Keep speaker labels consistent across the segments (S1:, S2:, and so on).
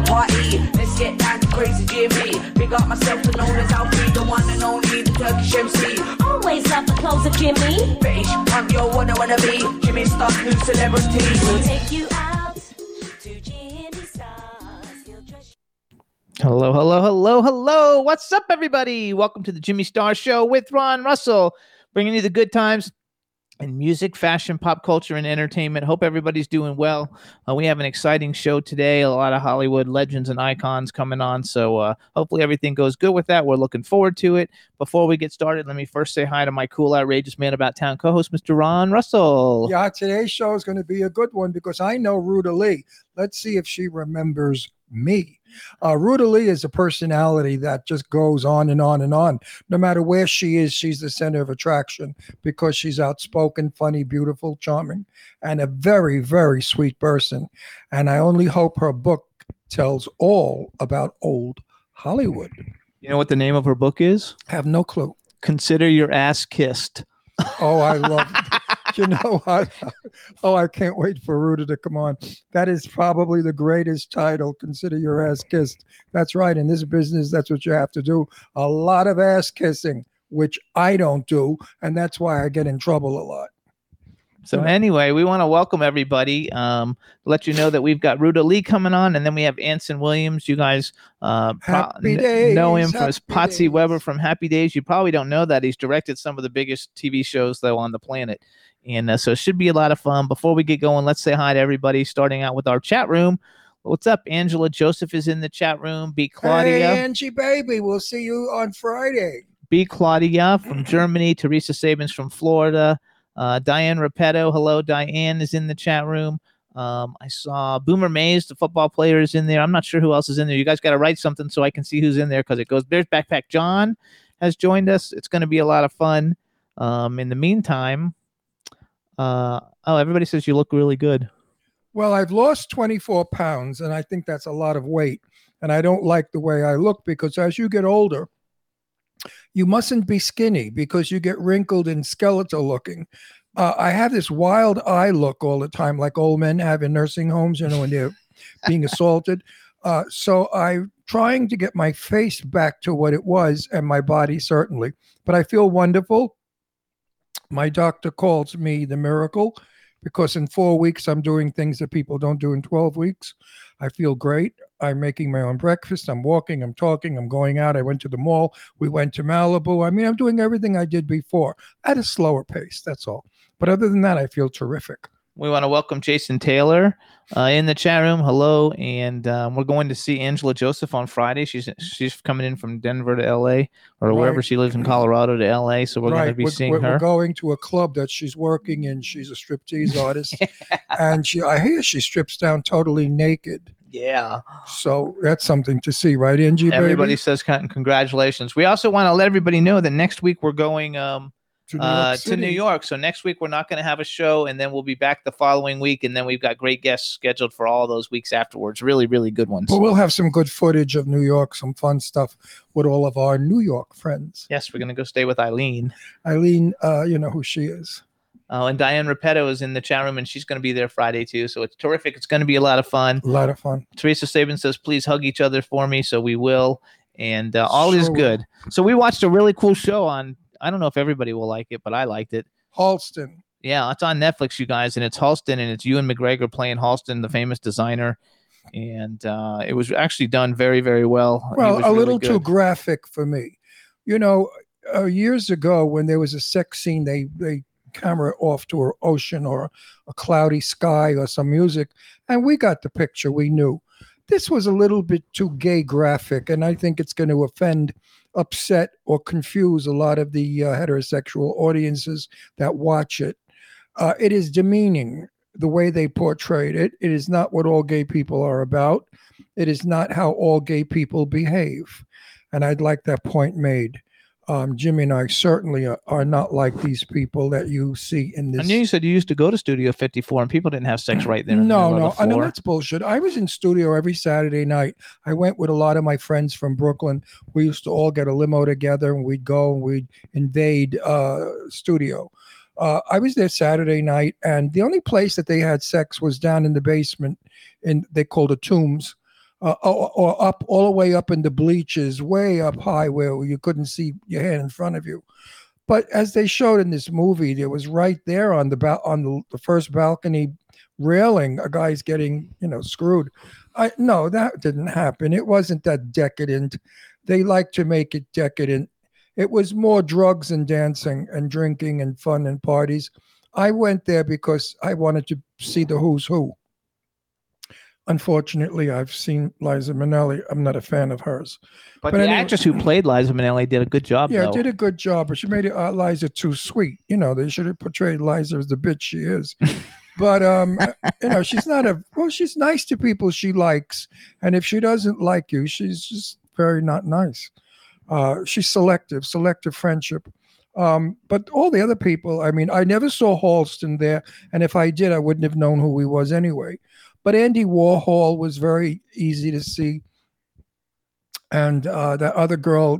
S1: The party. Let's get down to crazy Jimmy. Big up myself and known as Alfie, the one and only, the Turkish MC.
S2: Always love the clothes of Jimmy.
S1: Bitch, I'm your one I wanna be. Jimmy Star's new celebrity.
S2: We'll take you out to Jimmy Stars. Dress
S3: Hello, hello, hello, hello. What's up, everybody? Welcome to the Jimmy Star Show with Ron Russell, bringing you the good times in music, fashion, pop culture, and entertainment. Hope everybody's doing well. Uh, we have an exciting show today, a lot of Hollywood legends and icons coming on. So uh, hopefully everything goes good with that. We're looking forward to it. Before we get started, let me first say hi to my cool, outrageous man about town co host, Mr. Ron Russell.
S4: Yeah, today's show is going to be a good one because I know Ruta Lee. Let's see if she remembers me. Uh, Ruta Lee is a personality that just goes on and on and on. No matter where she is, she's the center of attraction because she's outspoken, funny, beautiful, charming, and a very, very sweet person. And I only hope her book tells all about old Hollywood.
S3: You know what the name of her book is?
S4: Have no clue.
S3: Consider Your Ass Kissed.
S4: Oh, I love. you know what? Oh, I can't wait for Ruta to come on. That is probably the greatest title. Consider your ass kissed. That's right. In this business, that's what you have to do. A lot of ass kissing, which I don't do, and that's why I get in trouble a lot.
S3: So anyway, we want to welcome everybody. Um, let you know that we've got Ruta Lee coming on, and then we have Anson Williams. You guys uh, pro- kn- know him from
S4: Happy
S3: Potsie Weber from Happy Days. You probably don't know that he's directed some of the biggest TV shows though on the planet, and uh, so it should be a lot of fun. Before we get going, let's say hi to everybody. Starting out with our chat room. What's up, Angela Joseph is in the chat room. B Claudia.
S4: Hey, Angie, baby, we'll see you on Friday.
S3: B. Claudia from Germany, Teresa Sabins from Florida, uh, Diane Repetto. Hello, Diane is in the chat room. Um, I saw Boomer Mays, the football player, is in there. I'm not sure who else is in there. You guys got to write something so I can see who's in there because it goes. There's Backpack John has joined us. It's going to be a lot of fun. Um, in the meantime, uh, oh, everybody says you look really good.
S4: Well, I've lost 24 pounds, and I think that's a lot of weight. And I don't like the way I look because as you get older, you mustn't be skinny because you get wrinkled and skeletal looking. Uh, I have this wild eye look all the time, like old men have in nursing homes, you know, when they're being assaulted. Uh, so I'm trying to get my face back to what it was and my body certainly. But I feel wonderful. My doctor calls me the miracle because in four weeks I'm doing things that people don't do in 12 weeks. I feel great. I'm making my own breakfast. I'm walking. I'm talking. I'm going out. I went to the mall. We went to Malibu. I mean, I'm doing everything I did before at a slower pace. That's all. But other than that, I feel terrific.
S3: We want to welcome Jason Taylor uh, in the chat room. Hello, and um, we're going to see Angela Joseph on Friday. She's she's coming in from Denver to L.A. or wherever she lives in Colorado to L.A. So we're going to be
S4: we're,
S3: seeing
S4: we're,
S3: her.
S4: we're going to a club that she's working in. She's a striptease artist, and she I hear she strips down totally naked.
S3: yeah,
S4: So that's something to see, right, Angie?
S3: everybody
S4: baby?
S3: says congratulations. We also want to let everybody know that next week we're going um,
S4: to New,
S3: uh,
S4: York
S3: to New York. So next week we're not going to have a show, and then we'll be back the following week, and then we've got great guests scheduled for all those weeks afterwards. Really, really good ones.
S4: But we'll have some good footage of New York, some fun stuff with all of our New York friends.
S3: Yes, we're going to go stay with Eileen.
S4: Eileen, uh, you know who she is.
S3: Oh, and Diane Repetto is in the chat room, and she's going to be there Friday too. So it's terrific. It's going to be a lot of fun.
S4: A lot of fun.
S3: Teresa Sabin says, "Please hug each other for me," so we will, and uh, all is
S4: Sure will.
S3: good. So we watched a really cool show on. I don't know if everybody will like it, but I liked it.
S4: Halston.
S3: Yeah, it's on Netflix, you guys, and it's Halston, and it's Ewan McGregor playing Halston, the famous designer, and uh, it was actually done very, very well.
S4: Well, a
S3: really
S4: little too graphic for me. You know, uh, years ago when there was a sex scene, they they camera off to an ocean or a cloudy sky or some music, and we got the picture. We knew this was a little bit too gay graphic, and I think it's going to offend, upset, or confuse a lot of the uh, heterosexual audiences that watch it. Uh, it is demeaning the way they portrayed it. It is not what all gay people are about. It is not how all gay people behave. And I'd like that point made. Um, Jimmy and I certainly are, are not like these people that you see in
S3: I
S4: this.
S3: knew you said you used to go to Studio 54 and people didn't have sex right there. in the
S4: No, no, I know that's bullshit. I was in studio every Saturday night. I went with a lot of my friends from Brooklyn. We used to all get a limo together and we'd go and we'd invade uh, studio. Uh, I was there Saturday night, and the only place that they had sex was down in the basement, and they called it tombs, uh, or, or up all the way up in the bleachers, way up high where you couldn't see your hand in front of you. But as they showed in this movie, it was right there on the ba- on the, the first balcony railing, a guy's getting you know screwed. I no, that didn't happen. It wasn't that decadent. They like to make it decadent. It was more drugs and dancing and drinking and fun and parties. I went there because I wanted to see the who's who. Unfortunately, I've seen Liza Minnelli. I'm not a fan of hers.
S3: but,
S4: but
S3: the
S4: anyway-
S3: actress who played Liza Minnelli did a good job.
S4: Yeah,
S3: though.
S4: did a good job, but she made it, uh, Liza too sweet. You know, they should have portrayed Liza as the bitch she is. but um, you know, she's not a well. She's nice to people she likes, and if she doesn't like you, she's just very not nice. Uh, she's selective, selective friendship. Um, but all the other people, I mean, I never saw Halston there, and if I did, I wouldn't have known who he was anyway. But Andy Warhol was very easy to see and uh, that other girl,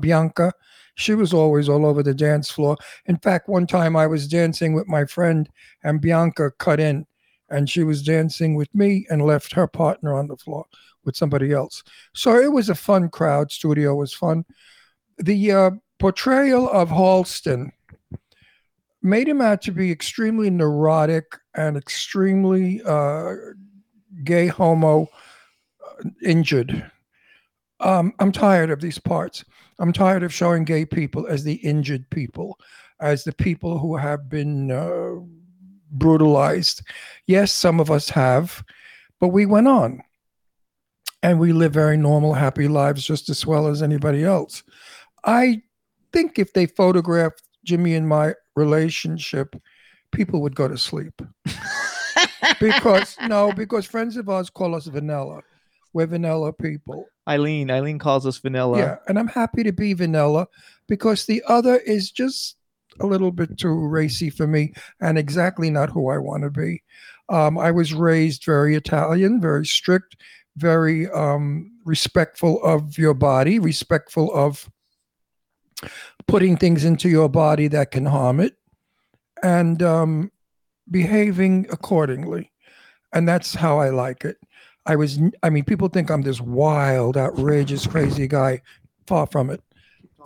S4: Bianca, she was always all over the dance floor. In fact, one time I was dancing with my friend, and Bianca cut in, and she was dancing with me and left her partner on the floor with somebody else. So it was a fun crowd. Studio was fun. The uh, portrayal of Halston made him out to be extremely neurotic and extremely uh, gay homo uh, injured um, I'm tired of these parts. I'm tired of showing gay people as the injured people, as the people who have been uh, brutalized. Yes, some of us have, but we went on and we live very normal, happy lives just as well as anybody else. I think if they photographed Jimmy and my relationship, people would go to sleep. because, no, because friends of ours call us vanilla. We're vanilla people.
S3: Eileen. Eileen calls us vanilla.
S4: Yeah, and I'm happy to be vanilla because the other is just a little bit too racy for me and exactly not who I want to be. Um, I was raised very Italian, very strict, very um, respectful of your body, respectful of putting things into your body that can harm it, and um, behaving accordingly. And that's how I like it. I was, I mean, people think I'm this wild, outrageous, crazy guy. Far from it.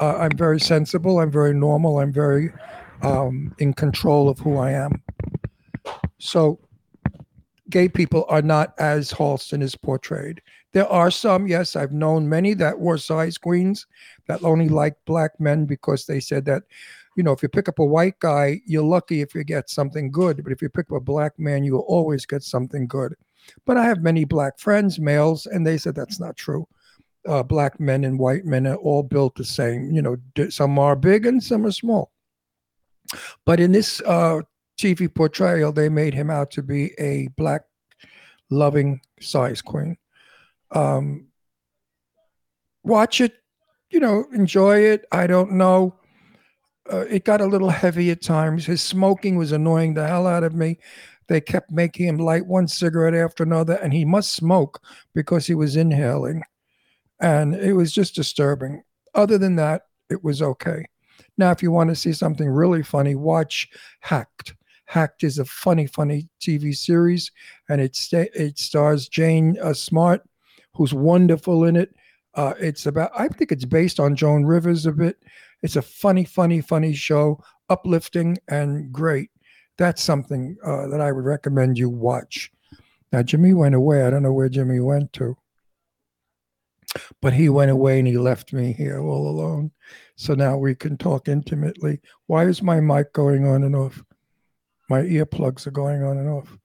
S4: Uh, I'm very sensible. I'm very normal. I'm very um, in control of who I am. So, gay people are not as Halston is portrayed. There are some, yes, I've known many that were size queens that only like black men because they said that, you know, if you pick up a white guy, you're lucky if you get something good. But if you pick up a black man, you will always get something good. But I have many black friends, males, and they said that's not true. Uh, black men and white men are all built the same. You know, some are big and some are small. But in this uh, TV portrayal, they made him out to be a black, loving size queen. Um, watch it, you know, enjoy it. I don't know. Uh, it got a little heavy at times. His smoking was annoying the hell out of me. They kept making him light one cigarette after another, and he must smoke because he was inhaling. And it was just disturbing. Other than that, it was okay. Now, if you want to see something really funny, watch Hacked. Hacked is a funny, funny TV series, and it sta- it stars Jean uh, Smart, who's wonderful in it. Uh, it's about, I think it's based on Joan Rivers a bit. It's a funny, funny, funny show, uplifting and great. That's something uh, that I would recommend you watch. Now, Jimmy went away. I don't know where Jimmy went to. But he went away and he left me here all alone. So now we can talk intimately. Why is my mic going on and off? My earplugs are going on and off.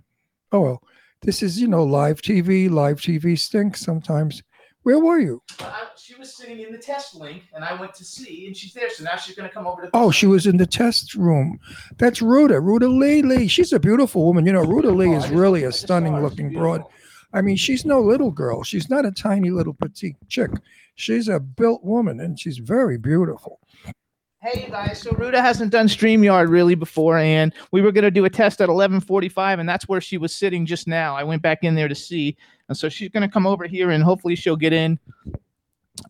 S4: Oh well, this is you know live TV. Live TV stinks sometimes. Where were you?
S3: she was sitting in the test link, and I went to see, and she's there. So now she's going to come over to.
S4: Oh, she was in the test room. That's Ruta. Ruta Lee Lee. She's a beautiful woman. You know, Ruta Lee
S3: Oh,
S4: is really a stunning looking broad. I mean, she's no little girl. She's not a tiny little petite chick. She's a built woman and she's very beautiful.
S3: Hey you guys, so Ruta hasn't done StreamYard really before, and we were gonna do a test at 11:45, and that's where she was sitting just now. I went back in there to see, and so she's gonna come over here, and hopefully she'll get in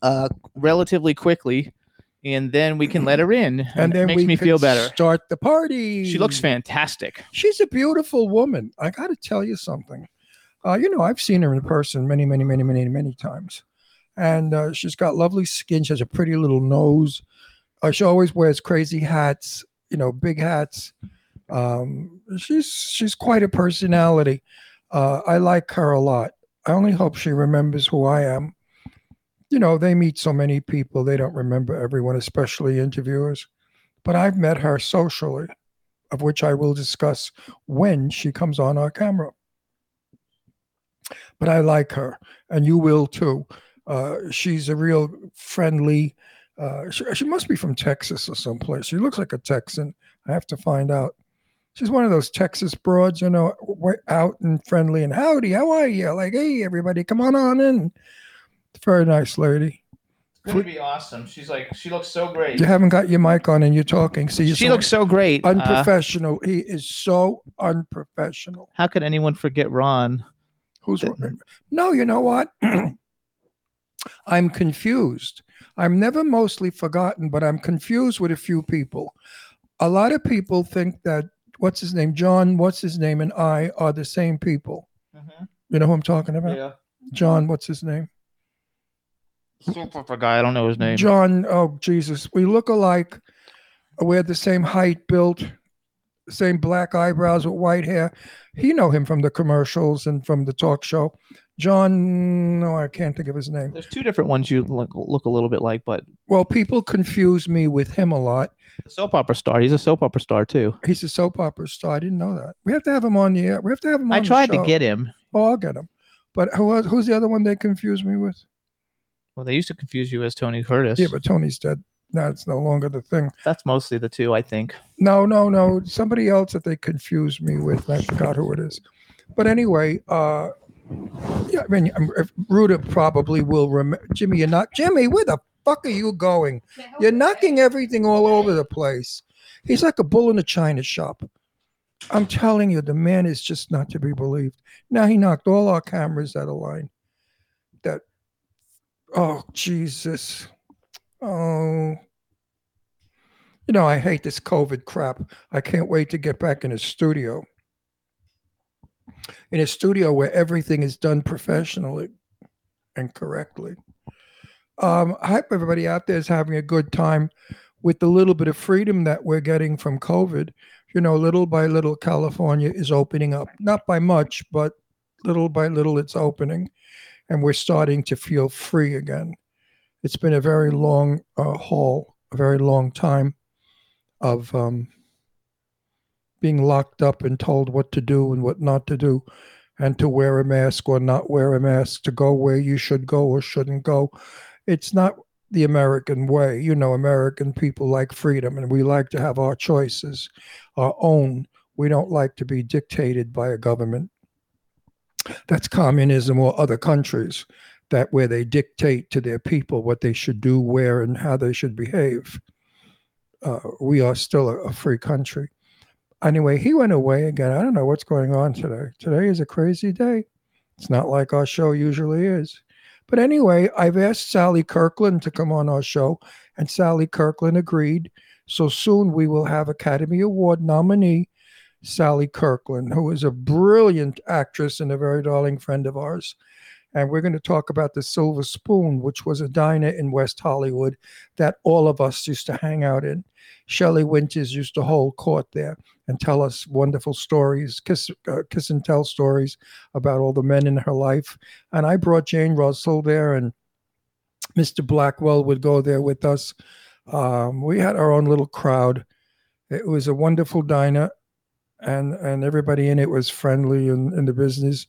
S3: uh relatively quickly, and then we can let her in.
S4: And
S3: it
S4: then
S3: makes
S4: we
S3: me
S4: can
S3: feel better.
S4: Start the party.
S3: She looks fantastic.
S4: She's a beautiful woman. I got to tell you something. Uh, you know, I've seen her in person many, many, many, many, many times, and uh, she's got lovely skin. She has a pretty little nose. Uh, she always wears crazy hats. You know, big hats. Um, she's she's quite a personality. Uh, I like her a lot. I only hope she remembers who I am. You know, they meet so many people, they don't remember everyone, especially interviewers. But I've met her socially, of which I will discuss when she comes on our camera. But I like her, and you will too. Uh, she's a real friendly. Uh, she, she must be from Texas or someplace. She looks like a Texan. I have to find out. She's one of those Texas broads, you know, wa- out and friendly and howdy, how are you? Like, hey, everybody, come on on in. Very nice lady.
S3: It's gonna be awesome. She's like, she looks so great.
S4: You haven't got your mic on and you're talking. See,
S3: She looks so great. Uh,
S4: unprofessional. he is so unprofessional.
S3: how could anyone forget Ron?
S4: Who's
S3: Th-
S4: no? You know what? I'm confused. I'm never mostly forgotten, but I'm confused with a few people. A lot of people think that what's his name, John, what's his name, and I are the same people. Mm-hmm. You know who I'm talking about?
S3: Yeah.
S4: John, what's his name?
S3: Super guy. I don't know his name.
S4: John, oh Jesus, we look alike. We're the same height, built, same black eyebrows with white hair. He know him from the commercials and from the talk show. John, no, I can't think of his name.
S3: There's two different ones you look, look a little bit like, but
S4: Well, people confuse me with him a lot.
S3: soap opera star. He's a soap opera star too.
S4: He's a soap opera star. I didn't know that. We have to have him on the air. We have to have him on
S3: I
S4: the
S3: tried to
S4: show.
S3: get him.
S4: Oh, I'll get him. But who was, who's the other one they confuse me with?
S3: Well, they used to confuse you as Tony Curtis.
S4: Yeah, but Tony's dead. Now it's no longer the thing.
S3: That's mostly the two, I think.
S4: No, no, no. Somebody else that they confused me with. I forgot who it is. But anyway, uh, yeah, I mean, um, if Ruta probably will remember. Jimmy, you're not. Jimmy, where the fuck are you going? You're knocking everything all over the place. He's like a bull in a china shop. I'm telling you, the man is just not to be believed. Now he knocked all our cameras out of line. That, oh Jesus, oh. You know, I hate this COVID crap. I can't wait to get back in a studio. In a studio where everything is done professionally and correctly. Um, I hope everybody out there is having a good time with the little bit of freedom that we're getting from COVID. You know, little by little, California is opening up. Not by much, but little by little, it's opening. And we're starting to feel free again. It's been a very long uh, haul, a very long time of um, being locked up and told what to do and what not to do, and to wear a mask or not wear a mask, to go where you should go or shouldn't go. It's not the American way. You know, American people like freedom and we like to have our choices, our own. We don't like to be dictated by a government. That's communism or other countries that where they dictate to their people what they should do, where, and how they should behave. Uh, we are still a, a free country. Anyway, he went away again. I don't know what's going on today. Today is a crazy day. It's not like our show usually is. But anyway, I've asked Sally Kirkland to come on our show, and Sally Kirkland agreed. So soon we will have Academy Award nominee Sally Kirkland, who is a brilliant actress and a very darling friend of ours. And we're going to talk about the Silver Spoon, which was a diner in West Hollywood that all of us used to hang out in. Shelley Winters used to hold court there and tell us wonderful stories, kiss, uh, kiss and tell stories about all the men in her life. And I brought Jane Russell there, and Mr. Blackwell would go there with us. Um, we had our own little crowd. It was a wonderful diner, and and everybody in it was friendly and in the business,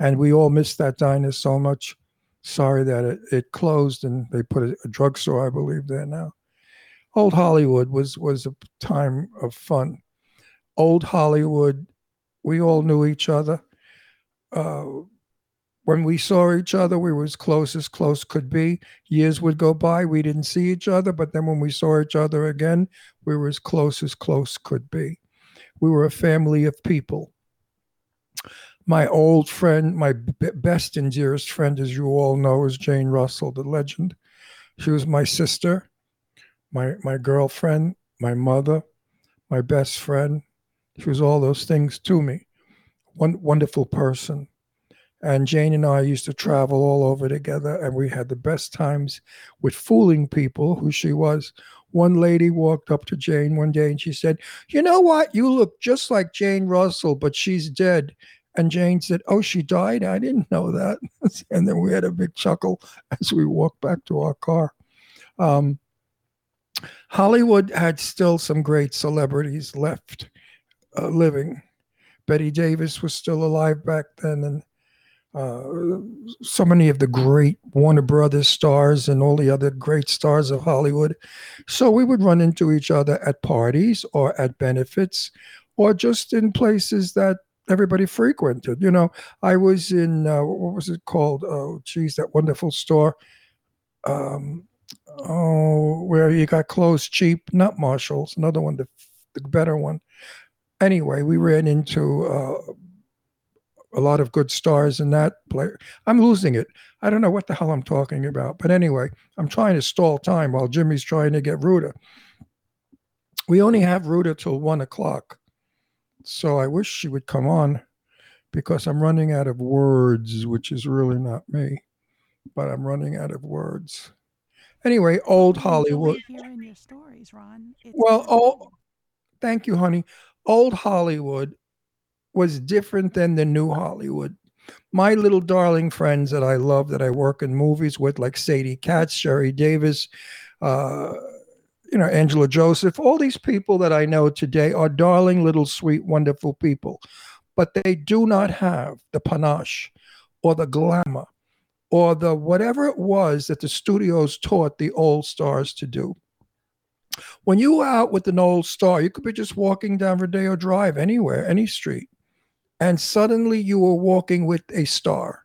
S4: and we all missed that diner so much. Sorry that it, it closed and they put a, a drugstore, I believe, there now. Old Hollywood was was a time of fun. Old Hollywood, we all knew each other. Uh, when we saw each other, we were as close as close could be. Years would go by, we didn't see each other, but then when we saw each other again, we were as close as close could be. We were a family of people. My old friend, my b- best and dearest friend, as you all know, is Jane Russell, the legend. She was my sister, my my girlfriend, my mother, my best friend. She was all those things to me. One wonderful person. And Jane and I used to travel all over together, and we had the best times with fooling people who she was. One lady walked up to Jane one day and she said, You know what? You look just like Jane Russell, but she's dead. And Jane said, Oh, she died? I didn't know that. and then we had a big chuckle as we walked back to our car. Um, Hollywood had still some great celebrities left uh, living. Bette Davis was still alive back then, and uh, so many of the great Warner Brothers stars and all the other great stars of Hollywood. So we would run into each other at parties or at benefits or just in places that everybody frequented. You know, I was in, uh, what was it called? Oh, geez, that wonderful store. Um, oh, where you got clothes cheap, not Marshalls, another one, the, the better one. Anyway, we ran into uh, a lot of good stars in that play. I'm losing it. I don't know what the hell I'm talking about. But anyway, I'm trying to stall time while Jimmy's trying to get Ruta. We only have Ruta till one o'clock. So I wish she would come on because I'm running out of words, which is really not me, but I'm running out of words. Anyway, old Hollywood.
S5: Hearing your stories, Ron. It's
S4: Well, oh, thank you, honey. Old Hollywood was different than the new Hollywood. My little darling friends that I love, that I work in movies with, like Sadie Katz, Sherry Davis, uh, you know, Angela Joseph, all these people that I know today are darling, little, sweet, wonderful people. But they do not have the panache or the glamour or the whatever it was that the studios taught the old stars to do when you were out with an old star, you could be just walking down Rodeo Drive anywhere, any street, and suddenly you were walking with a star,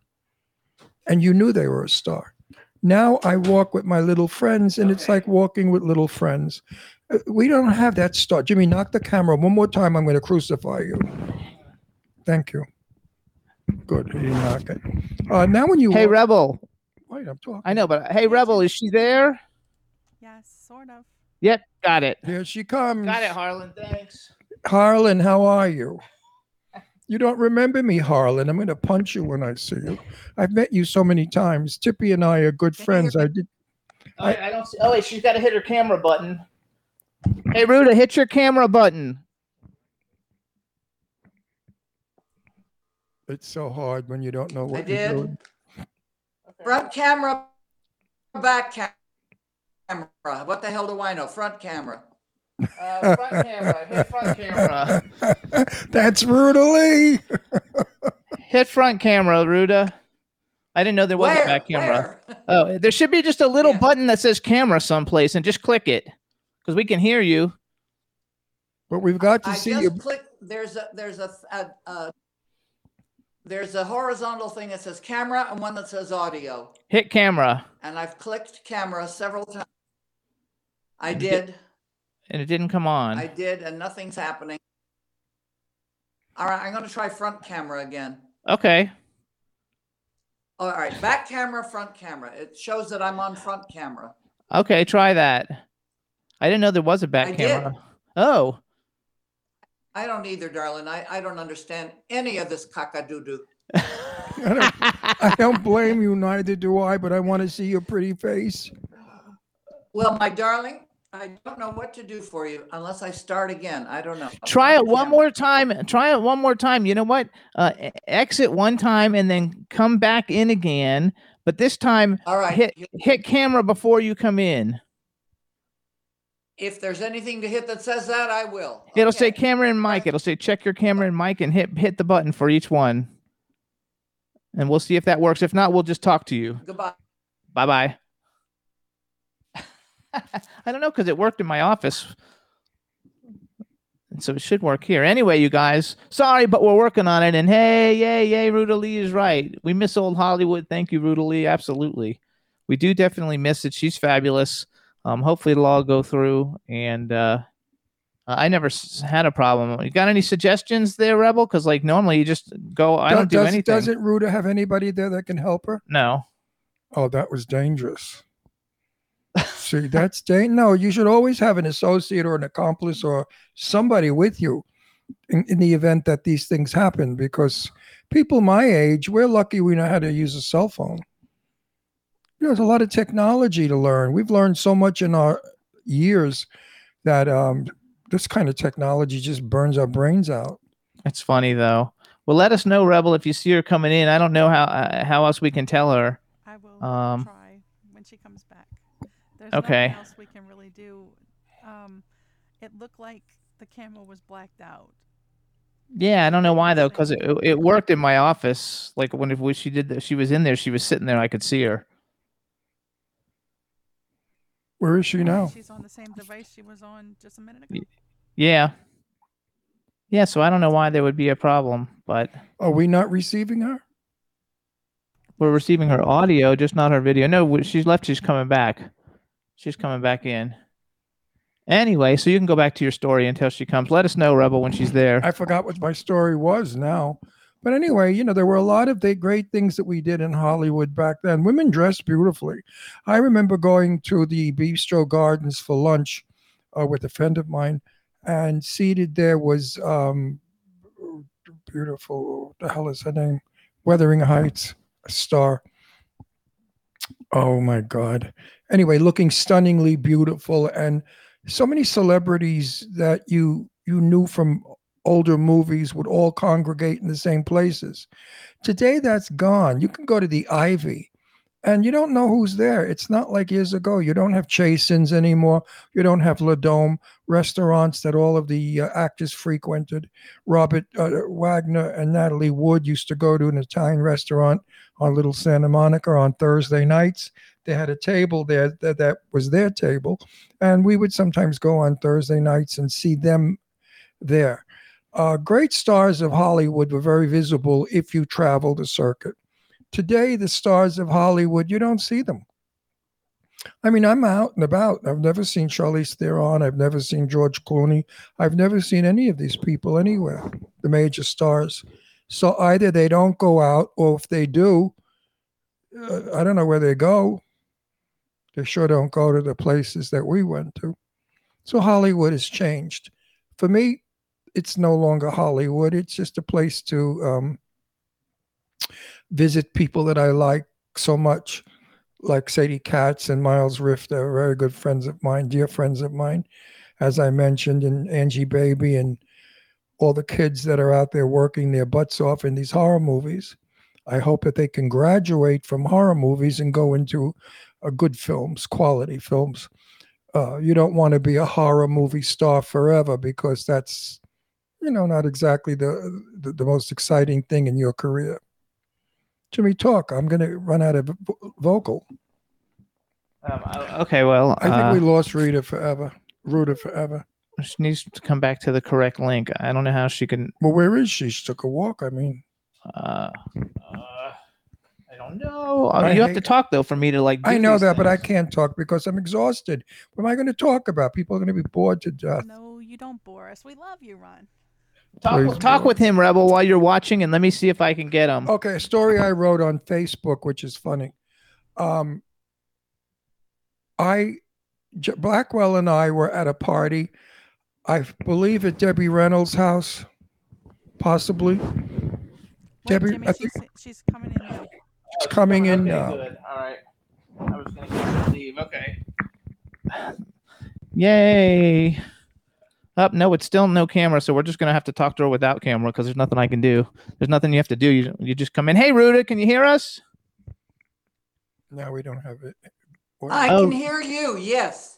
S4: and you knew they were a star. Now I walk with my little friends, and it's like walking with little friends. Uh, We don't have that star. Jimmy, knock the camera one more time. I'm going to crucify you. Thank you. Good. He knock it. Uh, now, when you
S3: Hey,
S4: walk-
S3: Rebel.
S4: wait, I'm talking.
S3: I know, but hey, Rebel, is she there?
S5: Yes, sort of.
S3: Yep, got it.
S4: Here she comes.
S3: Got it, Harlan. Thanks.
S4: Harlan, how are you? You don't remember me, Harlan. I'm going to punch you when I see you. I've met you so many times. Tippi and I are good friends. I did.
S3: Oh, I, I don't see. Oh, wait, she's got to hit her camera button. Hey, Ruta, hit your camera button.
S4: It's so hard when you don't know what
S6: I
S4: you're
S6: did.
S4: doing.
S6: Front camera, back ca- camera. What the hell do I know? Front camera.
S3: Uh, front camera. Hit front camera.
S4: That's brutally.
S3: Hit front camera, Ruta. I didn't know there was
S6: Where?
S3: a back camera.
S6: Where?
S3: Oh, there should be just a little
S6: Yeah.
S3: button that says camera someplace, and just click it because we can hear you.
S4: But we've got to
S6: I
S4: see
S6: just
S4: you.
S6: click. There's a there's a, a, a there's a horizontal thing that says camera and one that says audio.
S3: Hit camera,
S6: And I've clicked camera several times. I
S3: did-
S6: did.
S3: and it didn't come on.
S6: I did, and nothing's happening. All right, I'm going to try front camera again.
S3: Okay.
S6: All right, back camera, front camera. It shows that I'm on front camera.
S3: Okay, try that. I didn't know there was a back
S6: I did.
S3: camera. Oh,
S6: I don't either, darling. I, I don't understand any of this cock-a-doo-doo.
S4: I don't, I don't blame you, neither do I, but I want to see your pretty face.
S6: Well, my darling, I don't know what to do for you unless I start again. I don't know.
S3: try it one more time. Try it one more time. You know what? Uh, exit one time and then come back in again. But this time,
S6: All right.
S3: hit hit camera before you come in.
S6: If there's anything to hit that says that, I will.
S3: It'll say camera and mic. It'll say check your camera and mic and hit hit the button for each one. And we'll see if that works. If not, we'll just talk to you.
S6: Goodbye.
S3: Bye bye. I don't know because it worked in my office. And so it should work here. Anyway, you guys, sorry, but we're working on it. And hey, yay, yay, Ruta Lee is right. We miss old Hollywood. Thank you, Ruta Lee. Absolutely. We do definitely miss it. She's fabulous. Um, hopefully it'll all go through. And uh, I never s- had a problem. You got any suggestions there, Rebel? Because like normally you just go. I
S4: Do-
S3: don't do
S4: does,
S3: anything.
S4: Doesn't Ruta have anybody there that can help her?
S3: no.
S4: Oh, that was dangerous. See, that's dan- no. You should always have an associate or an accomplice or somebody with you in, in the event that these things happen. Because people my age, we're lucky we know how to use a cell phone. There's a lot of technology to learn. We've learned so much in our years that um, this kind of technology just burns our brains out.
S3: It's funny though. Well, let us know, Rebel, if you see her coming in. I don't know how uh, how else we can tell her.
S5: I will
S3: Um,
S5: try when she comes back. There's
S3: okay.
S5: nothing else we can really do. Um, it looked like the camera was blacked out.
S3: Yeah, I don't know why though, because it it worked in my office. Like when if she did, the, she was in there. She was sitting there. I could see her.
S4: Where is she now?
S5: She's on the same device she was on just a minute ago.
S3: Yeah. Yeah. So I don't know why there would be a problem, but
S4: Are we not receiving her?
S3: we're receiving her audio, just not her video. No, w- she's left. She's coming back. She's coming back in. Anyway, so you can go back to your story until she comes. Let us know, Rebel, when she's there.
S4: I forgot what my story was now. But anyway, you know, there were a lot of the great things that we did in Hollywood back then. Women dressed beautifully. I remember going to the Bistro Gardens for lunch uh, with a friend of mine, and seated there was um, beautiful. The hell is her name? Wuthering Heights star. Oh my God. Anyway, looking stunningly beautiful, and so many celebrities that you you knew from older movies would all congregate in the same places. Today, that's gone. You can go to the Ivy and you don't know who's there. It's not like years ago. You don't have Chasen's anymore. You don't have Le Dome restaurants that all of the uh, actors frequented. Robert uh, Wagner and Natalie Wood used to go to an Italian restaurant on Little Santa Monica on Thursday nights. They had a table there that, that was their table. And we would sometimes go on Thursday nights and see them there. Uh, great stars of Hollywood were very visible if you traveled the circuit. Today, the stars of Hollywood, you don't see them. I mean, I'm out and about. I've never seen Charlize Theron. I've never seen George Clooney. I've never seen any of these people anywhere, the major stars. So either they don't go out, or if they do, uh, I don't know where they go. They sure don't go to the places that we went to. So Hollywood has changed. For me, it's no longer Hollywood. It's just a place to um, visit people that I like so much, like Sadie Katz and Miles Riff. They're very good friends of mine, dear friends of mine, as I mentioned, and Angie Baby and all the kids that are out there working their butts off in these horror movies. I hope that they can graduate from horror movies and go into uh, good films, quality films. Uh, you don't want to be a horror movie star forever because that's, you know, not exactly the the, the most exciting thing in your career. Jimmy, talk. I'm going to run out of vocal.
S3: Um, okay, well,
S4: I think
S3: uh,
S4: we lost Rita forever. Ruta forever.
S3: She needs to come back to the correct link. I don't know how she can.
S4: Well, where is she? She took a walk. I mean,
S3: Uh, uh, I don't know. Uh,
S4: I
S3: you have to talk though for me to like.
S4: I know
S3: these
S4: that, but I can't talk because I'm exhausted. What am I going to talk about? People are going to be bored to death.
S5: No, you don't bore us. We love you, Ron.
S3: talk,
S4: Please
S3: talk
S4: do.
S3: with him, Rebel, while you're watching, and let me see if I can get him.
S4: Okay, a story I wrote on Facebook, which is funny. Um, I, J- Blackwell and I were at a party, I believe at Debbie Reynolds' house, possibly.
S5: Wait,
S4: Debbie,
S5: Jimmy,
S4: I
S5: she's, she's coming in now.
S4: She's coming in
S3: Okay,
S4: now.
S3: good. All right. I was gonna get her leave. Okay. Yay. Up, no, it's still no camera, so we're just gonna have to talk to her without camera because there's nothing I can do. There's nothing you have to do. You, you just come in. Hey, Ruta, can you hear us?
S4: No, we don't have it. Or-
S6: I
S3: Oh.
S6: can hear you. Yes.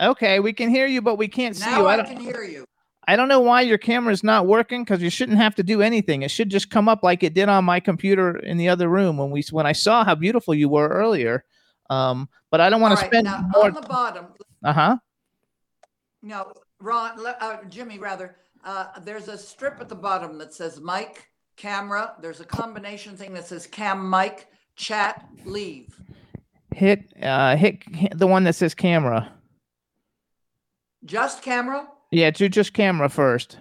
S3: Okay, we can hear you, but we can't see
S6: Now
S3: you. I
S6: I
S3: don't,
S6: can hear you.
S3: I don't know why your camera's not working because you shouldn't have to do anything. It should just come up like it did on my computer in the other room when we when I saw how beautiful you were earlier. Um, but I don't want
S6: All
S3: to
S6: right,
S3: spend
S6: now
S3: more.
S6: on the bottom.
S3: Uh huh.
S6: No, Ron, uh, Jimmy, rather. Uh, there's a strip at the bottom that says mic, camera. There's a combination thing that says cam, mic, chat, leave.
S3: Hit uh hit, hit the one that says camera.
S6: Just camera.
S3: Yeah, do just camera first.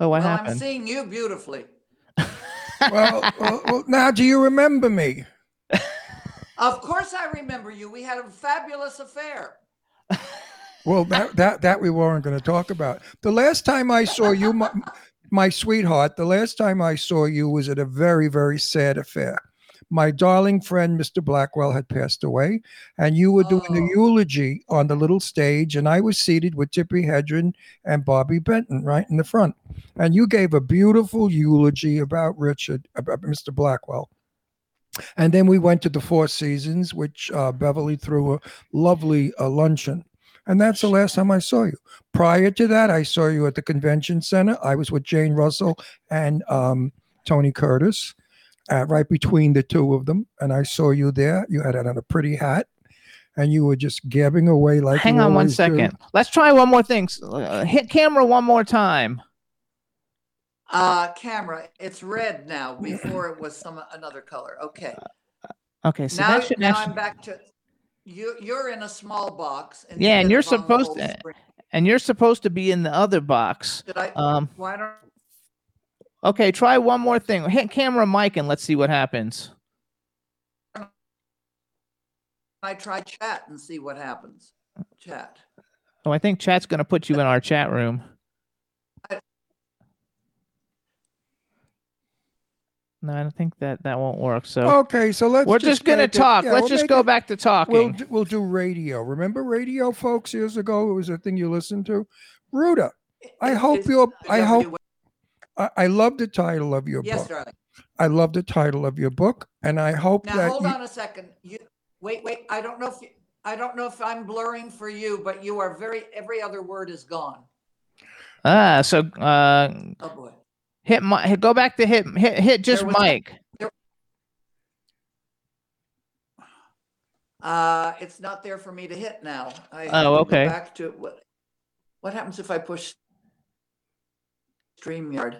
S3: Oh, what happened?
S6: well, I'm seeing you beautifully.
S4: well, well, well, now do you remember me?
S6: Of course, I remember you. We had a fabulous affair.
S4: Well, that that that we weren't going to talk about. The last time I saw you, my, my sweetheart, the last time I saw you was at a very very sad affair. My darling friend, Mr. Blackwell, had passed away, and you were doing the
S6: Oh.
S4: eulogy on the little stage, and I was seated with Tippi Hedren and Bobby Benton right in the front, and you gave a beautiful eulogy about Richard, about Mr. Blackwell. And then we went to the Four Seasons, which uh, Beverly threw a lovely uh, luncheon. And that's the last time I saw you. Prior to that, I saw you at the convention center. I was with Jane Russell and um, Tony Curtis, uh, right between the two of them. And I saw you there. You had on a pretty hat, and you were just gabbing away like.
S3: Hang
S4: you
S3: on one
S4: always do.
S3: Let's try one more thing. Uh, hit camera one more time.
S6: Uh, camera. It's red now. Before it was some another color. Okay.
S3: Okay, so
S6: now,
S3: should
S6: now
S3: actually,
S6: I'm back to you. You're in a small box.
S3: Yeah, and you're
S6: of on the
S3: supposed to-
S6: screen.
S3: and you're supposed to be in the other box.
S6: Did I?
S3: Um,
S6: why don't
S3: okay, try one more thing. Hit camera mic and let's see what happens.
S6: I try chat and see what happens? Chat.
S3: Oh, I think chat's gonna put you in our chat room.
S6: I-
S3: No, I don't think that that won't work. So
S4: Okay, so let's.
S3: we're just gonna talk.
S4: yeah,
S3: let's
S4: we'll
S3: just go
S4: it-
S3: back to talking.
S4: We'll do, we'll do radio. Remember radio, folks? Years ago, it was a thing you listened to. Ruta, I hope you're. I hope.
S6: W-
S4: I, I love the title of your
S6: Yes,
S4: book.
S6: Yes, darling.
S4: I love the title of your book, and I hope
S6: Now
S4: that
S6: hold
S4: you,
S6: on a second. You wait, wait. I don't know if you, I don't know if I'm blurring for you, but you are very. Every other word is gone.
S3: ah, so uh,
S6: Oh boy.
S3: hit my hit, go back to hit hit hit just
S6: Mike.
S3: mic.
S6: Uh, it's not there for me to hit now. I
S3: Oh,
S6: to go
S3: okay.
S6: Back to what? What happens if I push StreamYard?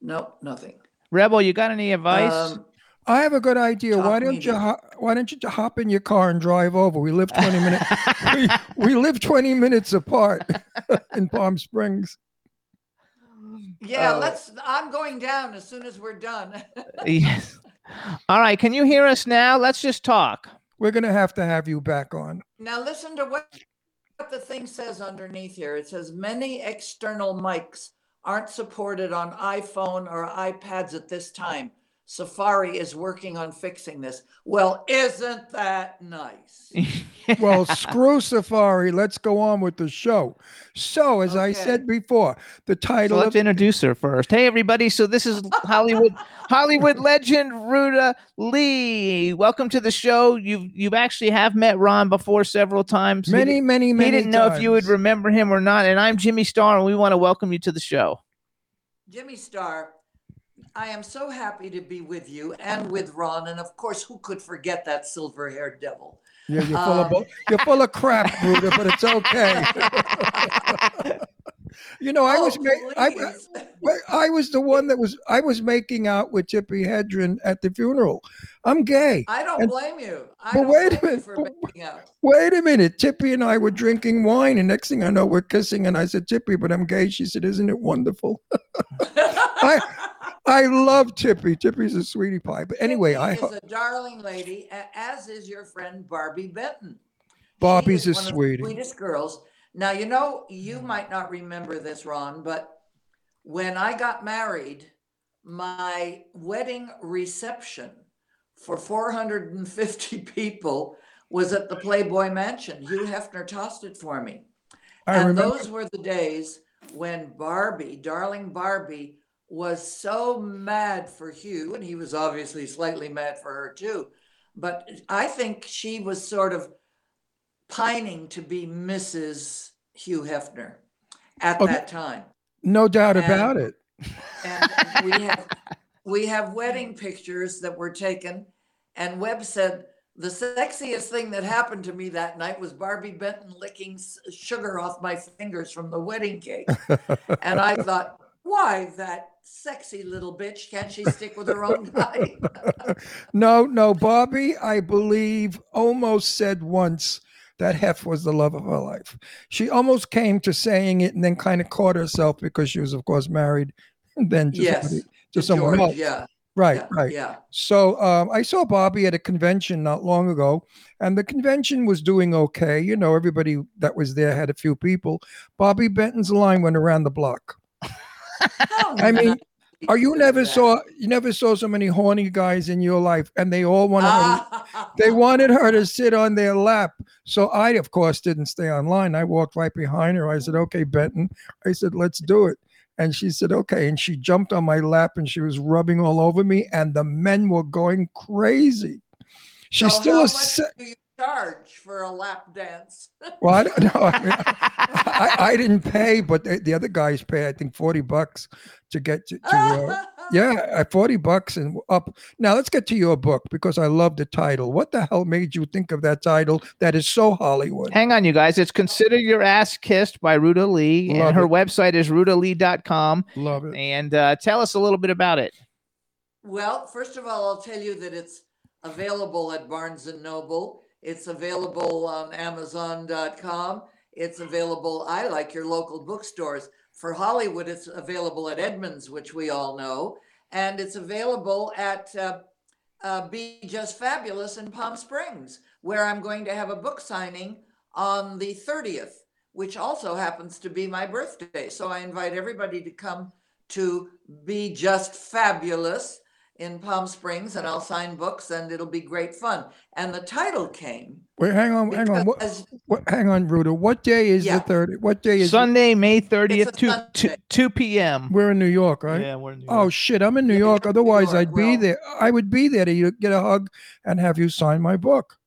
S6: Nope, nothing.
S3: Rebel, you got any advice?
S6: Um,
S4: I have a good idea. Why don't you
S6: media.
S4: hop, Why don't you hop in your car and drive over? We live twenty minutes. we, we live twenty minutes apart in Palm Springs.
S6: yeah,
S3: Oh.
S6: let's. I'm going down as soon as we're done.
S3: yes. All right. Can you hear us now? Let's just talk.
S4: We're gonna have to have you back on.
S6: Now listen to what, what the thing says underneath here. It says many external mics aren't supported on iPhone or iPads at this time. Safari is working on fixing this. Well, isn't that nice?
S4: Well, screw Safari. Let's go on with the show. So, as I said before, the
S3: So
S4: title
S3: let's
S4: of
S3: introduce her first. Hey, everybody. So this is Hollywood Hollywood legend Ruta Lee. Welcome to the show. You've you've actually have met Ron before several times. He
S4: many, many,
S3: He, didn't know if you would remember him or not. And I'm Jimmy Star, and we want to welcome you to the show.
S6: Jimmy Star, I am so happy to be with you and with Ron. And of course, who could forget that silver haired devil?
S4: Yeah, you're full of
S6: Um,
S4: bull- you're full of crap, Ruta, but it's okay. you know, I
S6: Oh,
S4: was ma- I. I was the one that was I was making out with Tippi Hedren at the funeral. I'm gay.
S6: I don't
S4: And-
S6: blame you. I
S4: but wait a minute,
S6: for
S4: but-
S6: making out.
S4: Wait a minute. Tippi and I were drinking wine, and next thing I know, we're kissing. And I said, Tippi, but I'm gay. She said, Isn't it wonderful? I I love Tippi. Tippi's a sweetie pie. But anyway,
S6: Tiffany
S4: I
S6: is a darling lady, as is your friend Barbi Benton.
S4: Bobby's a
S6: is one of the
S4: sweetie.
S6: Sweetest girls. Now you know you might not remember this, Ron, but when I got married, my wedding reception for 450 people was at the Playboy Mansion. Hugh Hefner tossed it for me.
S4: I
S6: and
S4: remember.
S6: those were the days when Barbi, darling Barbi, was so mad for Hugh, and he was obviously slightly mad for her too. But I think she was sort of pining to be Mrs. Hugh Hefner at that time.
S4: No doubt
S6: And-
S4: about it.
S6: And we have we have wedding pictures that were taken, and Webb said the sexiest thing that happened to me that night was Barbi Benton licking sugar off my fingers from the wedding cake. and I thought, why that sexy little bitch can't she stick with her own guy?
S4: no, no, Barbi, I believe, almost said once that Hef was the love of her life. She almost came to saying it and then kind of caught herself because she was, of course, married and then to
S6: yes,
S4: somebody, to
S6: to
S4: someone
S6: George,
S4: else.
S6: yeah,
S4: Right,
S6: yeah,
S4: right.
S6: yeah.
S4: So um, I saw Barbi at a convention not long ago, and the convention was doing okay. You know, everybody that was there had a few people. Barbi Benton's line went around the block.
S6: How
S4: I mean, Are you never saw you never saw so many horny guys in your life, and they all wanted her,
S6: Ah.
S4: they wanted her to sit on their lap. So I, of course, didn't stay online. I walked right behind her. I said, "Okay, Benton." I said, "Let's do it." And she said, "Okay." And she jumped on my lap and she was rubbing all over me, and the men were going crazy. She's
S6: So
S4: still a se-
S6: charge for a lap dance?
S4: well, I don't know. I, mean, I, I didn't pay, but the, the other guys pay. I think forty bucks to get to. to uh, yeah, forty bucks and up. Now let's get to your book because I love the title. What the hell made you think of that title? That is so Hollywood.
S3: Hang on, you guys. It's Consider Your Ass Kissed by Ruta Lee,
S4: Love
S3: and her
S4: it.
S3: website is rutalee.com.
S4: Love it.
S3: And uh, tell us a little bit about it.
S6: Well, first of all, I'll tell you that it's available at Barnes and Noble. It's available on Amazon.com. It's available, I like your local bookstores. For Hollywood, it's available at Edmunds, which we all know. And it's available at uh, uh, Be Just Fabulous in Palm Springs, where I'm going to have a book signing on the 30th, which also happens to be my birthday. So I invite everybody to come to Be Just Fabulous in Palm Springs and I'll sign books and it'll be great fun. And the title came
S4: Wait, hang on, hang on. What, what, hang on, Ruta. What day is
S6: Yeah.
S4: the third? What day is?
S3: Sunday, May 30th,
S6: a
S3: 2, 2,
S6: Sunday.
S3: 2 p.m.
S4: We're in New York, right?
S3: Yeah, we're in New York.
S4: Oh shit! I'm in New York.
S6: you're New
S4: Otherwise,
S6: York.
S4: I'd be
S6: Well-
S4: there. I would be there to get a hug and have you sign my book.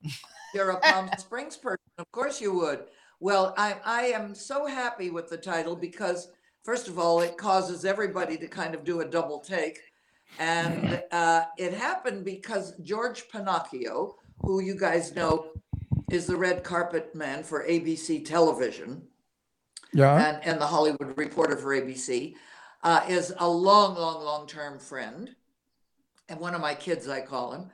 S6: you're a Palm Springs person. Of course you would. Well, I, I am so happy with the title because, first of all, it causes everybody to kind of do a double take. And uh, it happened because George Pennacchio, who you guys know is the red carpet man for ABC television,
S4: Yeah.
S6: and, and the Hollywood reporter for ABC, uh, is a long, long, long term friend. And one of my kids, I call him.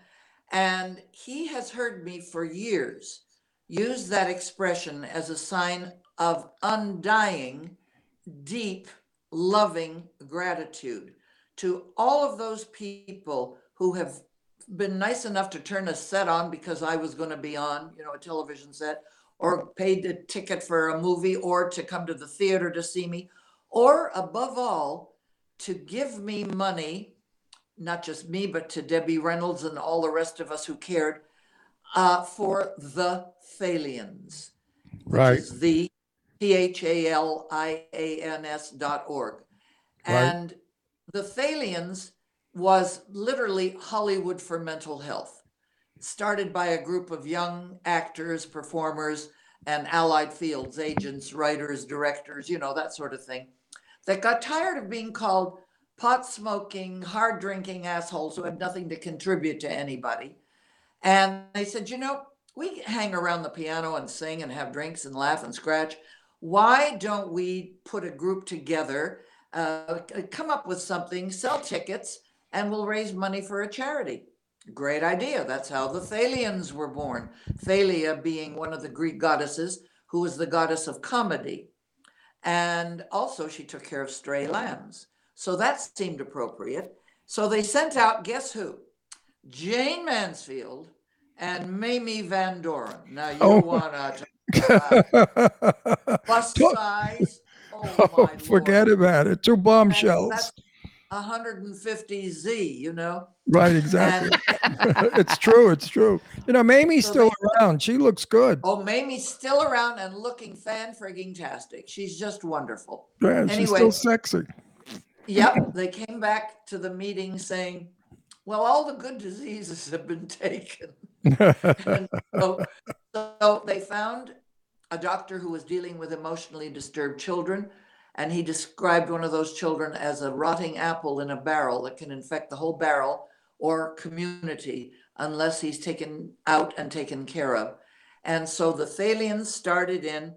S6: And he has heard me for years use that expression as a sign of undying, deep, loving gratitude to all of those people who have been nice enough to turn a set on because I was going to be on, you know, a television set, or paid a ticket for a movie, or to come to the theater to see me, or above all, to give me money, not just me, but to Debbie Reynolds and all the rest of us who cared, uh, for the Thalians, which
S4: Right.
S6: is the T H A L I A N S dot org.
S4: Right.
S6: And the Thalians was literally Hollywood for mental health. Started by a group of young actors, performers, and allied fields, agents, writers, directors, you know, that sort of thing, that got tired of being called pot smoking, hard drinking assholes who had nothing to contribute to anybody. And they said, you know, we hang around the piano and sing and have drinks and laugh and scratch. Why don't we put a group together, uh, come up with something, sell tickets, and we'll raise money for a charity? Great idea. That's how the Thalians were born. Thalia being one of the Greek goddesses who was the goddess of comedy. And also, she took care of stray lambs. So that seemed appropriate. So they sent out, guess who? Jayne Mansfield and Mamie Van Doren. Now you
S4: Oh.
S6: want to plus size. Oh,
S4: Oh, forget
S6: Lord.
S4: about it. Two bombshells.
S6: that's 150Z, you know?
S4: Right, exactly.
S6: And
S4: it's true. It's true. You know, Mamie's
S6: So
S4: still
S6: they-
S4: around. She looks good.
S6: oh, Mamie's still around and looking fan frigging tastic. She's just wonderful.
S4: Yeah, she's
S6: anyway.
S4: still sexy.
S6: Yep, they came back to the meeting saying, well, all the good diseases have been taken. And so, so they found a doctor who was dealing with emotionally disturbed children. And he described one of those children as a rotting apple in a barrel that can infect the whole barrel or community unless he's taken out and taken care of. And so the Thalians started in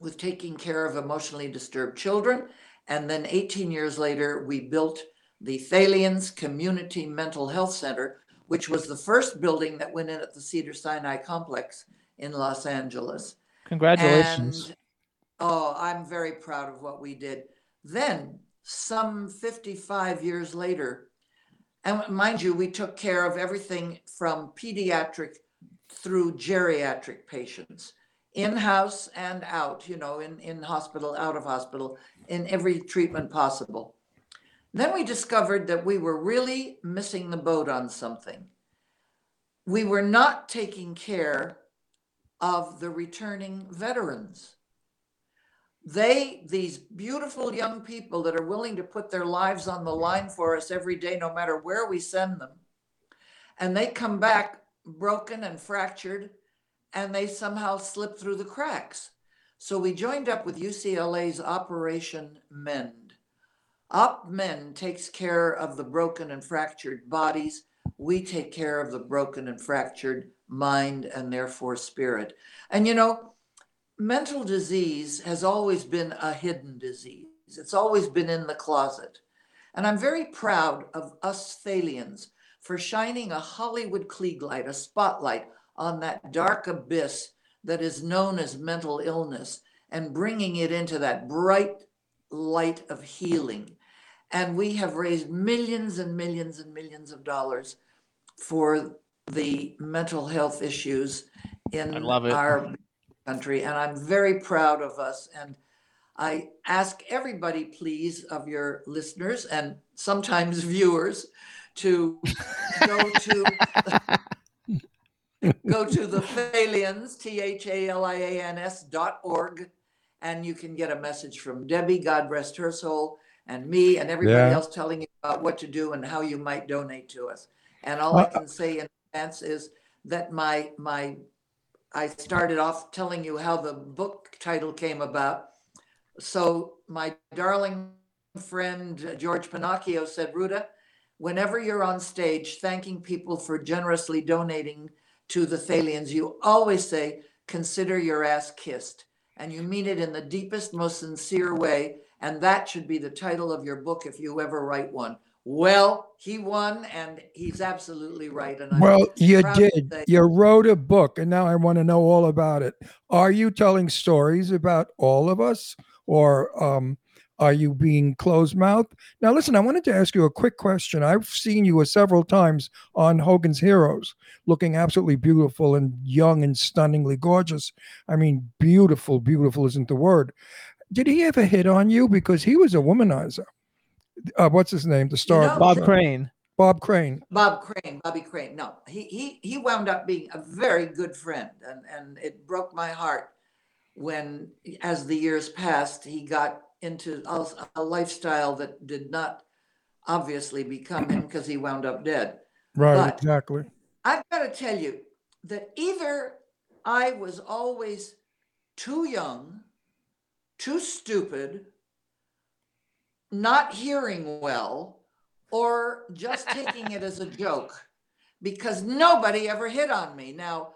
S6: with taking care of emotionally disturbed children. And then 18 years later, we built the Thalians Community Mental Health Center, which was the first building that went in at the Cedar Sinai complex in Los Angeles.
S3: Congratulations.
S6: And, oh, I'm very proud of what we did. Then, some 55 years later, and mind you, we took care of everything from pediatric through geriatric patients, in house and out, you know, in, in hospital, out of hospital, in every treatment possible. Then we discovered that we were really missing the boat on something. We were not taking care of the returning veterans. They, these beautiful young people that are willing to put their lives on the line for us every day, no matter where we send them, and they come back broken and fractured, and they somehow slip through the cracks. So we joined up with UCLA's Operation Mend. Op Mend takes care of the broken and fractured bodies. We take care of the broken and fractured mind and therefore spirit. And you know, mental disease has always been a hidden disease. It's always been in the closet. And I'm very proud of us Thalians for shining a Hollywood Klieg light, a spotlight on that dark abyss that is known as mental illness and bringing it into that bright light of healing. And we have raised millions and millions and millions of dollars for the mental health issues in
S3: I love it.
S6: our country. And I'm very proud of us. And I ask everybody, please, of your listeners and sometimes viewers to go to go to the Thalians, T H A L I A N S dot org, and you can get a message from Debbie, God rest her soul, and me, and everybody
S4: Yeah.
S6: else telling you about what to do and how you might donate to us. And all I
S4: Uh,
S6: can say in is that my my I started off telling you how the book title came about. So my darling friend uh, George Pennacchio said, Ruta, whenever you're on stage thanking people for generously donating to the Thalians, you always say, consider your ass kissed. And you mean it in the deepest, most sincere way. And that should be the title of your book if you ever write one. Well, he won, and he's absolutely right. And I'm
S4: Well, you did. You wrote a book, and now I want to know all about it. Are you telling stories about all of us, or um, are you being closed mouthed? Now, listen, I wanted to ask you a quick question. I've seen you several times on Hogan's Heroes, looking absolutely beautiful and young and stunningly gorgeous. I mean, beautiful, beautiful isn't the word. Did he ever hit on you? Because he was a womanizer. Uh, what's his name? The star, of
S6: know-
S3: Bob. Crane.
S4: Bob Crane.
S6: Bob Crane, Bobby Crane. No, he he he wound up being a very good friend, and and it broke my heart when, as the years passed, he got into a, a lifestyle that did not obviously become him because he wound up dead.
S4: Right,
S6: But-
S4: exactly.
S6: I've got to tell you that either I was always too young, too stupid, not hearing well, or just taking it as a joke because nobody ever hit on me. Now,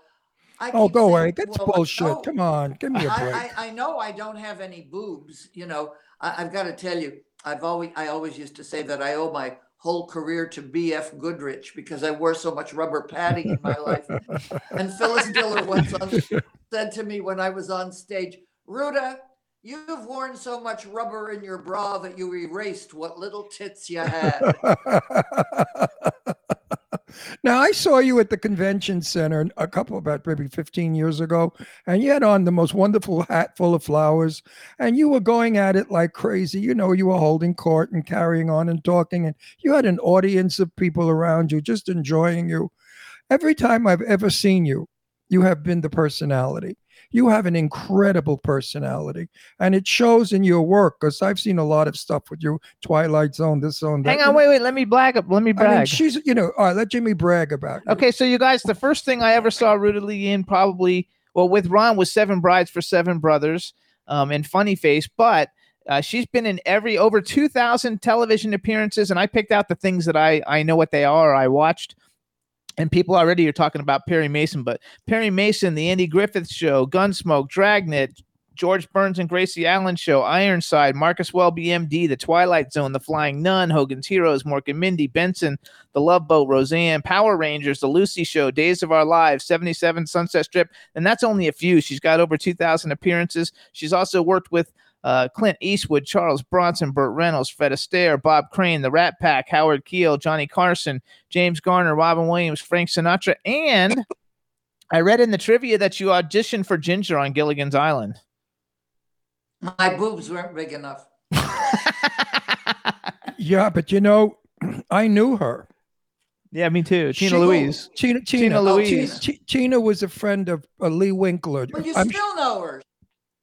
S6: I
S4: Oh, go away. That's
S6: "Well, uh,
S4: bullshit.
S6: no,
S4: Come on. Give me a break.
S6: I, I, I know I don't have any boobs. You know, I, I've got to tell you, I've always I always used to say that I owe my whole career to B.F. Goodrich because I wore so much rubber padding in my life. And Phyllis Diller once on, said to me when I was on stage, Ruta, you've worn so much rubber in your bra that you erased what little tits you had.
S4: now I saw you at the convention center a couple about maybe 15 years ago, and you had on the most wonderful hat full of flowers, and you were going at it like crazy. You know, you were holding court and carrying on and talking, and you had an audience of people around you just enjoying you. Every time I've ever seen you, you have been the personality. You have an incredible personality, and it shows in your work. Because I've seen a lot of stuff with you, Twilight Zone, this zone. That.
S3: Hang on, wait, wait. Let me brag. up- Let me
S4: I
S3: brag.
S4: mean, she's you know. All right, let Jimmy brag about. You.
S3: Okay, so you guys, the first thing I ever saw Ruta Lee in probably, well, with Ron was Seven Brides for Seven Brothers um, and Funny Face, but uh, she's been in every over 2,000 television appearances, and I picked out the things that I, I know what they are, I watched. And people already are talking about Perry Mason, but Perry Mason, The Andy Griffith Show, Gunsmoke, Dragnet, George Burns and Gracie Allen Show, Ironside, Marcus Welby MD, The Twilight Zone, The Flying Nun, Hogan's Heroes, Mork and Mindy, Benson, The Love Boat, Roseanne, Power Rangers, The Lucy Show, Days of Our Lives, 77 Sunset Strip, and that's only a few. She's got over 2,000 appearances. She's also worked with uh, Clint Eastwood, Charles Bronson, Burt Reynolds, Fred Astaire, Bob Crane, The Rat Pack, Howard Keel, Johnny Carson, James Garner, Robin Williams, Frank Sinatra, and I read in the trivia that you auditioned for Ginger on Gilligan's Island.
S6: My boobs weren't big enough.
S4: Yeah, but you know, I knew her.
S3: yeah, me too.
S6: She-
S3: Tina Louise.
S4: Tina, Tina,
S3: Tina
S6: Oh,
S3: Louise.
S6: Tina.
S4: Tina was a friend of uh, Lee Winkler.
S6: But you
S4: I'm-
S6: still know her.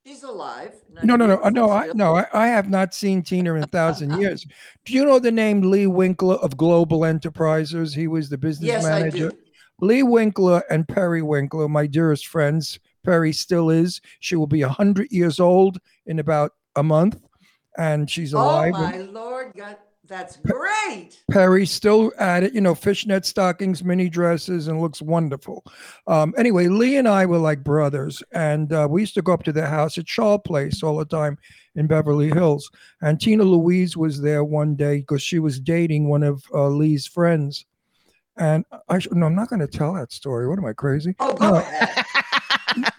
S6: She's alive.
S4: no, no, no, uh, no, I, no. I, I have not seen Tina in a thousand years. Do you know the name Lee Winkler of Global Enterprises? He was the business
S6: Yes, I
S4: manager.
S6: do.
S4: Lee Winkler and Perry Winkler, my dearest friends. Perry still is. She will be 100 years old in about a month, and she's alive.
S6: Oh
S4: alive.
S6: my lord, God, that's great.
S4: Perry's still at it, you know, fishnet stockings, mini dresses, and looks wonderful. Um, anyway, Lee and I were like brothers, and uh, we used to go up to their house at Shaw Place all the time in Beverly Hills. And Tina Louise was there one day because she was dating one of uh, Lee's friends. And I sh- no, I'm not going to tell that story. What am I crazy?
S6: Oh, go
S4: No.
S6: ahead.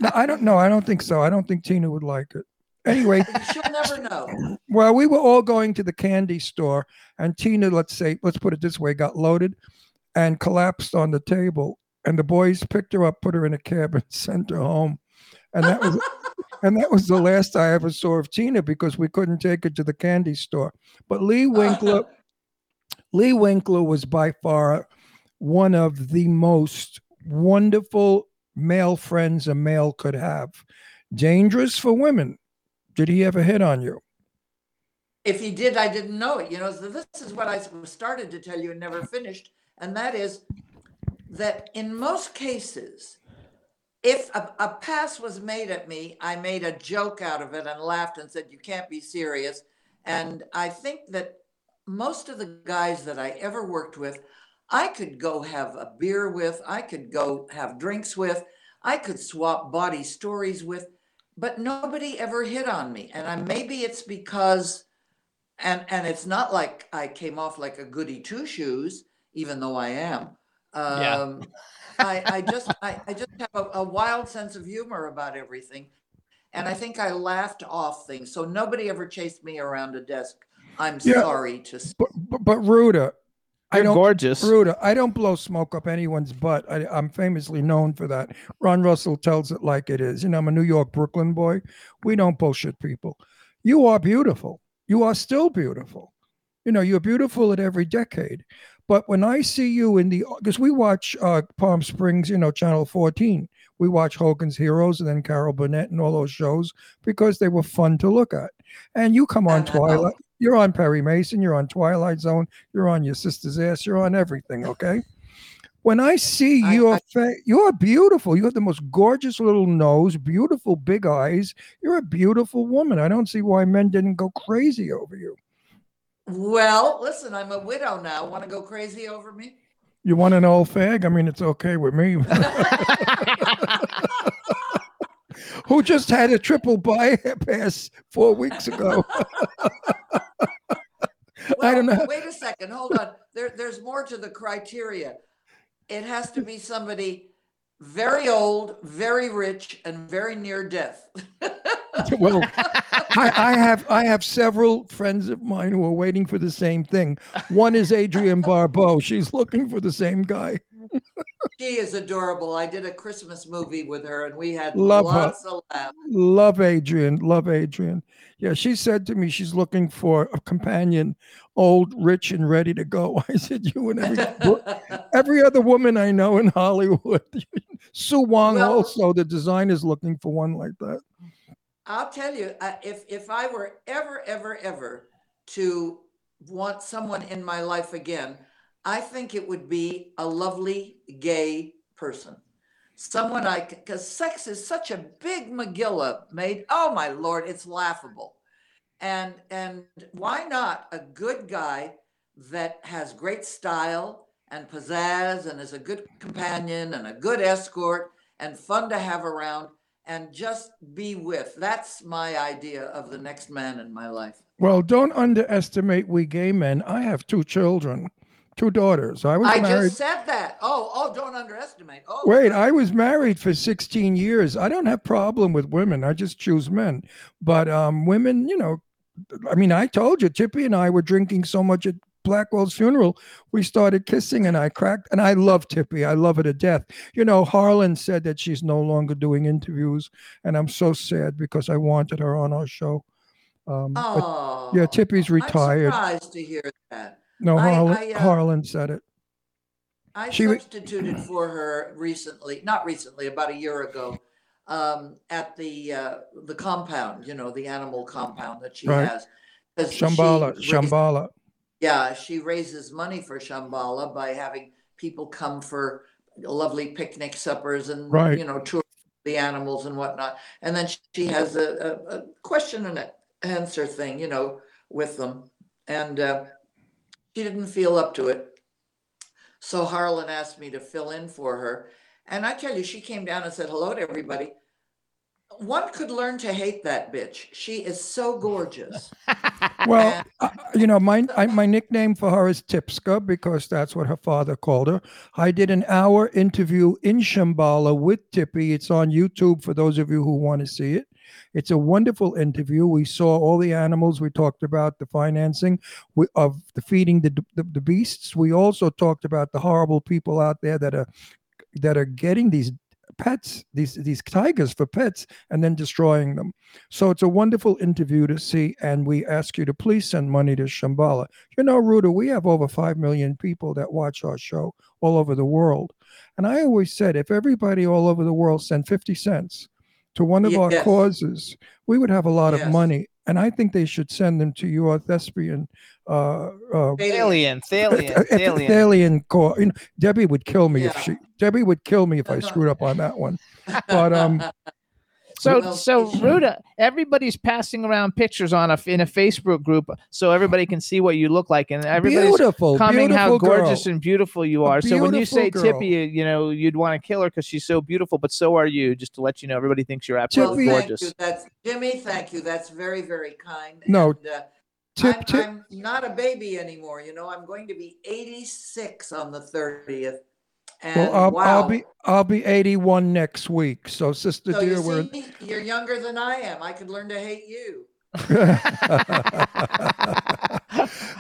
S4: No, I don't know. I don't think so. I don't think Tina would like it. Anyway,
S6: She'll never know.
S4: well, we were all going to the candy store, and Tina, let's say, let's put it this way, got loaded and collapsed on the table. And the boys picked her up, put her in a cab, and sent her home. And that was and that was the last I ever saw of Tina because we couldn't take her to the candy store. But Lee Winkler, Lee Winkler was by far one of the most wonderful male friends a male could have. Dangerous for women. Did he ever hit on you?
S6: If he did, I didn't know it. You know, so this is what I started to tell you and never finished. And that is that in most cases, if a, a pass was made at me, I made a joke out of it and laughed and said, You can't be serious. And I think that most of the guys that I ever worked with, I could go have a beer with, I could go have drinks with, I could swap body stories with, but nobody ever hit on me. And I, maybe it's because, and and it's not like I came off like a goody two shoes, even though I am.
S3: Yeah.
S6: Um, I, I just I, I just have a, a wild sense of humor about everything. And I think I laughed off things. So nobody ever chased me around a desk. I'm
S4: Yeah.
S6: sorry to say.
S4: But, but, but Ruta, I
S3: You're
S4: don't.
S3: gorgeous.
S4: Ruta, I don't blow smoke up anyone's butt. I, I'm famously known for that. Ron Russell tells it like it is. You know, I'm a New York, Brooklyn boy. We don't bullshit people. You are beautiful. You are still beautiful. You know, you're beautiful at every decade. But when I see you in the, because we watch uh, Palm Springs, you know, Channel 14, we watch Hogan's Heroes and then Carol Burnett and all those shows because they were fun to look at. And you come on
S6: And
S4: Twilight, you're on Perry Mason, you're on Twilight Zone, you're on your sister's ass, you're on everything, okay? When I see
S6: I-
S4: your face, you're beautiful. You have the most gorgeous little nose, beautiful big eyes. You're a beautiful woman. I don't see why men didn't go crazy over you.
S6: Well, listen, I'm a widow now. Want to go crazy over me?
S4: You want an old fag? I mean, it's okay with me. Who just had a triple bypass four weeks ago? I don't know.
S6: Wait a second, hold on. There, there's more to the criteria. It has to be somebody very old, very rich, and very near death.
S4: well, I, I have I have several friends of mine who are waiting for the same thing. One is Adrienne Barbeau. She's looking for the same guy.
S6: She is adorable. I did a Christmas movie with her, and we had
S4: Love her.
S6: lots of laughs.
S4: Love Adrienne. Love Adrienne. Yeah, she said to me she's looking for a companion, old, rich, and ready to go. I said, you and every, every other woman I know in Hollywood. Sue Wong
S6: Well-
S4: also, the design is looking for one like that.
S6: I'll tell you, uh, if if I were ever, ever, ever to want someone in my life again, I think it would be a lovely gay person, someone I because sex is such a big Megillah made. Oh my lord, it's laughable, and and why not a good guy that has great style and pizzazz and is a good companion and a good escort and fun to have around and just be with. That's my idea of the next man in my life.
S4: Well, don't underestimate we gay men. I have two children, two daughters. I was
S6: I
S4: married.
S6: just said that. Oh, oh, don't underestimate. Oh,
S4: Wait, I was married for 16 years. I don't have problem with women. I just choose men. But um women, you know, I mean, I told you, Tippi and I were drinking so much at Blackwell's funeral, we started kissing and I cracked and I love Tippi. I love her to death. You know, Harlan said that she's no longer doing interviews, and I'm so sad because I wanted her on our show. Um, but
S6: oh,
S4: yeah, Tippi's
S6: I'm
S4: retired.
S6: surprised to hear that.
S4: No,
S6: I-
S4: Harlan,
S6: I, uh,
S4: Harlan said it.
S6: I
S4: She wa-
S6: substituted for her recently, not recently, about a year ago, um, at the uh, the compound. You know, the animal compound that she
S4: Right.
S6: has. 'Cause she
S4: Shambala,
S6: raised-
S4: Shambala.
S6: Yeah, she raises money for Shambala by having people come for lovely picnic suppers and
S4: Right.
S6: you know tour the animals and whatnot. And then she has a, a, a question and a answer thing, you know, with them. And uh, she didn't feel up to it. So Harlan asked me to fill in for her. And I tell you, she came down and said hello to everybody. One could learn to hate that bitch. She is so gorgeous.
S4: Well, uh, you know, my I, my nickname for her is Tipska because that's what her father called her. I did an hour interview in Shambala with Tippi. It's on YouTube for those of you who want to see it. It's a wonderful interview. We saw all the animals. We talked about the financing of the feeding the, the the beasts. We also talked about the horrible people out there that are that are getting these pets, these these tigers for pets, and then destroying them. So it's a wonderful interview to see, and we ask you to please send money to Shambala. You know, Ruta, we have over five million people that watch our show all over the world, and I always said if everybody all over the world sent fifty cents to one of our
S6: Yes.
S4: causes, we would have a lot of money. And I think they should send them to your thespian uh, uh,
S3: Thalian, Thalian,
S4: uh,
S3: Thalian.
S4: Thalian call. You know, Debbie would kill me if she. Debbie would kill me if I screwed up on that one. But um,
S3: So,
S6: Well,
S3: so
S6: she-
S3: Ruta, everybody's passing around pictures on a in a Facebook group so everybody can see what you look like, and everybody's
S4: beautiful,
S3: commenting how
S4: beautiful girl.
S3: gorgeous and beautiful you
S4: A
S3: are. So when you say
S4: girl.
S3: Tippi, you know you'd want to kill her because she's so beautiful, but so are you. Just to let you know, everybody thinks you're
S6: Well,
S3: absolutely
S4: Tippi-
S6: thank
S3: gorgeous.
S6: you. That's Jimmy. Thank you. That's very, very kind.
S4: No,
S6: And, uh,
S4: Tip,
S6: I'm,
S4: tip,
S6: I'm not a baby anymore. You know, I'm going to be 86 on the 30th. And
S4: well, I'll,
S6: wow.
S4: I'll be I'll be 81 next week. So, sister
S6: so
S4: dear,
S6: you
S4: we're
S6: see, you're younger than I am. I could learn to hate you.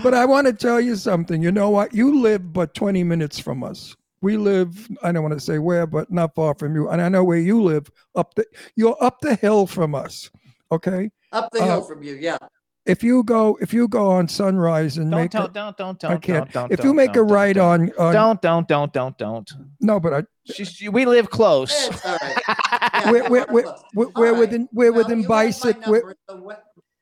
S4: but I want to tell you something. You know what? You live but 20 minutes from us. We live, I don't want to say where, but not far from you. And I know where you live up the you're up the hill from us. Okay.
S6: Up the
S4: Uh,
S6: hill from you. Yeah.
S4: If you go if you go on sunrise and
S3: Don't
S4: make
S3: tell,
S4: a,
S3: don't don't
S4: I
S3: don't
S4: can't.
S3: don't don't.
S4: if you
S3: don't,
S4: make a
S3: don't, don't,
S4: right on, on
S3: Don't don't don't don't don't.
S4: no, but I
S3: She's, we live close.
S6: It's all right. Yeah,
S4: we're, we're, we're, we're,
S6: All
S4: we're
S6: right.
S4: within we're
S6: Well,
S4: within
S6: you have my
S4: bicycle we're,
S6: number, so when-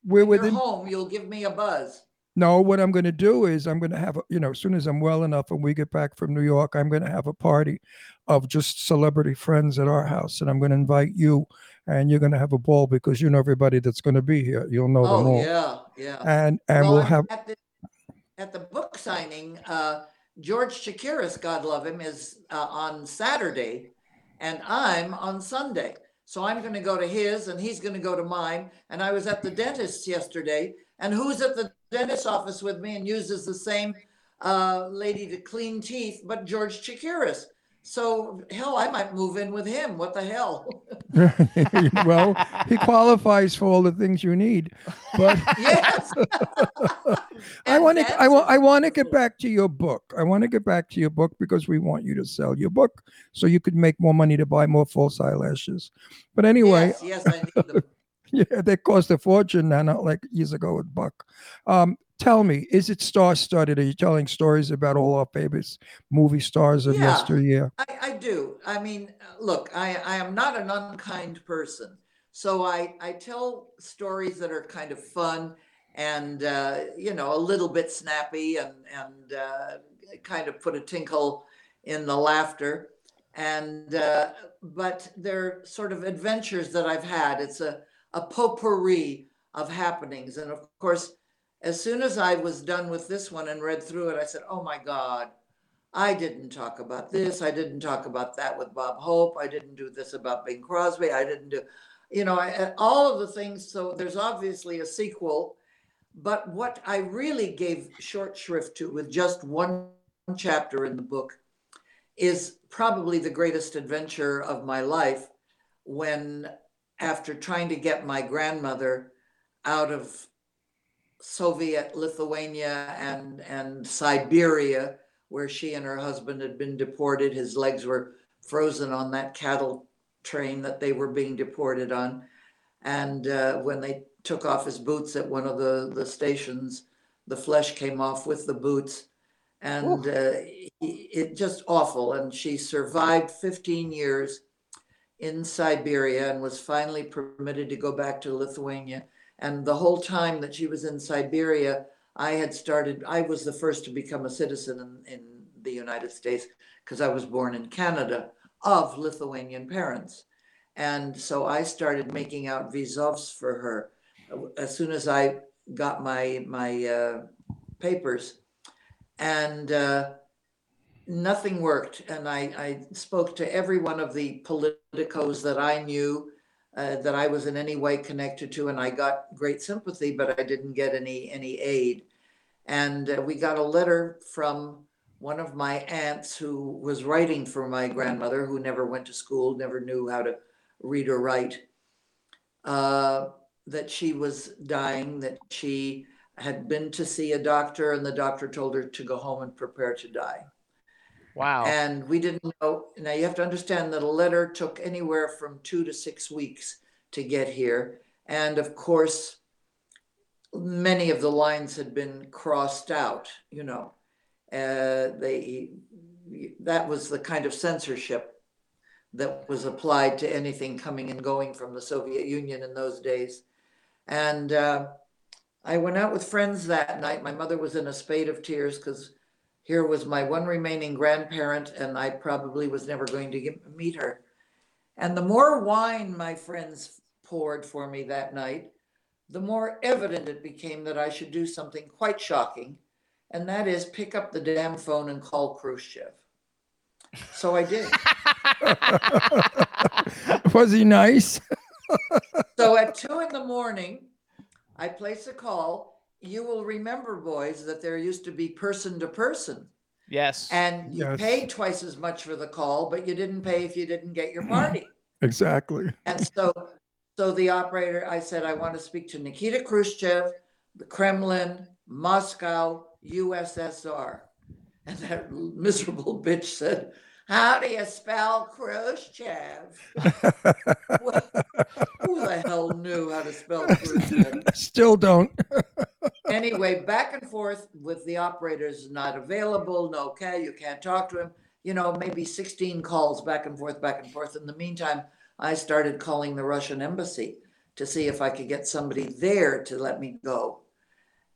S4: we're
S6: when
S4: within
S6: you're home, you'll give me a buzz.
S4: No, what I'm going to do is I'm going to have, a, you know, as soon as I'm well enough and we get back from New York, I'm going to have a party of just celebrity friends at our house. And I'm going to invite you and you're going to have a ball because you know everybody that's going to be here. You'll know them
S6: Oh,
S4: all.
S6: yeah. Yeah.
S4: And, and
S6: Well,
S4: we'll have,
S6: at the, at the book signing. Uh, George Chakiris, God love him, is uh, on Saturday, and I'm on Sunday. So I'm going to go to his, and he's going to go to mine. And I was at the dentist yesterday, and who's at the dentist's office with me and uses the same uh, lady to clean teeth, but George Chakiris. So hell, I might move in with him. What the hell?
S4: well, he qualifies for all the things you need. But
S6: yes.
S4: I want to, I want, I want to get back to your book. I want to get back to your book because we want you to sell your book so you could make more money to buy more false eyelashes. But anyway,
S6: Yes, yes, I need them.
S4: yeah, they cost a fortune now, not like years ago with Buck. Um, tell me, is it star studded? Are you telling stories about all our famous movie stars of
S6: Yeah.
S4: yesteryear?
S6: I, I do. I mean, uh, look, I, I am not an unkind person. So I, I tell stories that are kind of fun and, uh, you know, a little bit snappy and, and uh, kind of put a tinkle in the laughter. And, uh, but they're sort of adventures that I've had. It's a, a potpourri of happenings. And of course, as soon as I was done with this one and read through it, I said, oh my God, I didn't talk about this. I didn't talk about that with Bob Hope. I didn't do this about Bing Crosby. I didn't do, you know, I, all of the things. So there's obviously a sequel. But what I really gave short shrift to with just one chapter in the book is probably the greatest adventure of my life when, after trying to get my grandmother out of Soviet Lithuania and, and Siberia, where she and her husband had been deported. His legs were frozen on that cattle train that they were being deported on. And uh, when they took off his boots at one of the, the stations, the flesh came off with the boots. And uh, it just awful. And she survived 15 years in Siberia and was finally permitted to go back to Lithuania. And the whole time that she was in Siberia, I had started, I was the first to become a citizen in, in the United States because I was born in Canada of Lithuanian parents. And so I started making out visovs for her as soon as I got my, my uh, papers. And uh, nothing worked. And I, I spoke to every one of the politicos that I knew uh, that I was in any way connected to, and I got great sympathy, but I didn't get any any aid. And uh, we got a letter from one of my aunts who was writing for my grandmother, who never went to school, never knew how to read or write, uh, that she was dying, that she had been to see a doctor, and the doctor told her to go home and prepare to die.
S3: Wow.
S6: And we didn't know. Now you have to understand that a letter took anywhere from two to six weeks to get here. And of course, many of the lines had been crossed out, you know. Uh, they, that was the kind of censorship that was applied to anything coming and going from the Soviet Union in those days. And uh, I went out with friends that night. My mother was in a spate of tears because here was my one remaining grandparent, and I probably was never going to get, meet her. And the more wine my friends poured for me that night, the more evident it became that I should do something quite shocking, and that is pick up the damn phone and call Khrushchev. So I did.
S4: Was he nice?
S6: So at two in the morning, I place a call. You will remember, boys, that there used to be person to person.
S3: yes.
S6: And you
S4: Yes.
S6: paid twice as much for the call, but you didn't pay if you didn't get your party.
S4: Exactly.
S6: And so, so the operator, I said, I want to speak to Nikita Khrushchev, the Kremlin, Moscow, USSR. And that miserable bitch said, How do you spell Khrushchev? Who the hell knew how to spell Khrushchev?
S4: Still don't.
S6: anyway, back and forth with the operators not available. No, okay, you can't talk to him. You know, maybe 16 calls back and forth, back and forth. In the meantime, I started calling the Russian embassy to see if I could get somebody there to let me go.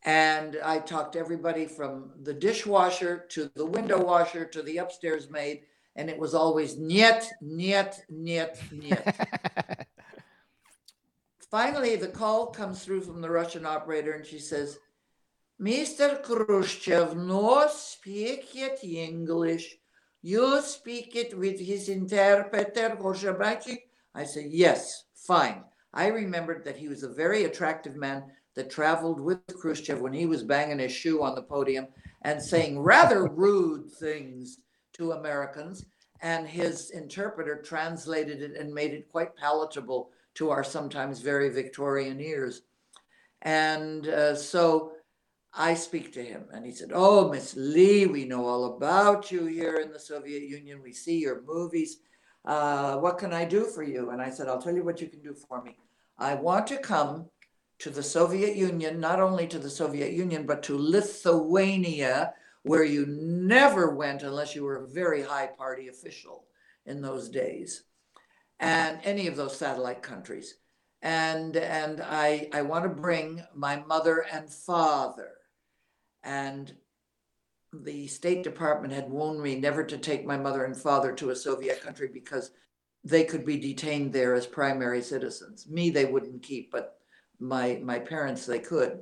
S6: And I talked to everybody from the dishwasher to the window washer to the upstairs maid. And it was always niet, niet, niet, niet. Finally, the call comes through from the Russian operator, and she says, Mr. Khrushchev no speak it English. You speak it with his interpreter, Khrushchevich. I said, yes, fine. I remembered that he was a very attractive man that traveled with Khrushchev when he was banging his shoe on the podium and saying rather rude things to Americans. And his interpreter translated it and made it quite palatable to our sometimes very Victorian ears. And uh, so I speak to him, and he said, Oh, Miss Lee, we know all about you here in the Soviet Union. We see your movies. Uh, what can I do for you? And I said, I'll tell you what you can do for me. I want to come to the Soviet Union, not only to the Soviet Union, but to Lithuania, where you never went unless you were a very high party official in those days, and any of those satellite countries. And and I I want to bring my mother and father, and the State Department had warned me never to take my mother and father to a Soviet country because they could be detained there as primary citizens. Me, they wouldn't keep, but my my parents they could.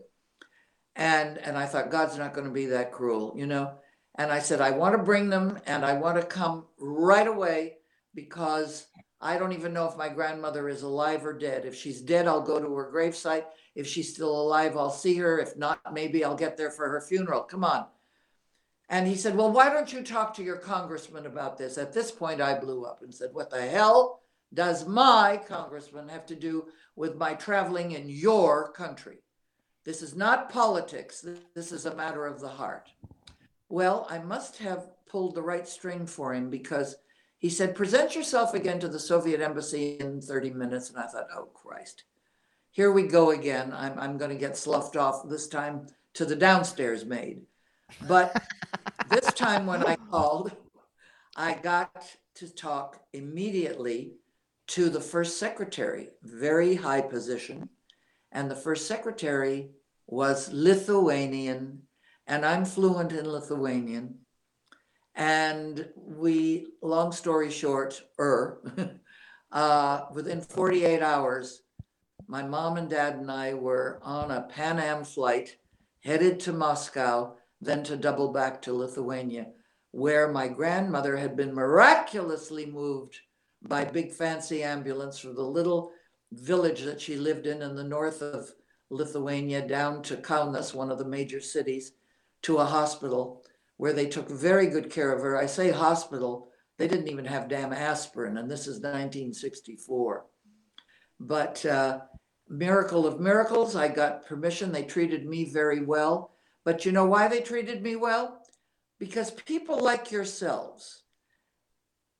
S6: And and I thought God's not going to be that cruel, you know. And I said I want to bring them, and I want to come right away because I don't even know if my grandmother is alive or dead. If she's dead, I'll go to her gravesite. If she's still alive, I'll see her. If not, maybe I'll get there for her funeral. Come on. And he said, Well, why don't you talk to your congressman about this? At this point, I blew up and said, What the hell does my congressman have to do with my traveling in your country? This is not politics. This is a matter of the heart. Well, I must have pulled the right string for him because he said, Present yourself again to the Soviet embassy in 30 minutes. And I thought, Oh, Christ. Here we go again. I'm, I'm going to get sloughed off this time to the downstairs maid. But this time when I called, I got to talk immediately to the first secretary, very high position. And the first secretary was Lithuanian, and I'm fluent in Lithuanian. And we, long story short, er, uh, within 48 hours, my mom and dad and I were on a Pan Am flight headed to Moscow then to double back to Lithuania, where my grandmother had been miraculously moved by big fancy ambulance from the little village that she lived in in the north of Lithuania down to Kaunas, one of the major cities, to a hospital where they took very good care of her. I say hospital, they didn't even have damn aspirin, and this is 1964. But uh, miracle of miracles, I got permission. They treated me very well. But you know why they treated me well? Because people like yourselves,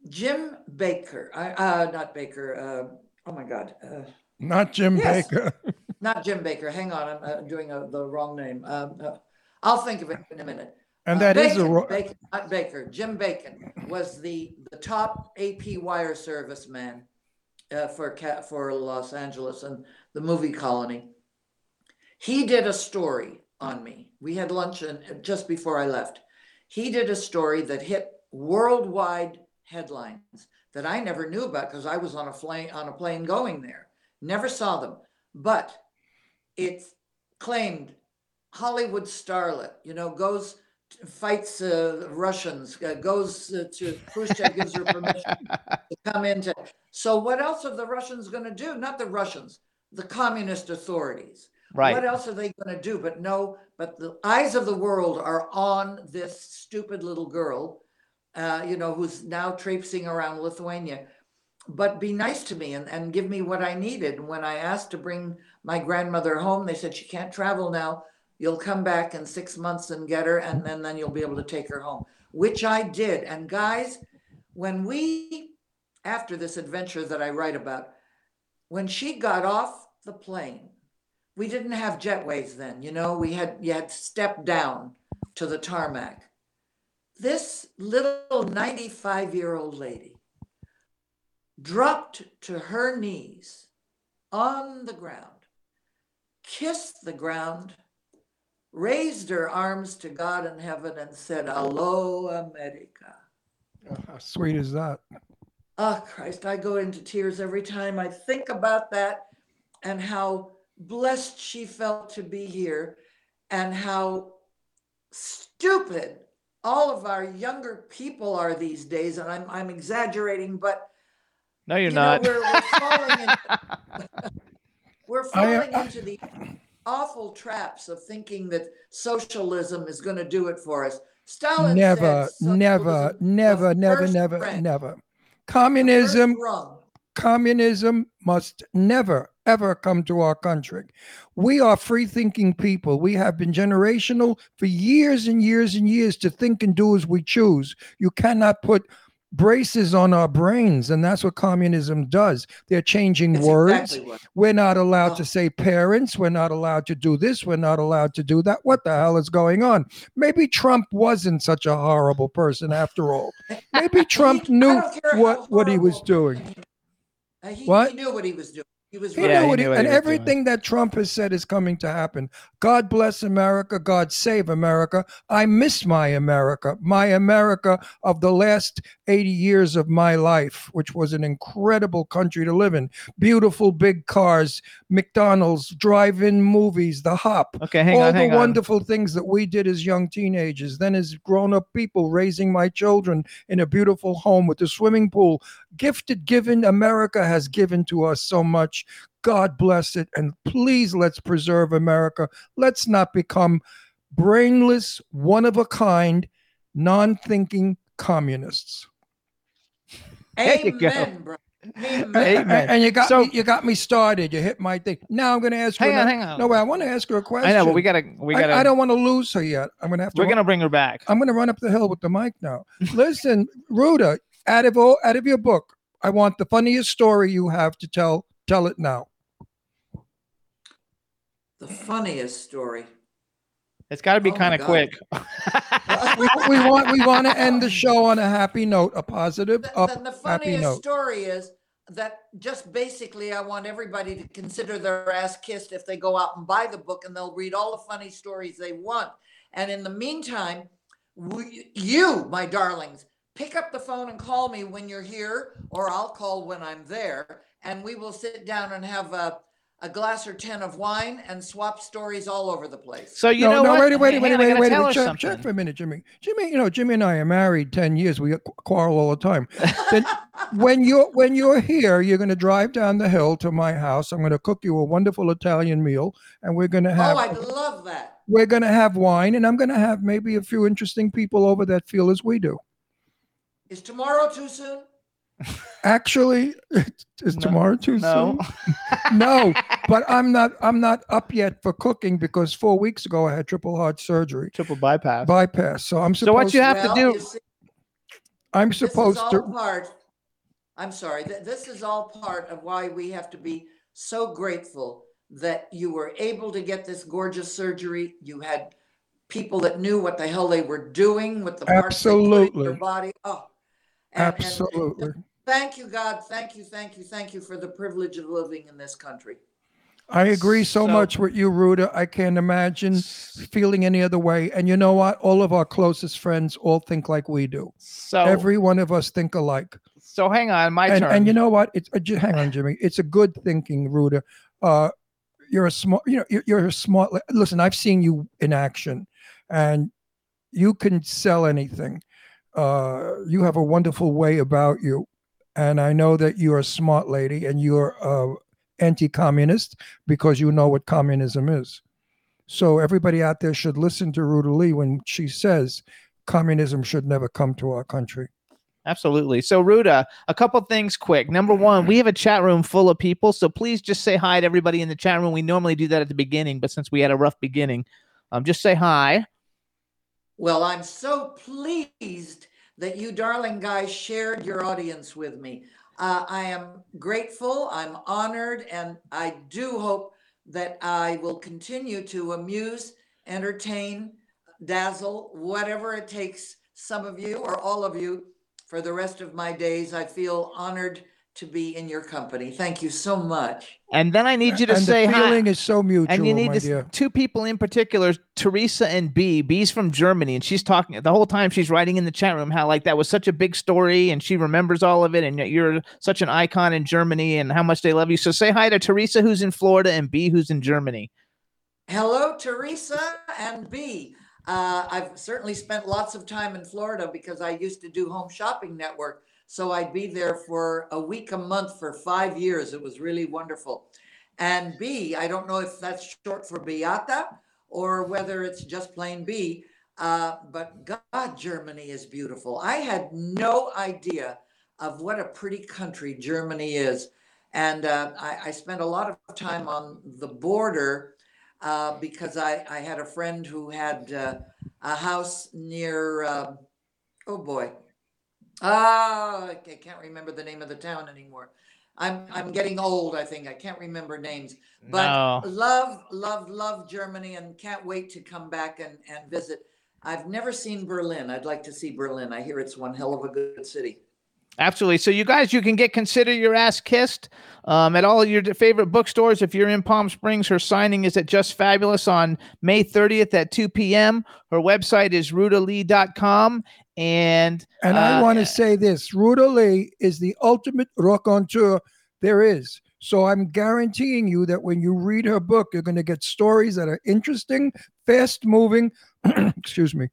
S6: Jim Baker, I, uh, not Baker, uh, oh my God, uh,
S4: Not Jim
S6: Yes.
S4: Baker.
S6: not Jim Baker. Hang on, I'm uh, doing uh the wrong name. Um, uh, I'll think of it in a minute.
S4: And
S6: Uh,
S4: that is a ro-
S6: Bacon, not Baker. Jim Bacon was the the top AP wire service man uh, for for Los Angeles and the movie colony. He did a story on me. We had lunch and just before I left. He did a story that hit worldwide headlines that I never knew about because I was on a plane on a plane going there. Never saw them, but it claimed Hollywood starlet, you know, goes fights uh, Russians, uh, goes uh, to Khrushchev gives her permission to come into. So what else are the Russians going to do? Not the Russians, the communist authorities.
S3: Right.
S6: What else are they going to do? But no, but the eyes of the world are on this stupid little girl, uh, you know, who's now traipsing around Lithuania. But be nice to me and, and give me what I needed. And When I asked to bring my grandmother home, they said she can't travel now. You'll come back in six months and get her, and then, then you'll be able to take her home, which I did. And guys, when we, after this adventure that I write about, when she got off the plane, we didn't have jetways then, you know, we had, you had to step down to the tarmac. This little 95 year old lady dropped to her knees on the ground, kissed the ground, raised her arms to God in heaven, and said, Hello, America.
S4: How sweet is that?
S6: Oh, Christ, I go into tears every time I think about that and how blessed she felt to be here and how stupid all of our younger people are these days. And I'm, I'm exaggerating, but
S3: No, you're
S6: you know,
S3: not.
S6: we're, we're falling, in, we're
S4: I, uh,
S6: falling into the awful traps of thinking that socialism is going to do it for us. Stalin
S4: Never,
S6: said
S4: never, never, never, never,
S6: rank,
S4: never. Communism, communism must never, ever come to our country. We are free thinking people. We have been generational for years and years and years to think and do as we choose. You cannot put braces on our brains, and that's what communism does. They're changing
S6: That's
S4: words.
S6: exactly what.
S4: We're not allowed
S6: Oh.
S4: to say parents. We're not allowed to do this. We're not allowed to do that. What the hell is going on? Maybe Trump wasn't such a horrible person after all. Maybe Trump knew
S6: don't care how
S4: what, what he was doing.
S6: Uh, He,
S4: What?
S6: he knew what he was doing. He was
S4: He
S6: right.
S4: Knew
S3: he
S4: what he-
S3: knew what
S4: and
S3: he doing.
S4: everything that Trump has said is coming to happen. God bless America. God save America. I miss my America, my America of the last 80 years of my life, which was an incredible country to live in. Beautiful big cars, McDonald's, drive in movies, the hop.
S3: Okay, hang
S4: all
S3: on,
S4: the
S3: hang on.
S4: wonderful things that we did as young teenagers, then as grown up people, raising my children in a beautiful home with a swimming pool. Gifted, given, America has given to us so much. God bless it. And please let's preserve America. Let's not become brainless, one of a kind, non thinking communists.
S3: There you go.
S6: Amen, bro.
S4: And,
S6: Amen.
S3: Amen.
S4: and you got
S3: So-
S4: me, you got me started. You hit my thing. Now I'm going to ask you.
S3: Hang on, hang on.
S4: No, I want to ask her a question.
S3: I know, but we gotta, we gotta.
S4: I, don't want to lose her yet. I'm gonna have to.
S3: we're gonna bring her back.
S4: I'm gonna run up the hill with the mic now. Listen, Ruta, out of all, out of your book, I want the funniest story you have to tell. Tell it now.
S6: The funniest story.
S3: It's got to be
S6: Oh my
S3: kind of
S6: God.
S3: quick.
S4: We, we want we want to end the show on a happy note, a positive,
S6: The,
S4: up,
S6: the- the
S4: happy
S6: funniest
S4: note.
S6: story is that just basically, I want everybody to consider their ass kissed if they go out and buy the book, and they'll read all the funny stories they want. And in the meantime, we, you, my darlings, pick up the phone and call me when you're here, or I'll call when I'm there, and we will sit down and have a, a glass or ten of wine and swap stories all over the place.
S3: So you
S4: no,
S3: know
S4: no,
S3: what?
S4: wait, wait, wait, wait, wait, wait, wait. Check, check for a minute, Jimmy. Jimmy, you know, Jimmy and I are married ten years. We quarrel all the time. Then when you're when you're here, you're going to drive down the hill to my house. I'm going to cook you a wonderful Italian meal, and we're going to oh, have
S6: oh, I'd love that.
S4: we're going to have wine, and I'm going to have maybe a few interesting people over that feel as we do.
S6: Is tomorrow too soon?
S4: Actually, is
S3: No,
S4: tomorrow too
S3: No.
S4: soon? No, but I'm not. I'm not up yet for cooking because four weeks ago I had triple heart surgery,
S3: Triple bypass.
S4: bypass. So I'm supposed.
S3: So what you have to
S6: Well,
S3: do?
S6: see,
S4: I'm
S6: This is
S4: supposed
S6: all
S4: to.
S6: part, I'm sorry, th- this is all part of why we have to be so grateful that you were able to get this gorgeous surgery. You had people that knew what the hell they were doing with the parts they put in
S4: Absolutely.
S6: your body. Oh. and- and
S4: Absolutely.
S6: Thank you, God. Thank you, thank you, thank you for the privilege of living in this country.
S4: I agree so,
S3: So-
S4: much with you, Ruta. I can't imagine feeling any other way. And you know what? All of our closest friends all think like we do.
S3: So
S4: Every one of us think alike.
S3: so hang on, my
S4: and,
S3: turn.
S4: and you know what? It's uh, hang on, Jimmy. It's a good thinking, Ruta. Uh, you're a smart. You know, you're, you're a smart. Listen, I've seen you in action, and you can sell anything. Uh, you have a wonderful way about you, and I know that you're a smart lady, and you're uh, anti-communist because you know what communism is. So everybody out there should listen to Ruta Lee when she says communism should never come to our country.
S3: Absolutely. So, Ruta, a couple things quick. Number one, we have a chat room full of people. So, please just say hi to everybody in the chat room. We normally do that at the beginning, but since we had a rough beginning, um, just say hi.
S6: Well, I'm so pleased that you darling guys shared your audience with me. Uh, I am grateful, I'm honored, and I do hope that I will continue to amuse, entertain, dazzle, whatever it takes, some of you or all of you, for the rest of my days. I feel honored to be in your company. Thank you so much.
S3: And then I need you to
S4: and
S3: say
S4: the
S3: hi.
S4: is so mutual,
S3: and you need
S4: my
S3: this
S4: dear.
S3: two people in particular, Teresa and B. B's from Germany, and she's talking the whole time. She's writing in the chat room how like that was such a big story, and she remembers all of it, and you're such an icon in Germany, and how much they love you. So say hi to Teresa, who's in Florida, and B, who's in Germany.
S6: Hello, Teresa and B. Uh, I've certainly spent lots of time in Florida because I used to do Home Shopping Network. So I'd be there for a week a month for five years. It was really wonderful. And B, I don't know if that's short for Beata or whether it's just plain B, uh, but God, Germany is beautiful. I had no idea of what a pretty country Germany is. And uh, I, I spent a lot of time on the border uh, because I, I had a friend who had uh, a house near, uh, oh boy, Oh, I can't remember the name of the town anymore. I'm I'm getting old. I think I can't remember names. But
S3: No.
S6: love, love, love Germany, and can't wait to come back and and visit. I've never seen Berlin. I'd like to see Berlin. I hear it's one hell of a good city.
S3: Absolutely. So you guys, you can get consider your ass kissed um, at all your favorite bookstores. If you're in Palm Springs, her signing is at Just Fabulous on May 30th at 2 p.m. Her website is rutalee.com. And
S4: And I
S3: uh,
S4: want to say this Ruta Lee is the ultimate raconteur there is. So I'm guaranteeing you that when you read her book, you're going to get stories that are interesting, fast moving, excuse me,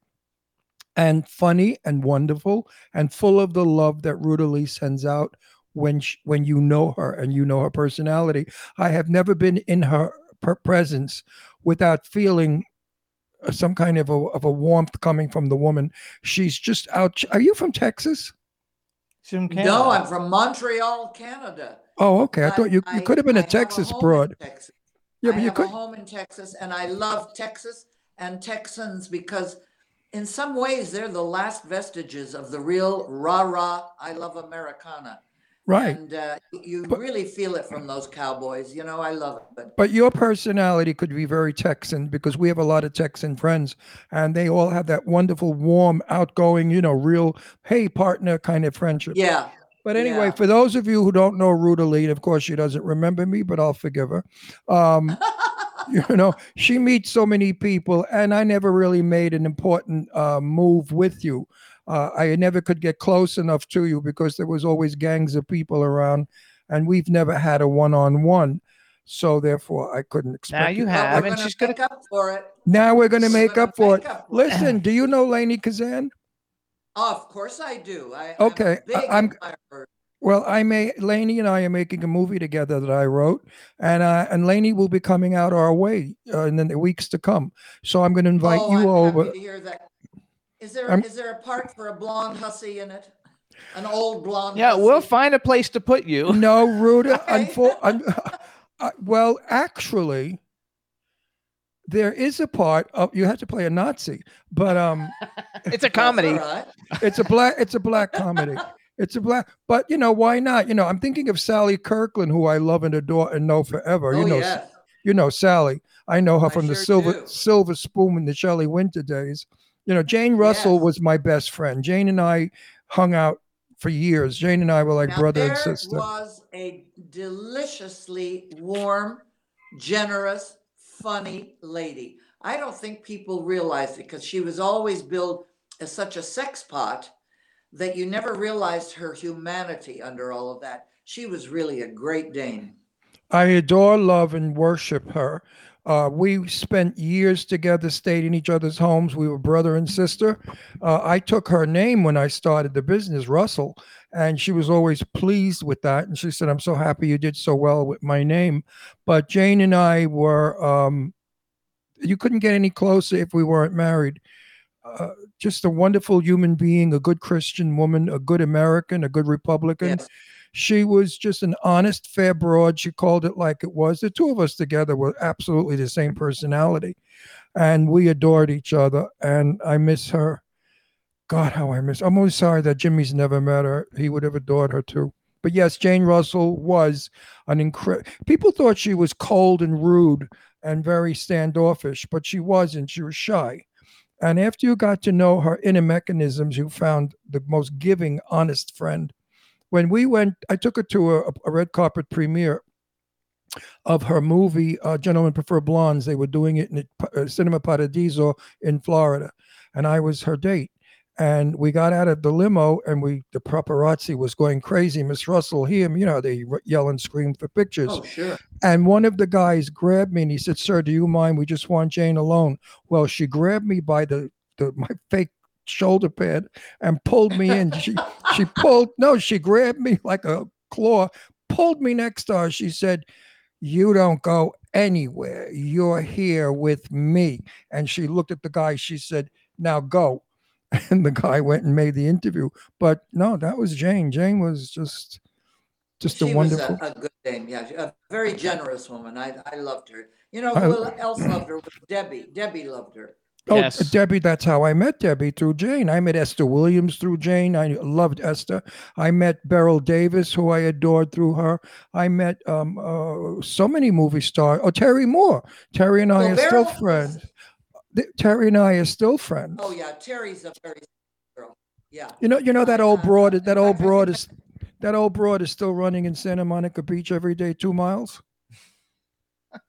S4: and funny and wonderful and full of the love that Ruta Lee sends out when sh when you know her and you know her personality. I have never been in her per- presence without feeling Uh, some kind of a, of a warmth coming from the woman. She's just out. Are you from Texas?
S6: No, I'm from Montreal, Canada.
S4: Oh, okay. I, thought you, you could have been
S6: I
S4: a Texas
S6: home in
S4: broad.
S6: Texas.
S4: Yeah,
S6: I
S4: but you
S6: have
S4: could.
S6: a home in Texas, and I love Texas and Texans because, in some ways, they're the last vestiges of the real rah rah. I love Americana,
S4: Right.
S6: and uh, you
S4: But-
S6: really feel it from those cowboys. You know, I love it.
S4: But your personality could be very Texan because we have a lot of Texan friends and they all have that wonderful, warm, outgoing, you know, real, hey, partner kind of friendship.
S6: Yeah,
S4: But anyway,
S6: Yeah.
S4: for those of you who don't know Ruta Lee, of course, she doesn't remember me, but I'll forgive her. Um, you know, she meets so many people, and I never really made an important uh, move with you. Uh, I never could get close enough to you because there was always gangs of people around, and we've never had a one-on-one. So therefore, I couldn't expect.
S3: Now you
S4: it.
S3: Have, and she's gonna.
S6: make up for it.
S4: Now we're going to make
S6: gonna
S4: up for
S6: make
S4: it.
S6: up for it.
S4: Listen, do you know Lainie Kazan?
S6: Oh, of course I do. I,
S4: Okay,
S6: I'm a
S4: I- I'm-
S6: admirer.
S4: Well, I may Lainie and I are making a movie together that I wrote, and uh, and Lainie will be coming out our way uh, in the weeks to come. So I'm going to invite
S6: oh,
S4: you
S6: I'm
S4: over.
S6: Happy to hear that. Is there
S4: I'm-
S6: is there a part for a blonde hussy in it? An old blonde.
S3: Yeah, we'll find a place to put you.
S4: No, Ruta.
S6: Okay.
S4: unfo- un- uh, well, actually, there is a part of you have to play a Nazi, but um,
S3: It's a comedy.
S6: all right.
S4: it's a black it's a black comedy. It's a black, but you know why not? You know, I'm thinking of Sally Kirkland, who I love and adore and know forever.
S6: Oh,
S4: you know,
S6: yes.
S4: you know Sally. I know her
S6: I
S4: from the silver
S6: do.
S4: silver spoon in the Shelley Winter days. You know, Jane Russell
S6: Yes.
S4: was my best friend. Jane and I hung out for years. Jane and I were like
S6: Now,
S4: brother and sister.
S6: was a deliciously warm, generous, funny lady. I don't think people realized it because she was always billed as such a sex pot that you never realized her humanity under all of that. She was really a great dame.
S4: I adore, love, and worship her. Uh, we spent years together, stayed in each other's homes. We were brother and sister. Uh, I took her name when I started the business, Russell, and she was always pleased with that. And she said, "I'm so happy you did so well with my name." But Jane and I were, um, you couldn't get any closer if we weren't married. Uh, just a wonderful human being, a good Christian woman, a good American, a good Republican.
S6: Yes.
S4: She was just an honest, fair broad. She called it like it was. The two of us together were absolutely the same personality. And we adored each other. And I miss her. God, how I miss. I'm only sorry that Jimmy's never met her. He would have adored her too. But yes, Jane Russell was an incredible. People thought she was cold and rude and very standoffish, but she wasn't. She was shy. And after you got to know her inner mechanisms, you found the most giving, honest friend when we went, I took her to a, a red carpet premiere of her movie uh, "Gentlemen Prefer Blondes." They were doing it in the, uh, Cinema Paradiso in Florida, and I was her date. And we got out of the limo, and we the paparazzi was going crazy. Miss Russell, here, you know, they yell and scream for pictures.
S6: Oh, sure.
S4: And one of the guys grabbed me and he said, "Sir, do you mind? We just want Jane alone." Well, she grabbed me by the, the my fake shoulder pad and pulled me in. She she pulled no, she grabbed me like a claw, pulled me next to her. She said, "You don't go anywhere. You're here with me." And she looked at the guy. She said, "Now go." And the guy went and made the interview. But no, that was Jane. Jane was just just
S6: she
S4: a wonderful.
S6: a, a good dame. Yeah, a very generous woman. I I loved her. You know
S4: I-
S6: else loved her? Was Debbie. Debbie loved her.
S4: Oh,
S3: Yes.
S4: Debbie, that's how I met Debbie through Jane. I met Esther Williams through Jane. I loved Esther. I met Beryl Davis, who I adored through her. I met um, uh, so many movie stars. Oh, Terry Moore. Terry and I
S6: Well,
S4: are still
S6: Beryl was-
S4: friends. Th- Terry and I are still friends.
S6: Oh yeah, Terry's a very girl. Yeah.
S4: You know, you know that old broad. That old broad is that old broad is still running in Santa Monica Beach every day, two miles.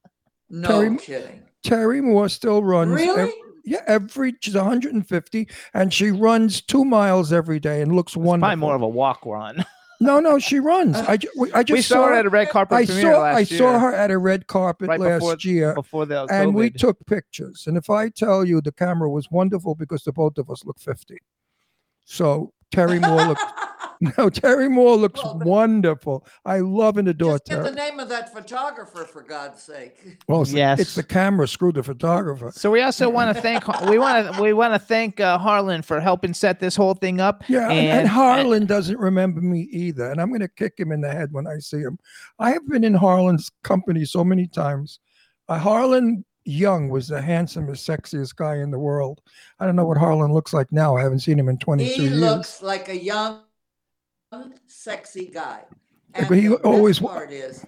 S6: No
S4: Terry-
S6: kidding.
S4: Terry Moore still runs. ev-
S6: Really?
S4: Yeah, every she's 150, and she runs two miles every day and looks wonderful.
S3: Probably more of a walk run.
S4: No, no, she runs. I, ju- I just
S3: we saw her at a red carpet
S4: I
S3: premiere
S4: saw I
S3: year.
S4: saw her at a red carpet
S3: right
S4: last
S3: before,
S4: year,
S3: before the
S4: and we took pictures. And if I tell you the camera was wonderful because the both of us look 50. So Terry Moore looked no, Terry Moore looks
S6: Well, but-
S4: wonderful. I love and adore
S6: Just get the
S4: Terry.
S6: name of that photographer for God's sake.
S4: Well, it's, the-
S3: Yes.
S4: it's the camera. Screw the photographer.
S3: So we also want to thank we want to we want to thank uh, Harlan for helping set this whole thing up.
S4: Yeah, and, and
S3: And-
S4: Harlan doesn't remember me either, and I'm going to kick him in the head when I see him. I have been in Harlan's company so many times. Uh, Harlan Young was the handsomest, sexiest guy in the world. I don't know what Harlan looks like now. I haven't seen him in 22
S6: He
S4: years.
S6: looks like a young, sexy guy. And
S4: but he
S6: the
S4: always wa-
S6: part is,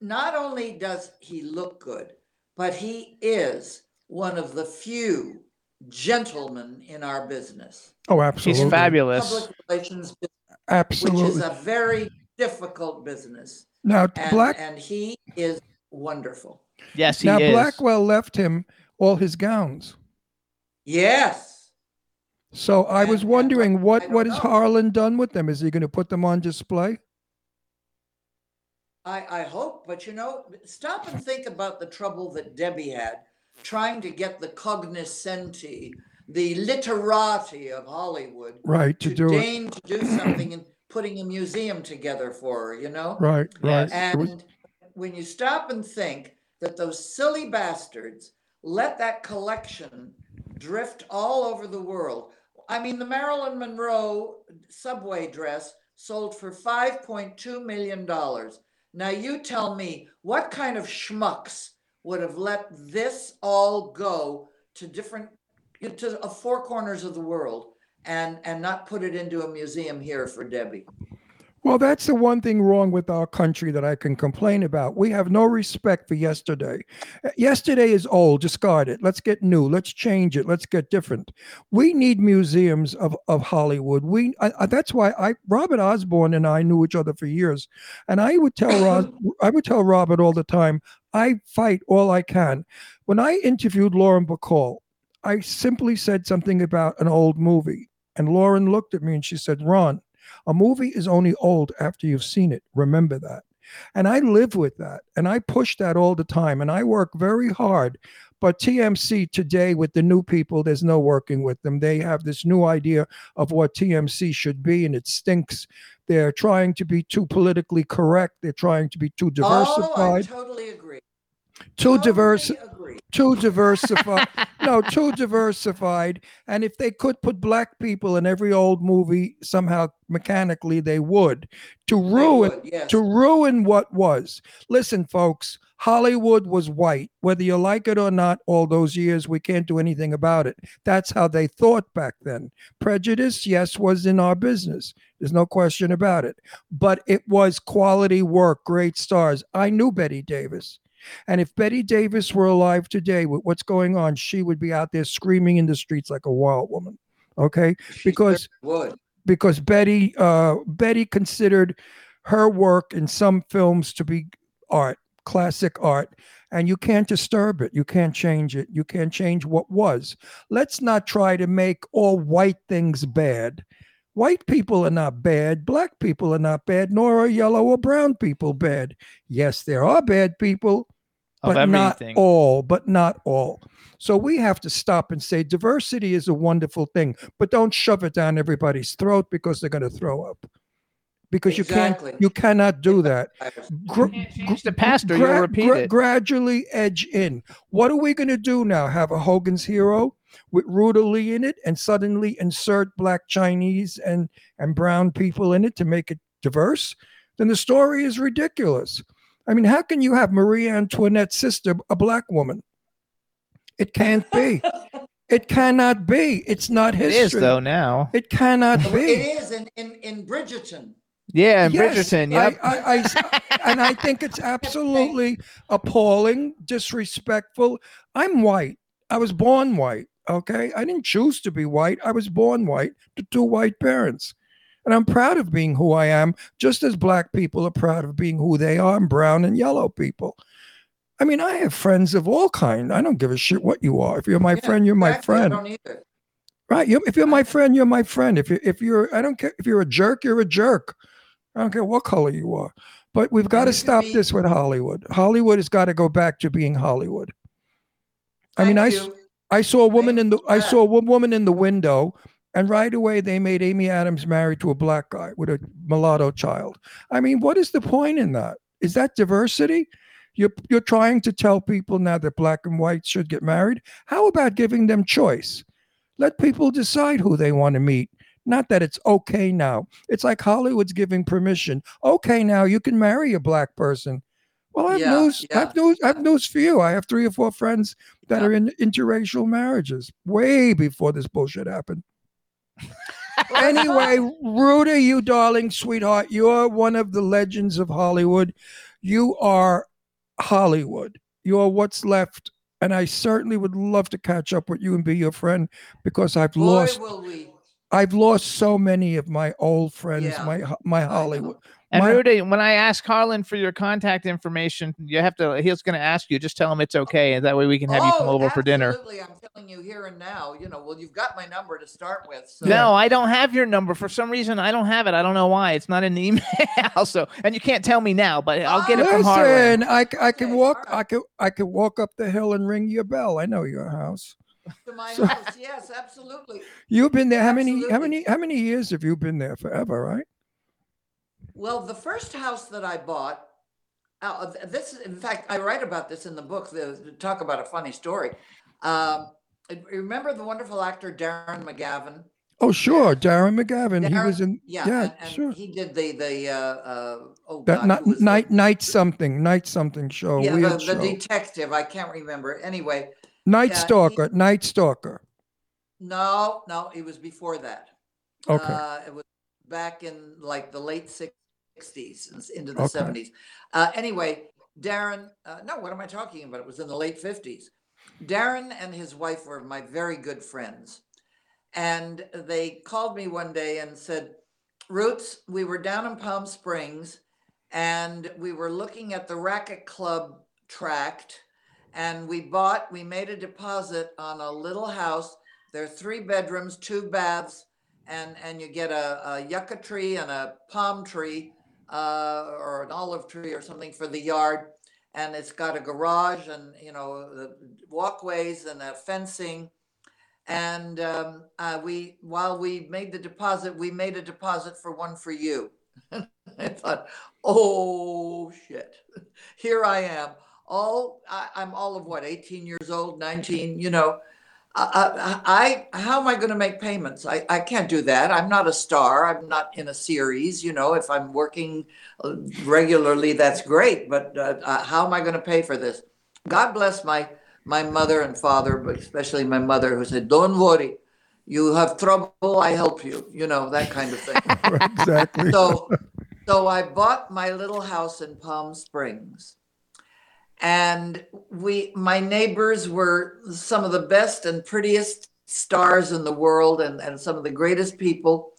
S6: not only does he look good, but he is one of the few gentlemen in our business.
S4: oh, absolutely.
S3: He's fabulous.
S6: Public relations, business, which is a very difficult business,
S4: now,
S6: and,
S4: Black.
S6: and he is wonderful.
S3: Yes, he is
S4: Now,
S3: is.
S4: Blackwell left him all his gowns.
S6: Yes.
S4: So I was
S6: uh,
S4: wondering
S6: I
S4: what what has. Harlan done with them? Is he going to put them on display?
S6: I, I hope, but you know, stop and think about the trouble that Debbie had trying to get the cognoscenti, the literati of Hollywood
S4: Right to, do it.
S6: deign to do something and putting a museum together for her, you know?
S4: Right, right. It was-
S6: And when you stop and think that those silly bastards let that collection drift all over the world. I mean, the Marilyn Monroe subway dress sold for $5.2 million. Now, you tell me what kind of schmucks would have let this all go to different, to uh, four corners of the world and, and not put it into a museum here for Debbie?
S4: Well, that's the one thing wrong with our country that I can complain about. We have no respect for yesterday. Yesterday is old, discard it. Let's get new. Let's change it. Let's get different. We need museums of, of Hollywood. We I, I- that's why I Robert Osborne and I knew each other for years, and I would tell Ros, I would tell Robert all the time. I fight all I can. When I interviewed Lauren Bacall, I simply said something about an old movie, and Lauren looked at me and she said, "Ron." A movie is only old after you've seen it. Remember that. And I live with that. And I push that all the time. And I work very hard. But TMC today, with the new people, there's no working with them. They have this new idea of what TMC should be, and it stinks. They're trying to be too politically correct. They're trying to be too diversified.
S6: Oh, I totally agree.
S4: too diverse,
S6: agree.
S4: Too diversified. no, too diversified. And if they could put black people in every old movie, somehow mechanically they would. To ruin
S6: would, yes.
S4: to ruin what was. Listen, folks, Hollywood was white. Whether you like it or not, all those years, we can't do anything about it. That's how they thought back then. Prejudice, yes, was in our business. There's no question about it. But it was quality work, great stars. I knew Bette Davis. And if Bette Davis were alive today with what's going on, she would be out there screaming in the streets like a wild woman. Okay?
S6: She
S4: because-
S6: would.
S4: because Bette uh, Bette considered her work in some films to be art, classic art, and you can't disturb it. You can't change it. You can't change what was. Let's not try to make all white things bad. White people are not bad. Black people are not bad, nor are yellow or brown people bad. Yes, there are bad people, but not all, but not all. So we have to stop and say diversity is a wonderful thing, but don't shove it down everybody's throat because they're going to throw up. Because
S6: Exactly.
S4: you can't, you cannot do that.
S6: I was-
S4: Gr-
S3: Change the pastor, you'll repeat
S4: gra-
S3: it.
S4: Gradually edge in. What are we going to do now? Have a Hogan's Hero with Ruta Lee in it, and suddenly insert Black Chinese and and brown people in it to make it diverse? Then the story is ridiculous. I mean, how can you have Marie Antoinette's sister a black woman? It can't be. It cannot be. It's not
S3: It
S4: history.
S3: is though now.
S4: It cannot be.
S6: It is in, in, in Bridgerton.
S3: Yeah, in
S4: Yes,
S3: Bridgerton.
S4: I- I, I- and I think it's absolutely appalling, disrespectful. I'm white. I was born white. Okay. I didn't choose to be white. I was born white to two white parents. And I'm proud of being who I am, just as black people are proud of being who they are, and brown and yellow people. I mean, I have friends of all kind. I don't give a shit what you are. If you're my
S6: Yeah,
S4: friend, you're my
S6: exactly, I
S4: friend.
S6: don't either.
S4: Right. If you're my friend, you're my friend. If you're if you're I don't care if you're a jerk, you're a jerk. I don't care what color you are. But we've got to stop
S6: be-
S4: this with Hollywood. Hollywood has got to go back to being Hollywood. I mean, I. I saw a woman in the I saw a woman in the window, and right away they made Amy Adams married to a black guy with a mulatto child. I mean, what is the point in that? Is that diversity? You're you're trying to tell people now that black and white should get married. How about giving them choice? Let people decide who they want to meet. Not that it's okay now. It's like Hollywood's giving permission. Okay, now you can marry a black person. Well, I have
S6: Yeah,
S4: news. I have
S6: yeah,
S4: news. I have news for you. I have three or four friends that
S6: Yeah.
S4: are in interracial marriages way before this bullshit happened. anyway, Rudy, you darling sweetheart, you're one of the legends of Hollywood. You are Hollywood. You are what's left. And I certainly would love to catch up with you and be your friend because I've
S6: Boy,
S4: lost
S6: will we.
S4: I've lost so many of my old friends,
S6: Yeah,
S4: my my. Hollywood.
S3: And
S4: My-
S3: Rudy, when I ask Harlan for your contact information, you have to. He's going to ask you. Just tell him it's okay, and that way we can have you come
S6: Oh,
S3: over for dinner.
S6: Absolutely, I'm telling you here and now. You know, well, you've got my number to start with. So
S3: No, I don't have your number for some reason. I don't have it. I don't know why. It's not in the email. so, and you can't tell me now, but I'll get it from Harlan.
S4: Listen, I, c- I can
S6: Okay,
S4: walk
S6: all right.
S4: I can I can walk up the hill and ring your bell. I know your house.
S6: To my
S4: So-
S6: house, yes, absolutely.
S4: You've been there. How many how many how many years have you been there? Forever, right?
S6: Well, the first house that I bought, uh, this, in fact, I write about this in the book. The, talk about a funny story. Um, remember the wonderful actor Darren McGavin?
S4: Oh, sure. Darren McGavin. he was in
S6: Yeah,
S4: yeah,
S6: and, and
S4: sure.
S6: he did the the uh, uh, oh
S4: That
S6: God,
S4: night,
S6: the-
S4: night night something, night something show,
S6: yeah, the, the
S4: show.
S6: detective. I can't remember. Anyway,
S4: night
S6: yeah, he-
S4: stalker, night stalker.
S6: no, no, it was before that.
S4: Okay.
S6: Uh, it was back in like the late sixties and s- into the
S4: Okay.
S6: seventies. Uh, anyway, Darren, uh, no, what am I talking about? It was in the late fifties. Darren and his wife were my very good friends. And they called me one day and said, Roots, we were down in Palm Springs and we were looking at the Racquet Club tract and we bought, we made a deposit on a little house. There are three bedrooms, two baths, and, and you get a, a yucca tree and a palm tree uh, or an olive tree or something for the yard. And it's got a garage and, you know, the walkways and a fencing. And um, uh, we, while we made the deposit, we made a deposit for one for you. I thought, oh shit, here I am. All I, I'm all of what, 18 years old, 19. You know, I, I, I how am I going to make payments? I, I can't do that. I'm not a star. I'm not in a series. You know, if I'm working uh, regularly, that's great. But uh, uh, how am I going to pay for this? God bless my my mother and father, but especially my mother, who said, "Don't worry, you have trouble, I help you." You know that kind of thing.
S4: exactly.
S6: so, so I bought my little house in Palm Springs, and we, my neighbors were some of the best and prettiest stars in the world, and and some of the greatest people.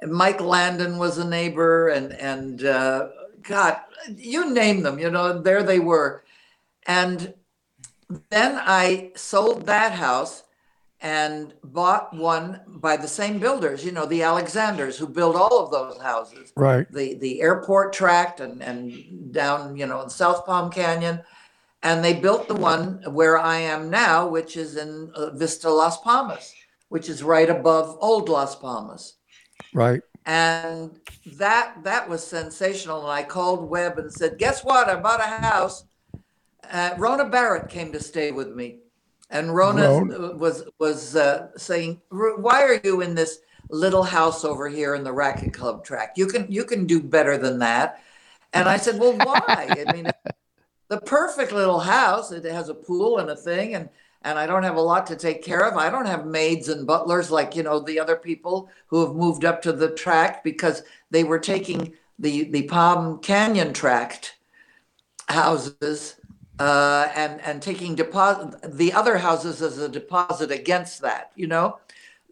S6: And Mike Landon was a neighbor, and and uh, God, you name them, you know, there they were, and then I sold that house and bought one by the same builders, you know, the Alexanders who built all of those houses,
S4: right.
S6: the the airport tract and and down, you know, in South Palm Canyon, and they built the one where I am now, which is in uh, Vista Las Palmas, which is right above Old Las Palmas
S4: Right.
S6: and that that was sensational. And I called Webb and said, "Guess what? I bought a house." Uh, Rona Barrett came to stay with me, and Rona was was uh, saying, "Why are you in this little house over here in the Racquet Club track? You can you can do better than that." And I said, "Well, why? I mean, the perfect little house. It has a pool and a thing, and and I don't have a lot to take care of. I don't have maids and butlers like, you know, the other people who have moved up to the tract because they were taking the, the Palm Canyon tract houses uh, and, and taking deposit, the other houses as a deposit against that, you know,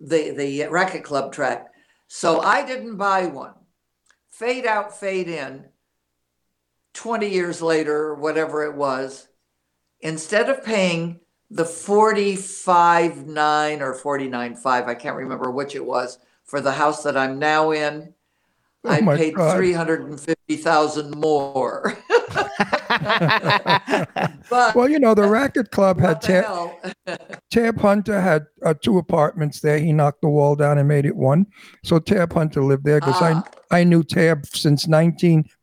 S6: the, the racquet club tract. So I didn't buy one. Fade out, fade in. 20 years later, whatever it was, instead of paying the 45 9 or 49 5 i can't remember which it was for the house that i'm now in
S4: Oh
S6: i paid
S4: God.
S6: 350000 more but
S4: Well, you know, the racquet club had
S6: what the
S4: ta-
S6: hell?
S4: Tab Hunter had uh, two apartments there. He knocked the wall down and made it one. So Tab Hunter lived there because
S6: Ah.
S4: I I knew Tab since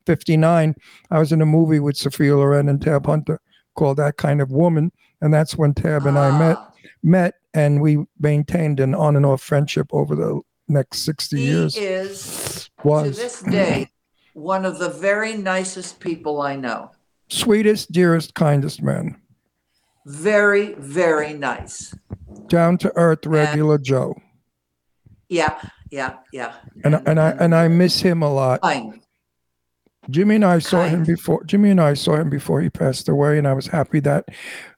S4: 1959. I was in a movie with Sophia Loren and Tab Hunter called That Kind of Woman, and that's when Tab and I met
S6: Ah,
S4: met, and we maintained an on and off friendship over the next 60
S6: he
S4: years.
S6: is to this day one of the very nicest people i know
S4: sweetest, dearest, kindest man,
S6: very very nice
S4: down to earth, regular Joe.
S6: yeah yeah yeah
S4: And and I and I miss him a lot.
S6: fine
S4: Jimmy and I saw him before. Jimmy and I saw him before he passed away, and I was happy that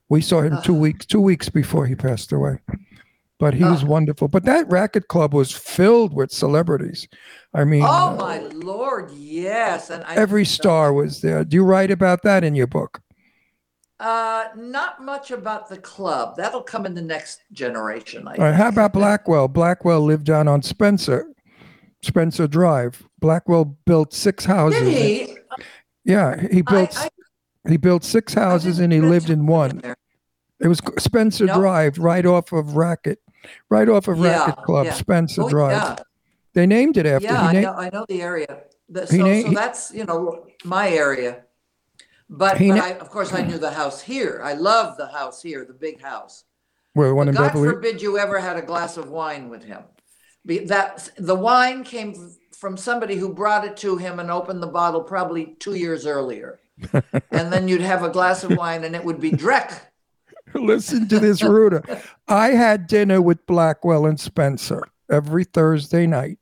S4: we saw him two
S6: Ah.
S4: weeks two weeks before he passed away. But he was
S6: Ah.
S4: wonderful. But that racquet club was filled with celebrities. I mean,
S6: Oh
S4: uh,
S6: my lord, yes, and I
S4: every star was there. Do you write about that in your book?
S6: Uh, not much about the club. That'll come in the next generation. I
S4: All right, how about Blackwell? Blackwell lived down on Spencer, Spencer Drive. Blackwell built six houses.
S6: Did he?
S4: Yeah, he built
S6: I,
S4: he built six houses and he lived in one.
S6: there.
S4: It was Spencer
S6: Nope.
S4: Drive, right off of Racquet, right off of
S6: Yeah,
S4: Racquet Club,
S6: yeah.
S4: Spencer
S6: Oh,
S4: Drive.
S6: yeah,
S4: They named it after.
S6: yeah,
S4: he
S6: I know, I know the area. The- so,
S4: na-
S6: so that's you know my area. But, but
S4: na-
S6: I, of course, I knew the house here. I love the house here, the big house.
S4: Well, one
S6: But
S4: in
S6: God
S4: Beverly.
S6: forbid you ever had a glass of wine with him. Be, that the wine came from somebody who brought it to him and opened the bottle probably two years earlier, and then you'd have a glass of wine and it would be Dreck.
S4: Listen to this, Ruta. I had dinner with Blackwell and Spencer every Thursday night.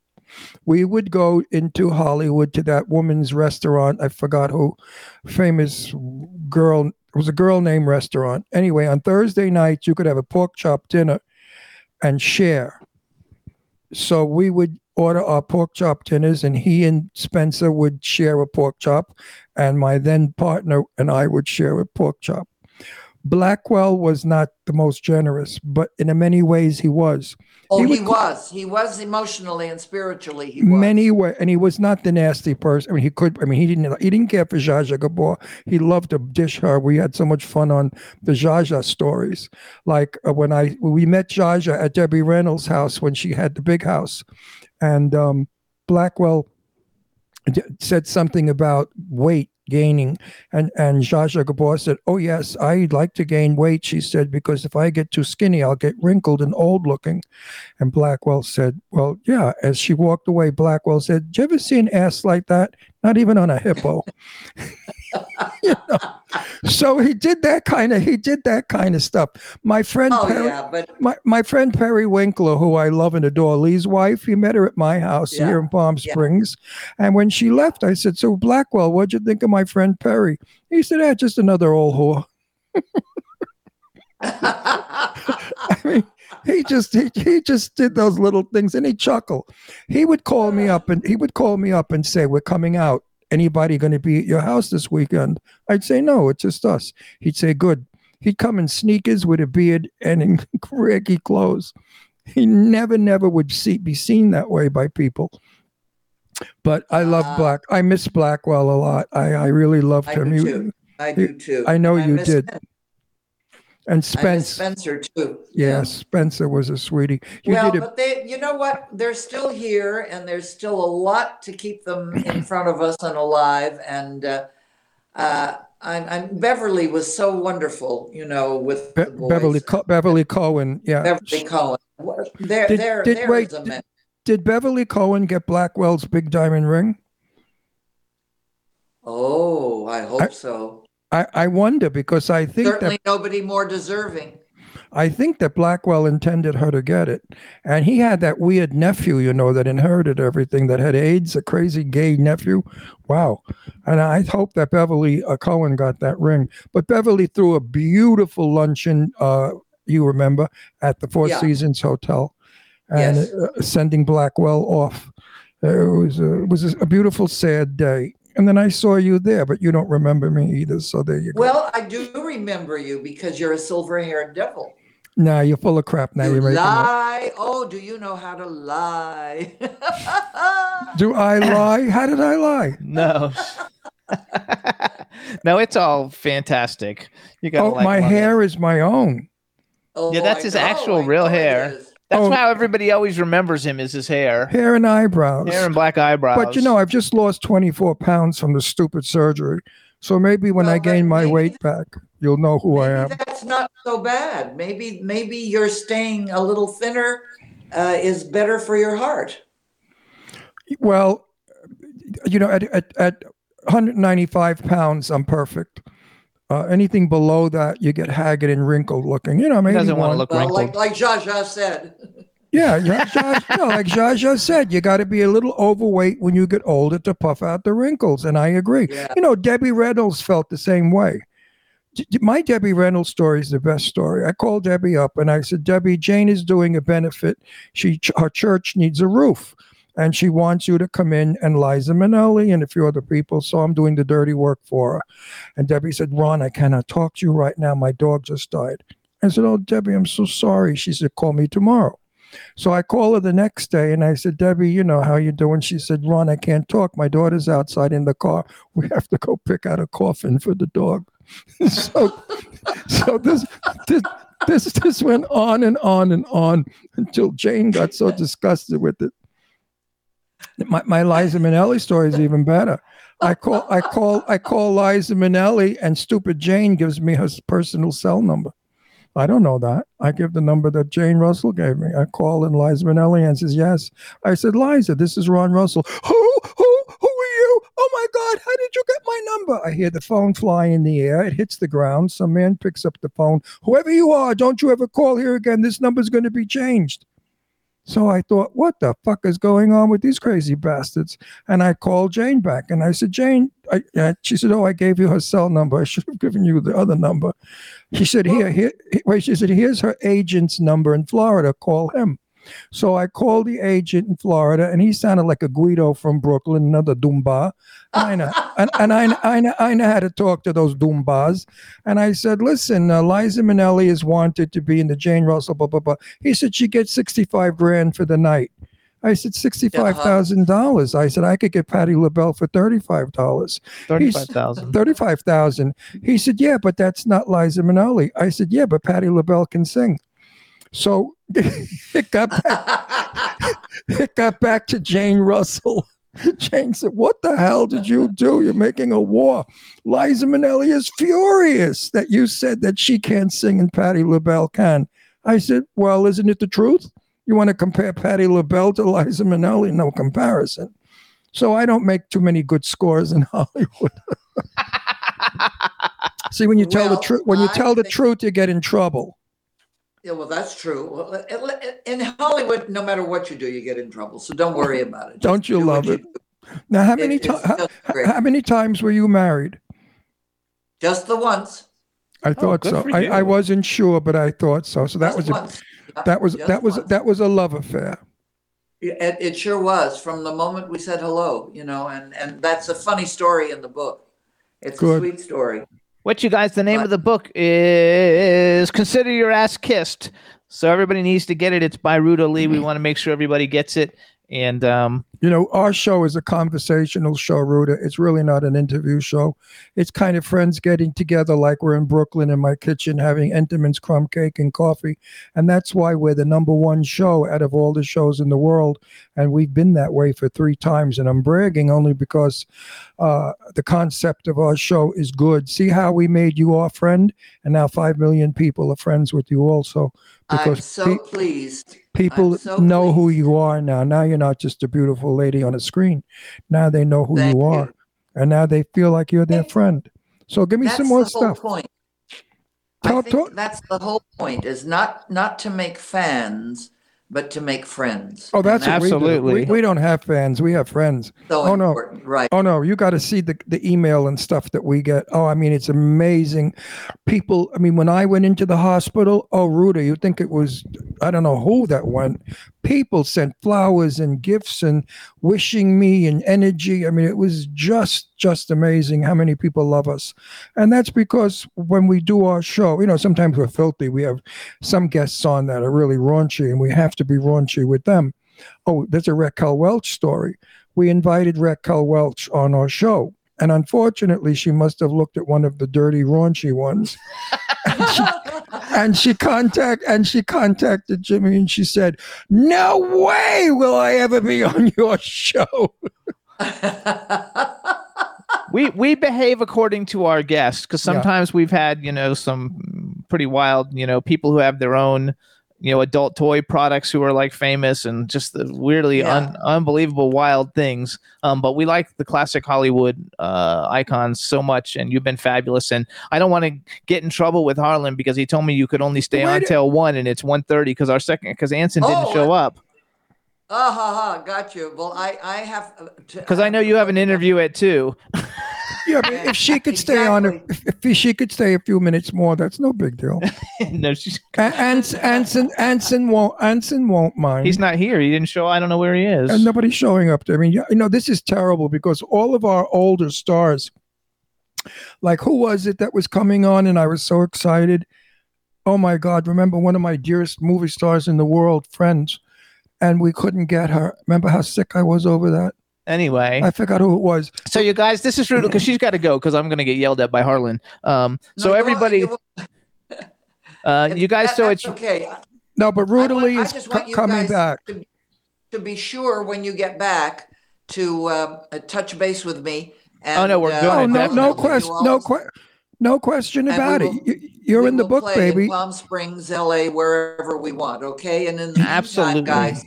S4: We would go into Hollywood to that woman's restaurant. I forgot who, famous girl. It was a girl named restaurant. Anyway, on Thursday nights, you could have a pork chop dinner and share. So we would order our pork chop dinners, and he and Spencer would share a pork chop, and my then partner and I would share a pork chop. Blackwell was not the most generous, but in many ways he was.
S6: Oh,
S4: He
S6: he, was. He was emotionally and spiritually. He was.
S4: Many were, and he was not the nasty person. I mean, he could. I mean, he didn't. He didn't care for Zsa Zsa Gabor. He loved to dish her. We had so much fun on the Zsa Zsa stories. Like uh, when I we met Zsa Zsa at Debbie Reynolds' house when she had the big house, and um, Blackwell d- said something about weight gaining. And and Zsa Gabor said oh yes I'd like to gain weight she said because if I get too skinny I'll get wrinkled and old looking. And Blackwell said well yeah as she walked away Blackwell said did you ever see an ass like that not even on a hippo You know? so he did that kind of he did that kind of stuff my friend
S6: Oh
S4: Perry,
S6: yeah, but
S4: my, my friend Perry Winkler, who I love and adore, Lee's wife, he met her at my house
S6: Yeah,
S4: here in Palm
S6: yeah.
S4: Springs. And when she left, I said, So, Blackwell, what'd you think of my friend Perry? He said, Ah, just another old whore. I mean, he just he, he just did those little things and he chuckled. He would call me up and he would call me up and say, We're coming out. Anybody going to be at your house this weekend? I'd say, No, it's just us. He'd say, Good. He'd come in sneakers with a beard and in raggy clothes. He never, never would see be seen that way by people. But I love
S6: Ah.
S4: Black. I miss Blackwell a lot. I, I really loved
S6: I
S4: him.
S6: do
S4: He-
S6: too. I do too.
S4: I know
S6: I
S4: you did.
S6: Spen-
S4: and
S6: I miss
S4: Spence.
S6: Spencer too.
S4: Yes, Spencer was a sweetie. You
S6: well,
S4: did it.
S6: but they, you know what? They're still here, and there's still a lot to keep them in front of us and alive. And uh, uh, I'm, I'm, Beverly was so wonderful, you know, with
S4: Be-
S6: the boys.
S4: Beverly Co- Beverly Cohen. Yeah.
S6: Beverly Cohen. There,
S4: Did-
S6: there,
S4: did-
S6: there
S4: wait,
S6: is a man.
S4: Did Beverly Cohen get Blackwell's big diamond ring?
S6: Oh, I hope
S4: I-
S6: so.
S4: I, I wonder because I think
S6: Certainly
S4: that
S6: nobody more deserving.
S4: I think that Blackwell intended her to get it. And he had that weird nephew, you know, that inherited everything, that had AIDS, a crazy gay nephew. Wow. And I hope that Beverly uh, Cohen got that ring. But Beverly threw a beautiful luncheon, uh, you remember, at the Four
S6: Yeah.
S4: Seasons Hotel and
S6: Yes.
S4: uh, sending Blackwell off. Uh, it was a, it was a beautiful, sad day. And then I saw you there, but you don't remember me either. So there you go.
S6: Well, I do remember you because you're a silver-haired devil.
S4: Nah, you're full of crap. Now
S6: you
S4: you're making up.
S6: lie. Oh, do you know how to lie?
S4: Do I lie? How did I lie?
S3: No. no, it's all fantastic. You got
S4: Oh, my hair is my own.
S6: Oh,
S3: Yeah, that's
S6: I
S3: his
S6: know,
S3: actual
S6: I
S3: real
S6: know it
S3: hair.
S6: Is.
S3: That's
S4: Oh.
S3: how everybody always remembers him is his hair.
S4: Hair and eyebrows.
S3: Hair and black eyebrows.
S4: But you know, I've just lost 24 pounds from the stupid surgery. So maybe when I gain my
S6: maybe-
S4: weight back, you'll know who I am.
S6: That's not so bad. Maybe maybe you're staying a little thinner uh, is better for your heart.
S4: Well, you know, at, at, at 195 pounds, I'm perfect. Uh, anything below that, you get haggard and wrinkled looking. You know,
S3: he
S4: maybe
S3: doesn't want to look
S6: Well,
S3: wrinkled.
S6: like like Zsa Zsa said.
S4: Yeah, yeah, Zsa- no, like Zsa Zsa said, you got to be a little overweight when you get older to puff out the wrinkles, and I agree.
S6: Yeah.
S4: You know, Debbie Reynolds felt the same way. D- d- My Debbie Reynolds story is the best story. I called Debbie up and I said, Debbie, Jane is doing a benefit. She ch- her church needs a roof, and she wants you to come in and Liza Minnelli and a few other people. So I'm doing the dirty work for her. And Debbie said, Ron, I cannot talk to you right now. My dog just died. I said, Oh, Debbie, I'm so sorry. She said, Call me tomorrow. So I call her the next day and I said, Debbie, you know how you doing? She said, Ron, I can't talk. My daughter's outside in the car. We have to go pick out a coffin for the dog. so so this this this this went on and on and on until Jane got so disgusted with it. My my Liza Minnelli story is even better. I call I call I call Liza Minnelli and stupid Jane gives me her personal cell number. I don't know that. I give the number that Jane Russell gave me. I call and Liza Minnelli says, Yes. I said, Liza, this is Ron Russell. Who? Who? Who are you? Oh my God, how did you get my number? I hear the phone fly in the air. It hits the ground. Some man picks up the phone. Whoever you are, don't you ever call here again. This number's going to be changed. So I thought, what the fuck is going on with these crazy bastards? And I called Jane back and I said, Jane, I, she said, oh, I gave you her cell number. I should have given you the other number. She said, here, here, wait, she said, here's her agent's number in Florida. Call him. So I called the agent in Florida, and he sounded like a Guido from Brooklyn, another Dumba. And I know, and, and I, kn- I, know, I know how to talk to those Dumbas. And I said, listen, uh, Liza Minnelli is wanted to be in the Jane Russell, blah, blah, blah. He said, she gets 65 grand for the night. I said, $65,000. I said, I could get Patti LaBelle for $35.
S3: Thirty-five thousand.
S4: 35,000. He said, Yeah, but that's not Liza Minnelli. I said, Yeah, but Patti LaBelle can sing. So it got back, it got back to Jane Russell. Jane said, What the hell did you do? You're making a war. Liza Minnelli is furious that you said that she can't sing and Patti LaBelle can. I said, Well, isn't it the truth? You want to compare Patti LaBelle to Liza Minnelli? No comparison. So I don't make too many good scores in Hollywood. See, when you tell the truth, when you
S6: I
S4: tell the truth, you get in trouble.
S6: Yeah, well, that's true. Well, it- it- In Hollywood, no matter what you do, you get in trouble. So don't worry about it.
S4: Don't you
S6: do what
S4: love it?
S6: do.
S4: Now, how many
S6: it's
S4: times? How,
S6: just great.
S4: how many times were you married?
S6: Just the once.
S4: I oh, thought
S3: good
S4: so.
S3: for
S4: I, I
S3: you.
S4: wasn't sure, but I thought so. So that
S6: Just
S4: was a,
S6: once. Yeah,
S4: that was
S6: just
S4: that was
S6: once.
S4: that was a love affair.
S6: It, it sure was from the moment we said hello, you know, and, and that's a funny story in the book. It's
S4: Good.
S6: a sweet story.
S3: What you guys? The name
S6: What?
S3: of the book is "Consider Your Ass Kissed." So everybody needs to get it. It's by Ruta Lee. We mm-hmm. want to make sure everybody gets it. And um,
S4: You know, our show is a conversational show, Ruta. It's really not an interview show. It's kind of friends getting together like we're in Brooklyn in my kitchen having Entenmann's crumb cake and coffee. And that's why we're the number one show out of all the shows in the world. And we've been that way for three times. And I'm bragging only because uh, the concept of our show is good. See how we made you our friend? And now five million people are friends with you also.
S6: I'm
S4: Because
S6: so
S4: pe-
S6: pleased.
S4: people
S6: so
S4: know who you are now. Now you're not just a beautiful lady on a screen. Now they know who
S6: Thank
S4: you
S6: you.
S4: are, and now they feel like you're their friend. So give me
S6: That's
S4: some more
S6: the whole
S4: stuff.
S6: point. I think
S4: talk-
S6: that's the whole point is not not to make fans, but to make friends.
S4: Oh, that's
S6: And
S4: what we do.
S3: Absolutely.
S4: We, we don't have fans. We have friends.
S6: so
S4: oh, no.
S6: right?
S4: Oh no, you got to see the, the email and stuff that we get. Oh, I mean, it's amazing. People, I mean, when I went into the hospital, oh, Ruta, you think it was, I don't know who that went. People sent flowers and gifts and wishing me and energy. I mean, it was just, just amazing how many people love us. And that's because when we do our show, you know, sometimes we're filthy. We have some guests on that are really raunchy and we have to be raunchy with them. Oh, there's a Raquel Welch story we invited Raquel Welch on our show. And unfortunately, she must have looked at one of the dirty, raunchy ones. and, she, and she contact and she contacted Jimmy and she said, No way will I ever be on your show.
S3: we we behave according to our guests because
S4: Yeah.
S3: sometimes we've had you know some pretty wild you know people who have their own you know adult toy products who are like famous and just the weirdly
S6: Yeah.
S3: un- unbelievable wild things. Um, but we like the classic hollywood uh, icons so much and you've been fabulous. And i don't want to get in trouble with harlan because he told me you could only stay
S4: Wait
S3: on till one and it's 1.30 because our second because anson didn't
S6: Oh,
S3: show up.
S6: Ah ha ha, got you. Well, I I have
S3: because i know you have an interview at two
S4: Yeah, but if she could stay on, if, if she could stay a few minutes more, that's no big deal.
S3: no she's
S4: A- Ans, Anson, Anson won't, Anson won't mind.
S3: he's not here he didn't show i don't know where he is
S4: and nobody's showing up there. I mean, you know, this is terrible because all of our older stars, like who was it that was coming on, and I was so excited. Oh my God! Remember one of my dearest movie stars in the world, Friends, and we couldn't get her. Remember how sick I was over that?
S3: Anyway
S4: I forgot who it was.
S3: So you guys, this is rude because she's got to go because I'm going to get yelled at by Harlan. Um, so
S6: No, you-
S3: everybody,
S6: you-
S3: uh, you guys,
S6: that-
S3: so it's
S6: okay.
S4: No, but
S6: I
S4: Rudely is
S6: just
S4: co-
S6: want you
S4: coming back.
S6: To, to be sure when you get back to uh, uh, touch base with me. And,
S3: Oh, no, we're
S6: uh,
S3: good,
S4: Oh no, no question, no
S6: this-
S4: que- no question about
S6: will-
S4: it. You, you're in the book,
S6: play in
S4: baby.
S6: Palm Springs, LA, wherever we want. Okay, and in the
S3: Absolutely.
S6: guys,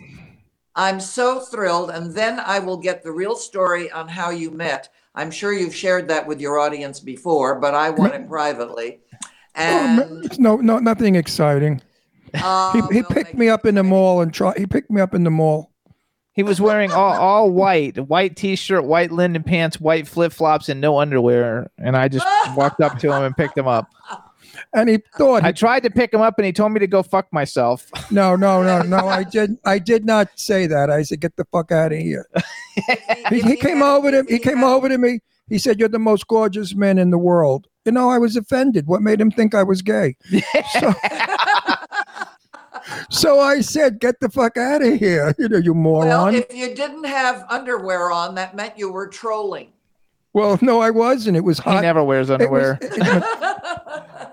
S6: I'm so thrilled. And then I will get the real story on how you met. I'm sure you've shared that with your audience before, but I want it privately.
S4: Oh,
S6: And
S4: It's no, no, nothing exciting.
S6: uh,
S4: He, he
S6: we'll
S4: picked me up in the mall and try. He picked me up in the mall.
S3: he was wearing all, all white, white t-shirt, white linen pants, white flip flops, and no underwear. And I just walked up to him and picked him up.
S4: And he thought,
S3: I tried to pick him up, and he told me to go fuck myself.
S4: no, no, no, no. I did, I did not say that. I said, get the fuck out of here. He, he came over to, he came over to me. He said, "You're the most gorgeous man in the world." You know, I was offended. What made him think I was gay? So, so I said, "Get the fuck out of here!" You know, you moron.
S6: Well,
S4: moron.
S6: if you didn't have underwear on, that meant you were trolling.
S4: well, no, I wasn't. It was hot.
S3: He never wears
S4: It was,
S3: underwear.
S4: it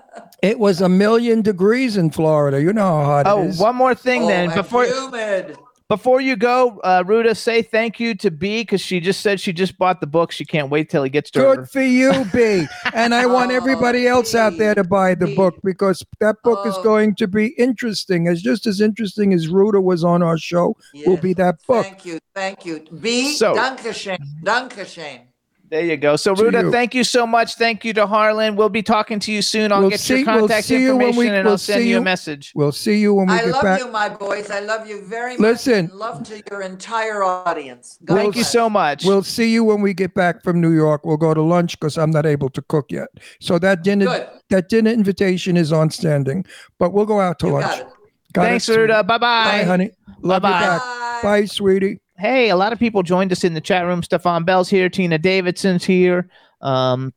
S4: was a million degrees in Florida. You know how hot
S3: Oh,
S4: it is.
S3: one more thing
S6: Oh,
S3: then before
S6: humid.
S3: before you go, uh, Ruta, say thank you to B because she just said she just bought the book. She can't wait till he gets to her.
S4: Good for you, B. And I want
S6: Oh,
S4: everybody else out there to buy the
S6: B.
S4: book because that book is
S6: Oh.
S4: going to be interesting. As just as interesting as Ruta was on our show, will be that book.
S6: Thank you, thank you. B.
S3: So-
S6: Dankeschön, Dankeschön.
S3: There you go. So,
S4: To
S3: Ruta,
S4: you.
S3: thank you so much. Thank you to Harlan. We'll be talking to you soon. I'll
S4: We'll
S3: get
S4: see-
S3: your
S4: we'll
S3: contact
S4: see you when
S3: information
S4: we-
S3: and
S4: we'll
S3: I'll send
S4: see
S3: you a message.
S4: We'll see you when we
S6: I
S4: get back.
S6: I love you, my boys. I love you very
S4: Listen.
S6: much. and Love to your entire audience. God
S3: Thank you so much.
S4: We'll see you when we get back from New York. We'll go to lunch because I'm not able to cook yet. So that dinner,
S6: Good.
S4: that dinner invitation is on standing. But we'll go out to
S6: You
S4: lunch.
S6: got it.
S4: Got
S3: Thanks,
S4: sweetie.
S3: Ruta. Bye
S4: Bye,
S3: bye.
S4: honey. Love you
S3: Bye-bye.
S4: back.
S6: Bye.
S4: Bye, sweetie.
S3: Hey, a lot of people joined us in the chat room. Stefan Bell's here. Tina Davidson's here. Um,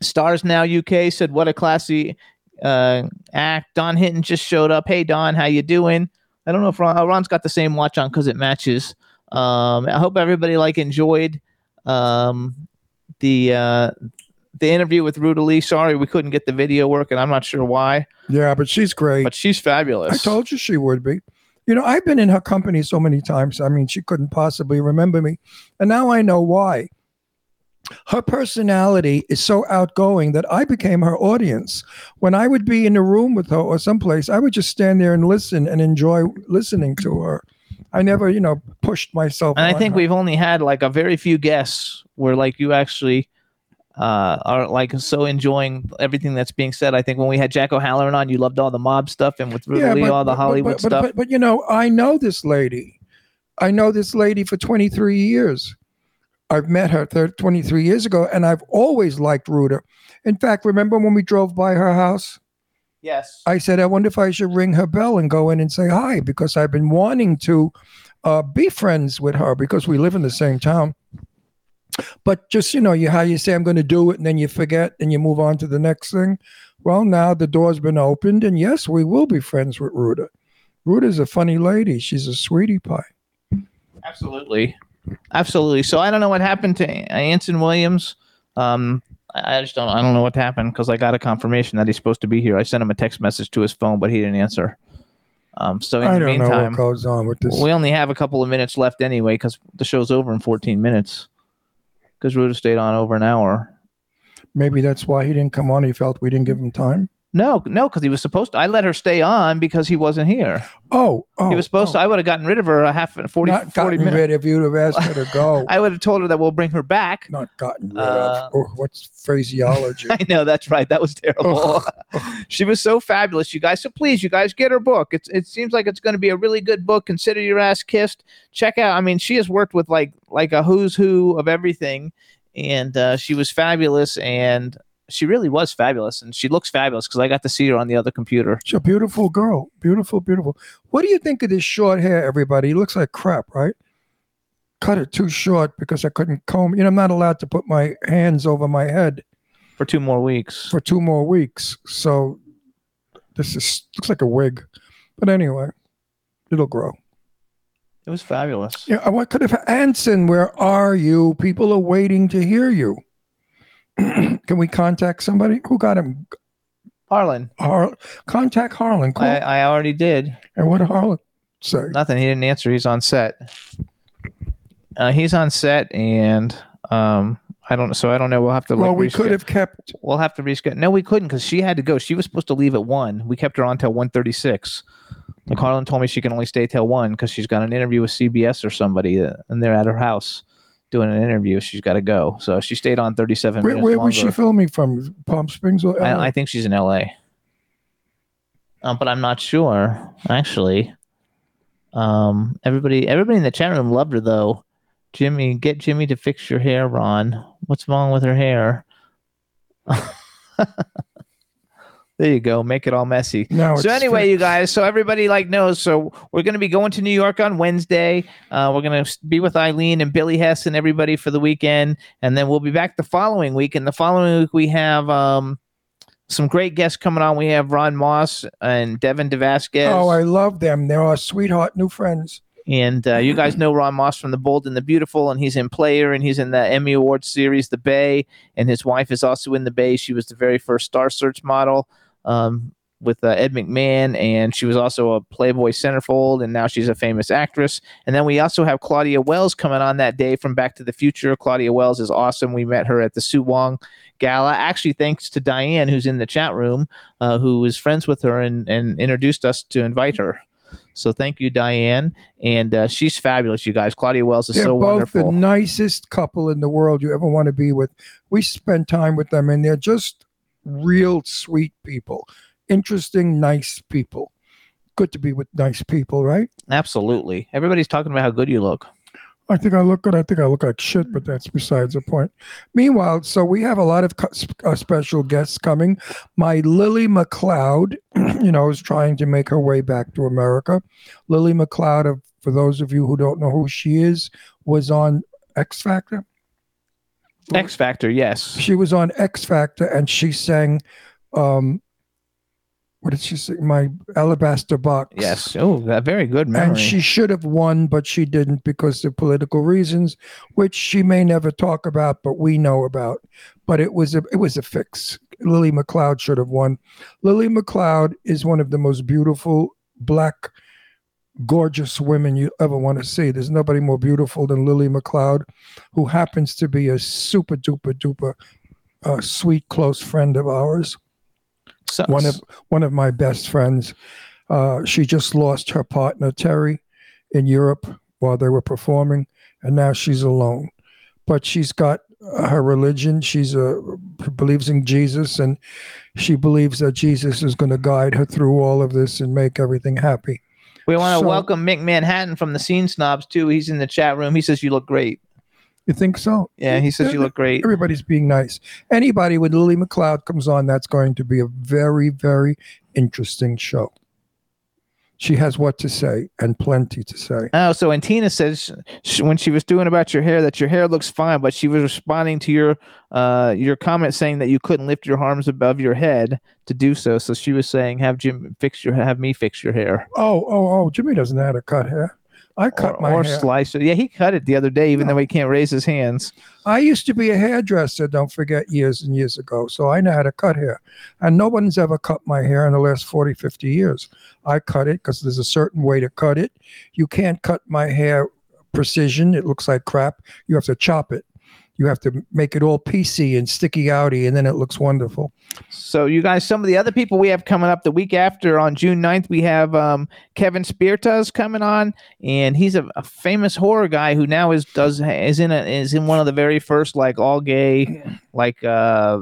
S3: Stars Now UK said, "What a classy uh, act." Don Hinton just showed up. Hey, Don, how you doing? I don't know if Ron, oh, Ron's got the same watch on because it matches. Um, I hope everybody like enjoyed um, the uh, the interview with Ruta Lee. Sorry we couldn't get the video working. I'm not sure why,
S4: Yeah, but she's great.
S3: but she's fabulous.
S4: I told you she would be. You know, I've been in her company so many times. I mean, she couldn't possibly remember me. And now I know why. Her personality is so outgoing that I became her audience. When I would be in a room with her or someplace, I would just stand there and listen and enjoy listening to her. I never, you know, pushed myself.
S3: and I think
S4: her.
S3: we've only had like a very few guests where like you actually uh, are like so enjoying everything that's being said. I think when we had Jack O'Halloran on, you loved all the mob stuff, and with Ruta Lee, all the Hollywood
S4: but, but,
S3: stuff.
S4: But, but you know, I know this lady. I know this lady for 23 years. I've met her thir- 23 years ago, and I've always liked Ruta. In fact, remember when we drove by her house?
S3: yes.
S4: I said, I wonder if I should ring her bell and go in and say hi because I've been wanting to uh, be friends with her because we live in the same town. But just you know, you how you say I'm going to do it and then you forget and you move on to the next thing. Well, now the door's been opened, and yes, we will be friends with Ruta. Ruta's a funny lady. She's a sweetie pie.
S3: Absolutely, absolutely. So I don't know what happened to Anson Williams. Um, I just don't. I don't know what happened because I got a confirmation that he's supposed to be here. I sent him a text message to his phone, but he didn't answer. Um, so in
S4: I
S3: the
S4: don't know
S3: meantime,
S4: what goes on with this.
S3: we only have a couple of minutes left anyway because the show's over in 14 minutes. Because we would have stayed on over an hour.
S4: Maybe that's why he didn't come on. He felt we didn't give him time.
S3: No, no, because he was supposed to. I let her stay on because he wasn't here.
S4: Oh, oh
S3: he was supposed
S4: oh.
S3: to. I would have gotten rid of her a half 40,
S4: not
S3: 40
S4: gotten
S3: minutes.
S4: rid of you to have asked her to go.
S3: I would have told her that we'll bring her back.
S4: not gotten rid
S3: Uh,
S4: of. Oh, what's phraseology?
S3: I know that's right. That was terrible. she was so fabulous, you guys. So please, you guys, get her book. It's it seems like it's going to be a really good book. Consider your ass kissed. Check out. I mean, she has worked with like like a who's who of everything, and uh, she was fabulous. And she really was fabulous, and she looks fabulous because I got to see her on the other computer.
S4: She's a beautiful girl. Beautiful, beautiful. What do you think of this short hair, everybody? He looks like crap, right? Cut it too short because I couldn't comb. You know, I'm not allowed to put my hands over my head
S3: For two more weeks.
S4: for two more weeks. So this is looks like a wig. But anyway, it'll grow.
S3: It was fabulous.
S4: Yeah, what could have Anson, where are you? People are waiting to hear you. Can we contact somebody? Who got him?
S3: Harlan,
S4: Har- contact Harlan. Call.
S3: I, I already did.
S4: and what did Harlan say?
S3: Nothing. He didn't answer. He's on set. Uh, he's on set, and um, I don't. So I don't know. We'll have to.
S4: well,
S3: like,
S4: we
S3: resched-
S4: could have kept.
S3: We'll have to reschedule. No, we couldn't because she had to go. She was supposed to leave at one. We kept her on till one thirty six. Harlan told me she can only stay till one because she's got an interview with CBS or somebody, uh, and they're at her house doing an interview. She's got to go, so she stayed on thirty seven
S4: Where,
S3: minutes
S4: where was she filming from? Palm Springs or
S3: I, I think she's in L.A. Um, but I'm not sure actually. Um, everybody, everybody in the chat room loved her though. Jimmy, get Jimmy to fix your hair, Ron. What's wrong with her hair? there you go. Make it all messy.
S4: No,
S3: so anyway, you guys, so everybody like knows. So we're going to be going to New York on Wednesday. Uh, we're going to be with Eileen and Billy Hess and everybody for the weekend, and then we'll be back the following week. And the following week we have um, some great guests coming on. We have Ron Moss and Devin DeVasquez.
S4: Oh, I love them. They're our sweetheart new friends.
S3: And uh, you guys know Ron Moss from The Bold and the Beautiful, and he's in Player, and he's in the Emmy Awards series The Bay, and his wife is also in The Bay. She was the very first Star Search model um, with uh, Ed McMahon, and she was also a Playboy centerfold, and now she's a famous actress. And then we also have Claudia Wells coming on that day from Back to the Future. Claudia Wells is awesome. We met her at the Sue Wong Gala, actually thanks to Diane, who's in the chat room, uh, who was friends with her and, and introduced us to invite her. So thank you, Diane, and uh, she's fabulous. You guys, Claudia Wells is
S4: They're
S3: so
S4: both the nicest couple in the world you ever want to be with. We spend time with them, and they're just real sweet people, interesting, nice people. Good to be with nice people, right?
S3: Absolutely, everybody's talking about how good you look.
S4: I think I look good. I think I look like shit, but that's besides the point. Meanwhile, so we have a lot of uh, special guests coming. My Lily McLeod, you know, is trying to make her way back to America. Lily McLeod, of- for those of you who don't know who she is, was on X Factor.
S3: X Factor, yes.
S4: She was on X Factor and she sang, um, what did she sing? My Alabaster Box.
S3: Yes. Oh, that very good memory.
S4: And she should have won, but she didn't because of political reasons, which she may never talk about, but we know about. But it was a it was a fix. Lily McLeod should have won. Lily McLeod is one of the most beautiful black, gorgeous women you ever want to see. There's nobody more beautiful than Lily McLeod, who happens to be a super duper duper uh, sweet close friend of ours
S3: So-
S4: one of one of my best friends. Uh, she just lost her partner Terry in Europe while they were performing, and now she's alone. But she's got uh, her religion. She's a believes in Jesus, and she believes that Jesus is going to guide her through all of this and make everything happy.
S3: We want to
S4: So-
S3: welcome Mick Manhattan from the Scene Snobs too. He's in the chat room. He says you look great.
S4: You think so?
S3: Yeah, he says you look great.
S4: Everybody's being nice. Anybody with Lily McLeod comes on, that's going to be a very, very interesting show. She has what to say and plenty to say.
S3: Oh, so and Tina says sh- when she was doing about your hair that your hair looks fine, but she was responding to your uh your comment saying that you couldn't lift your arms above your head to do so. So she was saying have Jim fix your have me fix your hair
S4: Oh, oh, oh! Jimmy doesn't know how to cut hair. I cut
S3: or,
S4: my
S3: or
S4: hair.
S3: slice it. Yeah, he cut it the other day, even though he can't raise his hands.
S4: I used to be a hairdresser, don't forget, years and years ago. So I know how to cut hair. And no one's ever cut my hair in the last 40, 50 years. I cut it because there's a certain way to cut it. You can't cut my hair precision. It looks like crap. You have to chop it. You have to make it all piecey and sticky outy, and then it looks wonderful.
S3: So you guys, some of the other people we have coming up the week after on June 9th, we have um, Kevin Spirtas coming on, and he's a, a famous horror guy who now is does is in a is in one of the very first like all gay like uh,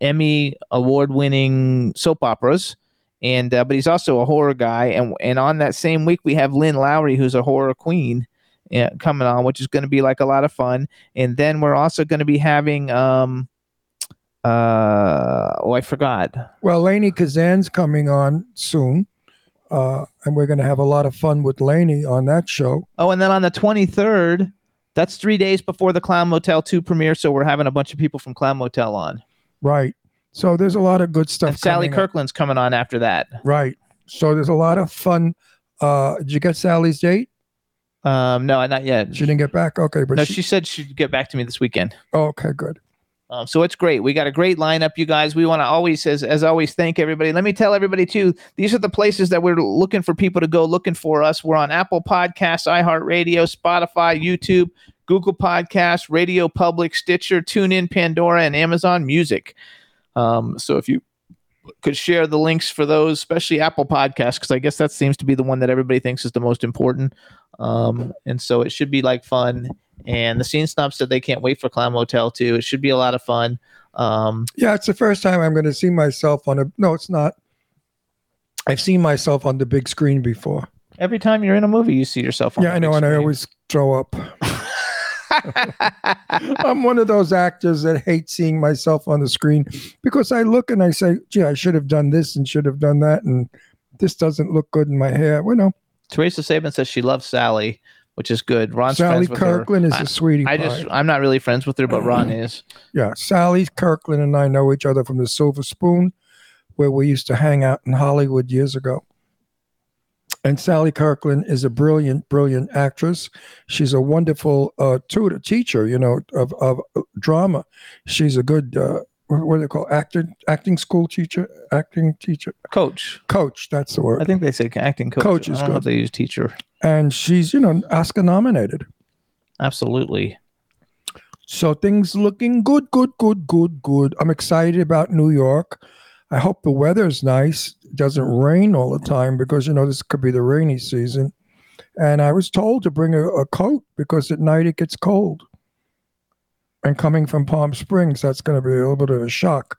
S3: Emmy award winning soap operas. And uh, but he's also a horror guy, and and on that same week we have Lynn Lowry, who's a horror queen, coming on, which is going to be like a lot of fun. And then we're also going to be having um, uh oh i forgot
S4: Well, Lainie Kazan's coming on soon. Uh, and we're going to have a lot of fun with Lainie on that show.
S3: oh and then on the 23rd that's three days before the clown motel 2 premiere so we're having a bunch of people from clown motel on
S4: Right. So there's a lot of good stuff.
S3: and sally
S4: coming up.
S3: kirkland's coming on after that
S4: Right. So there's a lot of fun. Uh, did you get Sally's date?
S3: Um no not yet
S4: She didn't get back. Okay, but
S3: no
S4: she,
S3: she said she'd get back to me this weekend
S4: okay, good.
S3: Um, so it's great. We got a great lineup, you guys. We want to always, as, as always, thank everybody. Let me tell everybody too. These are the places that we're looking for people to go looking for us. We're on Apple Podcasts, iHeartRadio, Spotify, YouTube, Google Podcasts, Radio Public, Stitcher, TuneIn, Pandora, and Amazon Music. Um, so if you could share the links for those, especially Apple Podcasts, because I guess that seems to be the one that everybody thinks is the most important. Um, and so it should be like fun. And the scene snob said they can't wait for Clown Motel too. It should be a lot of fun. Um,
S4: Yeah, it's the first time I'm going to see myself on a. No, it's not. I've seen myself on the big screen before.
S3: every time you're in a movie, you see yourself. On
S4: yeah, I know, and I always throw up. I'm one of those actors that hate seeing myself on the screen because I look and I say, "Gee, I should have done this and should have done that," and this doesn't look good in my hair. Well, no,
S3: Teresa Saban says she loves Sally, which is good. Ron's
S4: Sally Kirkland is
S3: I,
S4: a sweetie
S3: I
S4: pie.
S3: just, I'm not really friends with her, but Ron is.
S4: Yeah, Sally Kirkland and I know each other from the Silver Spoon, where we used to hang out in Hollywood years ago. And Sally Kirkland is a brilliant, brilliant actress. She's a wonderful uh, tutor, teacher, you know, of, of drama. She's a good, uh, what do they call acting, acting school teacher, acting teacher,
S3: Coach.
S4: coach. That's the word I
S3: think they say acting coach.
S4: Coach
S3: I
S4: is
S3: don't know if
S4: good.
S3: they use teacher.
S4: And she's, you know, Oscar nominated.
S3: Absolutely.
S4: So things looking good, good, good, good, good. I'm excited about New York. I hope the weather's nice. It doesn't rain all the time because you know this could be the rainy season. And I was told to bring a, a coat because at night it gets cold. And coming from Palm Springs, that's going to be a little bit of a shock.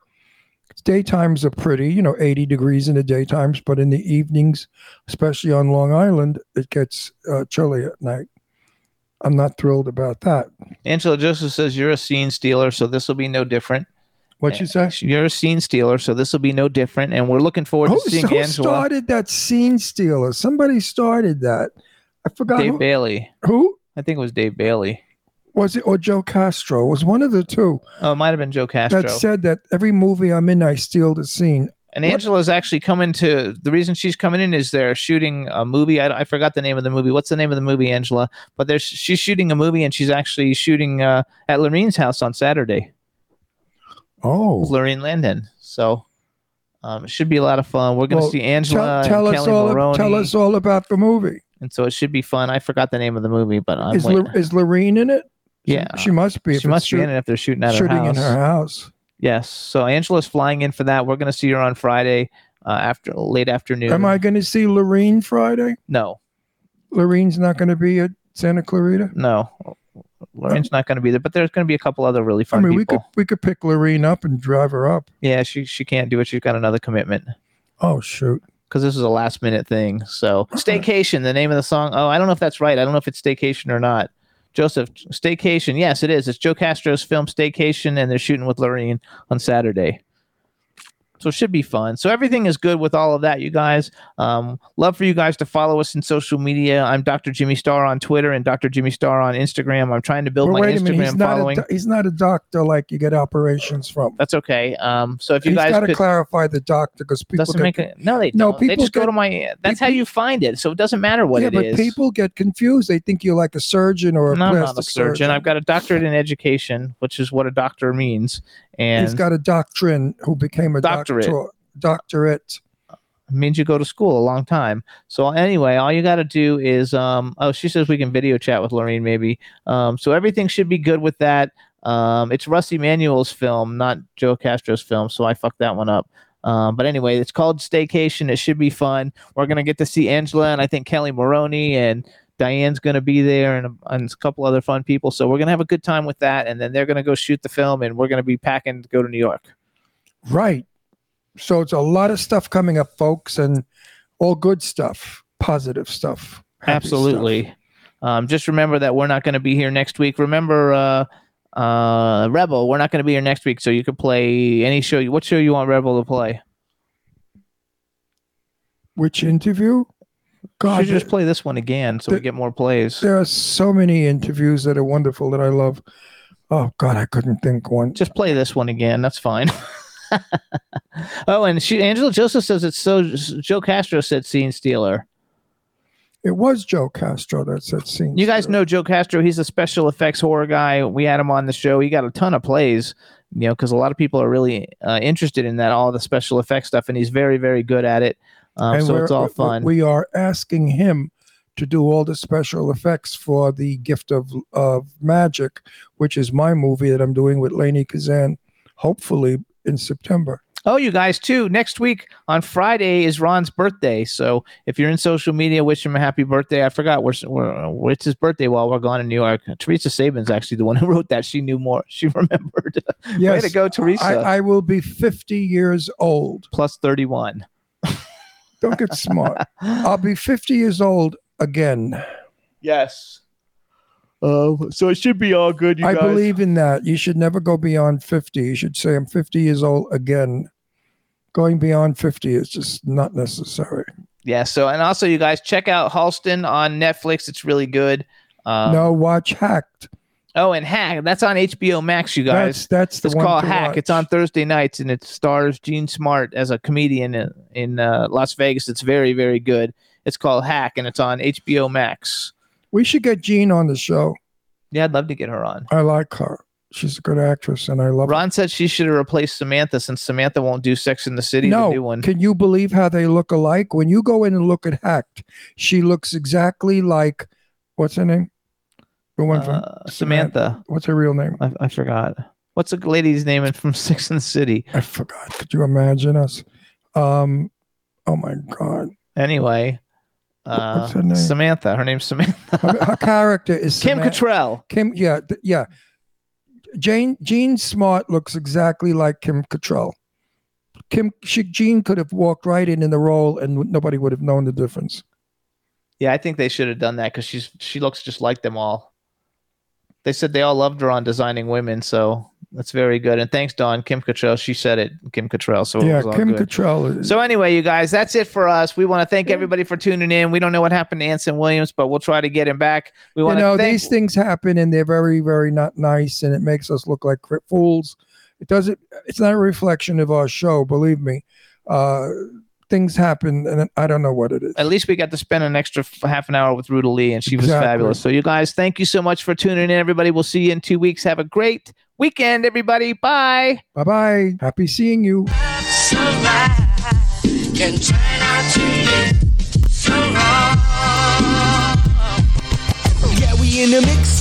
S4: Daytimes are pretty, you know, 80 degrees in the daytimes, but in the evenings, especially on Long Island, it gets uh, chilly at night. I'm not thrilled about that.
S3: Angela Joseph says you're a scene stealer, so this will be no different.
S4: What you say?
S3: You're a scene stealer, so this will be no different. And we're looking forward
S4: Who,
S3: to seeing
S4: who
S3: Angela.
S4: started that scene stealer? Somebody started that. I forgot
S3: Dave
S4: who,
S3: Bailey.
S4: who
S3: I think it was Dave Bailey.
S4: Was it, or Joe Castro. It was one of the two
S3: Oh, it might have been Joe Castro.
S4: that said that every movie I'm in, I steal the scene.
S3: And
S4: What-
S3: Angela's actually coming to the reason she's coming in is they're shooting a movie. I, I forgot the name of the movie. What's the name of the movie, Angela? But there's she's shooting a movie and she's actually shooting uh, at Lorene's house on Saturday.
S4: Oh,
S3: Lorene Landon. So um, it should be a lot of fun. We're gonna
S4: Well,
S3: see Angela
S4: tell, tell
S3: and
S4: us
S3: Kelly
S4: all.
S3: Maroney,
S4: Tell us all about the movie.
S3: and so it should be fun. I forgot the name of the movie, but I'm
S4: Is. Lo- is Lorene in it?
S3: Yeah,
S4: she must be.
S3: she must be
S4: shoot-
S3: in it if they're shooting at her
S4: shooting
S3: house.
S4: in her house.
S3: Yes. So Angela's flying in for that. We're gonna see her on Friday uh, after late afternoon.
S4: Am I going to see Lorene Friday?
S3: No,
S4: Lorene's not going to be at Santa Clarita.
S3: no. Lorraine's not going to be there, but there's going to be a couple other really fun.
S4: I mean, we could we could pick Lorene up and drive her up.
S3: Yeah, she she can't do it. She's got another commitment
S4: Oh shoot!
S3: because this is a last minute thing. So staycation, the name of the song. Oh, I don't know if that's right. I don't know if it's staycation or not. Joseph, staycation. Yes, it is. It's Joe Castro's film Staycation, and they're shooting with Lorraine on Saturday. So it should be fun. So everything is good with all of that, you guys. Um, love for you guys to follow us in social media. I'm Dr. Jimmy Star on Twitter and Dr. Jimmy Star on Instagram. I'm trying to build
S4: But
S3: my
S4: wait a minute,
S3: Instagram
S4: he's not a
S3: following.
S4: do- he's not a doctor like you get operations from.
S3: That's okay. Um, so if you
S4: He's
S3: guys
S4: got to clarify the doctor because people
S3: doesn't
S4: get,
S3: make it. No, they
S4: No,
S3: don't. They
S4: people
S3: just go to my. That's how you find it. So it doesn't matter what
S4: yeah,
S3: it
S4: but
S3: is.
S4: people get confused. They think you're like a surgeon or a
S3: No, I'm
S4: plastic
S3: not a surgeon. I've got a doctorate in education, which is what a doctor means, and
S4: He's got a doctrine who became a
S3: Doctorate.
S4: doctor, doctorate.
S3: means you go to school a long time. So anyway, all you got to do is um oh she says we can video chat with Lorraine maybe. Um so everything should be good with that. Um it's Rusty Manuel's film, not Joe Castro's film, so I fucked that one up. Um, but anyway, it's called Staycation. It should be fun. We're gonna get to see Angela and I think Kelli Maroney and Diane's gonna be there and, and a couple other fun people. So we're gonna have a good time with that, and then they're gonna go shoot the film, and we're gonna be packing to go to New York.
S4: Right. So it's a lot of stuff coming up, folks, and all good stuff, positive stuff. happy stuff.
S3: Absolutely. Um, just remember that we're not going to be here next week. Remember, uh, uh, Rebel, we're not going to be here next week, so you can play any show. What show you want Rebel to play?
S4: Which interview? God,
S3: Should just play this one again so we get more plays.
S4: there are so many interviews that are wonderful that I love. Oh God, I couldn't think one.
S3: Just play this one again. That's fine. oh, and she, Angela Joseph says it's so. Joe Castro said scene stealer.
S4: It was Joe Castro that said scene.
S3: You guys
S4: stealer.
S3: know Joe Castro. He's a special effects horror guy. We had him on the show. He got a ton of plays, you know, because a lot of people are really uh, interested in that, all the special effects stuff, and he's very, very good at it. Um, so it's all fun.
S4: We are asking him to do all the special effects for the Gift of of Magic, which is my movie that I'm doing with Lainie Kazan, hopefully in September.
S3: oh, you guys, too. Next week on Friday is Ron's birthday. So if you're in social media, wish him a happy birthday. I forgot where, where it's his birthday while we're gone in New York. Teresa Sabin's actually the one who wrote that. She knew more. She remembered.
S4: Yes,
S3: Way to go, Teresa.
S4: I, I will be 50 years old.
S3: Plus 31.
S4: Don't get smart. I'll be 50 years old again.
S3: Yes. Uh, so it should be all good, you
S4: I
S3: guys.
S4: believe in that. You should never go beyond 50. You should say, I'm 50 years old again. Going beyond 50 is just not necessary.
S3: Yeah. So, and also, you guys check out Halston on Netflix. It's really good. Um,
S4: no, watch Hacked.
S3: Oh, and Hack. That's on HBO Max, you guys.
S4: That's that's the
S3: it's
S4: one
S3: called
S4: to
S3: Hack.
S4: watch.
S3: It's on Thursday nights, and it stars Jean Smart as a comedian in, in uh, Las Vegas. It's very, very good. It's called Hack, and it's on HBO Max.
S4: We should get Jean on the show.
S3: Yeah, I'd love to get her on.
S4: I like her. She's a good actress, and I love her.
S3: Ron said she should have replaced Samantha since Samantha won't do Sex in the City. the
S4: No,
S3: one.
S4: can you believe how they look alike? When you go in and look at Hacked, she looks exactly like what's her name? The one from
S3: Uh, Samantha.
S4: What's her real name?
S3: I, I forgot. What's a lady's name from Sex in the City?
S4: I forgot. Could you imagine us? Um, oh my God,
S3: Anyway, uh,
S4: What's her name?
S3: Samantha. Her name's Samantha.
S4: her, her character is
S3: Kim
S4: Samantha-
S3: Cattrall.
S4: Kim, yeah, th- yeah. Jane Jean Smart looks exactly like Kim Cattrall. Kim she, Jean could have walked right in in the role, and nobody would have known the difference.
S3: Yeah, I think they should have done that because she's she looks just like them all. They said they all loved her on designing women, so that's very good. And thanks, Dawn. Kim Cattrall. She said it. Kim Cattrall. So it
S4: yeah,
S3: was all
S4: Kim
S3: good.
S4: Cattrall.
S3: So anyway, you guys, that's it for us. We want to thank everybody for tuning in. We don't know what happened to Anson Williams, but we'll try to get him back. We
S4: you
S3: want
S4: know,
S3: to thank
S4: these things happen, and they're very, very not nice, and it makes us look like fools. It doesn't. It's not a reflection of our show. Believe me. Uh, things happen, and I don't know what it is.
S3: at least we got to spend an extra f- half an hour with Ruta Lee, and she was
S4: Exactly.
S3: fabulous. So, you guys, thank you so much for tuning in, everybody. We'll see you in two weeks. Have a great weekend, everybody. Bye.
S4: Bye bye. Happy seeing you.
S7: can turn out to be so wrong. Yeah, we in the mix.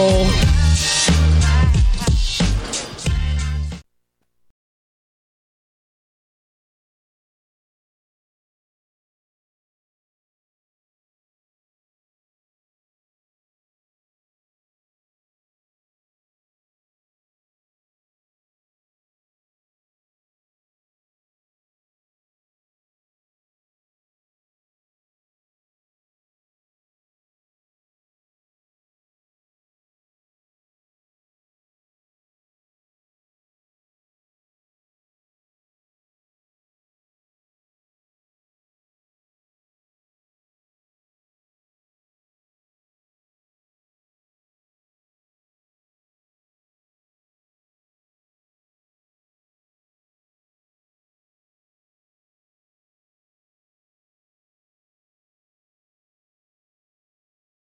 S7: Oh.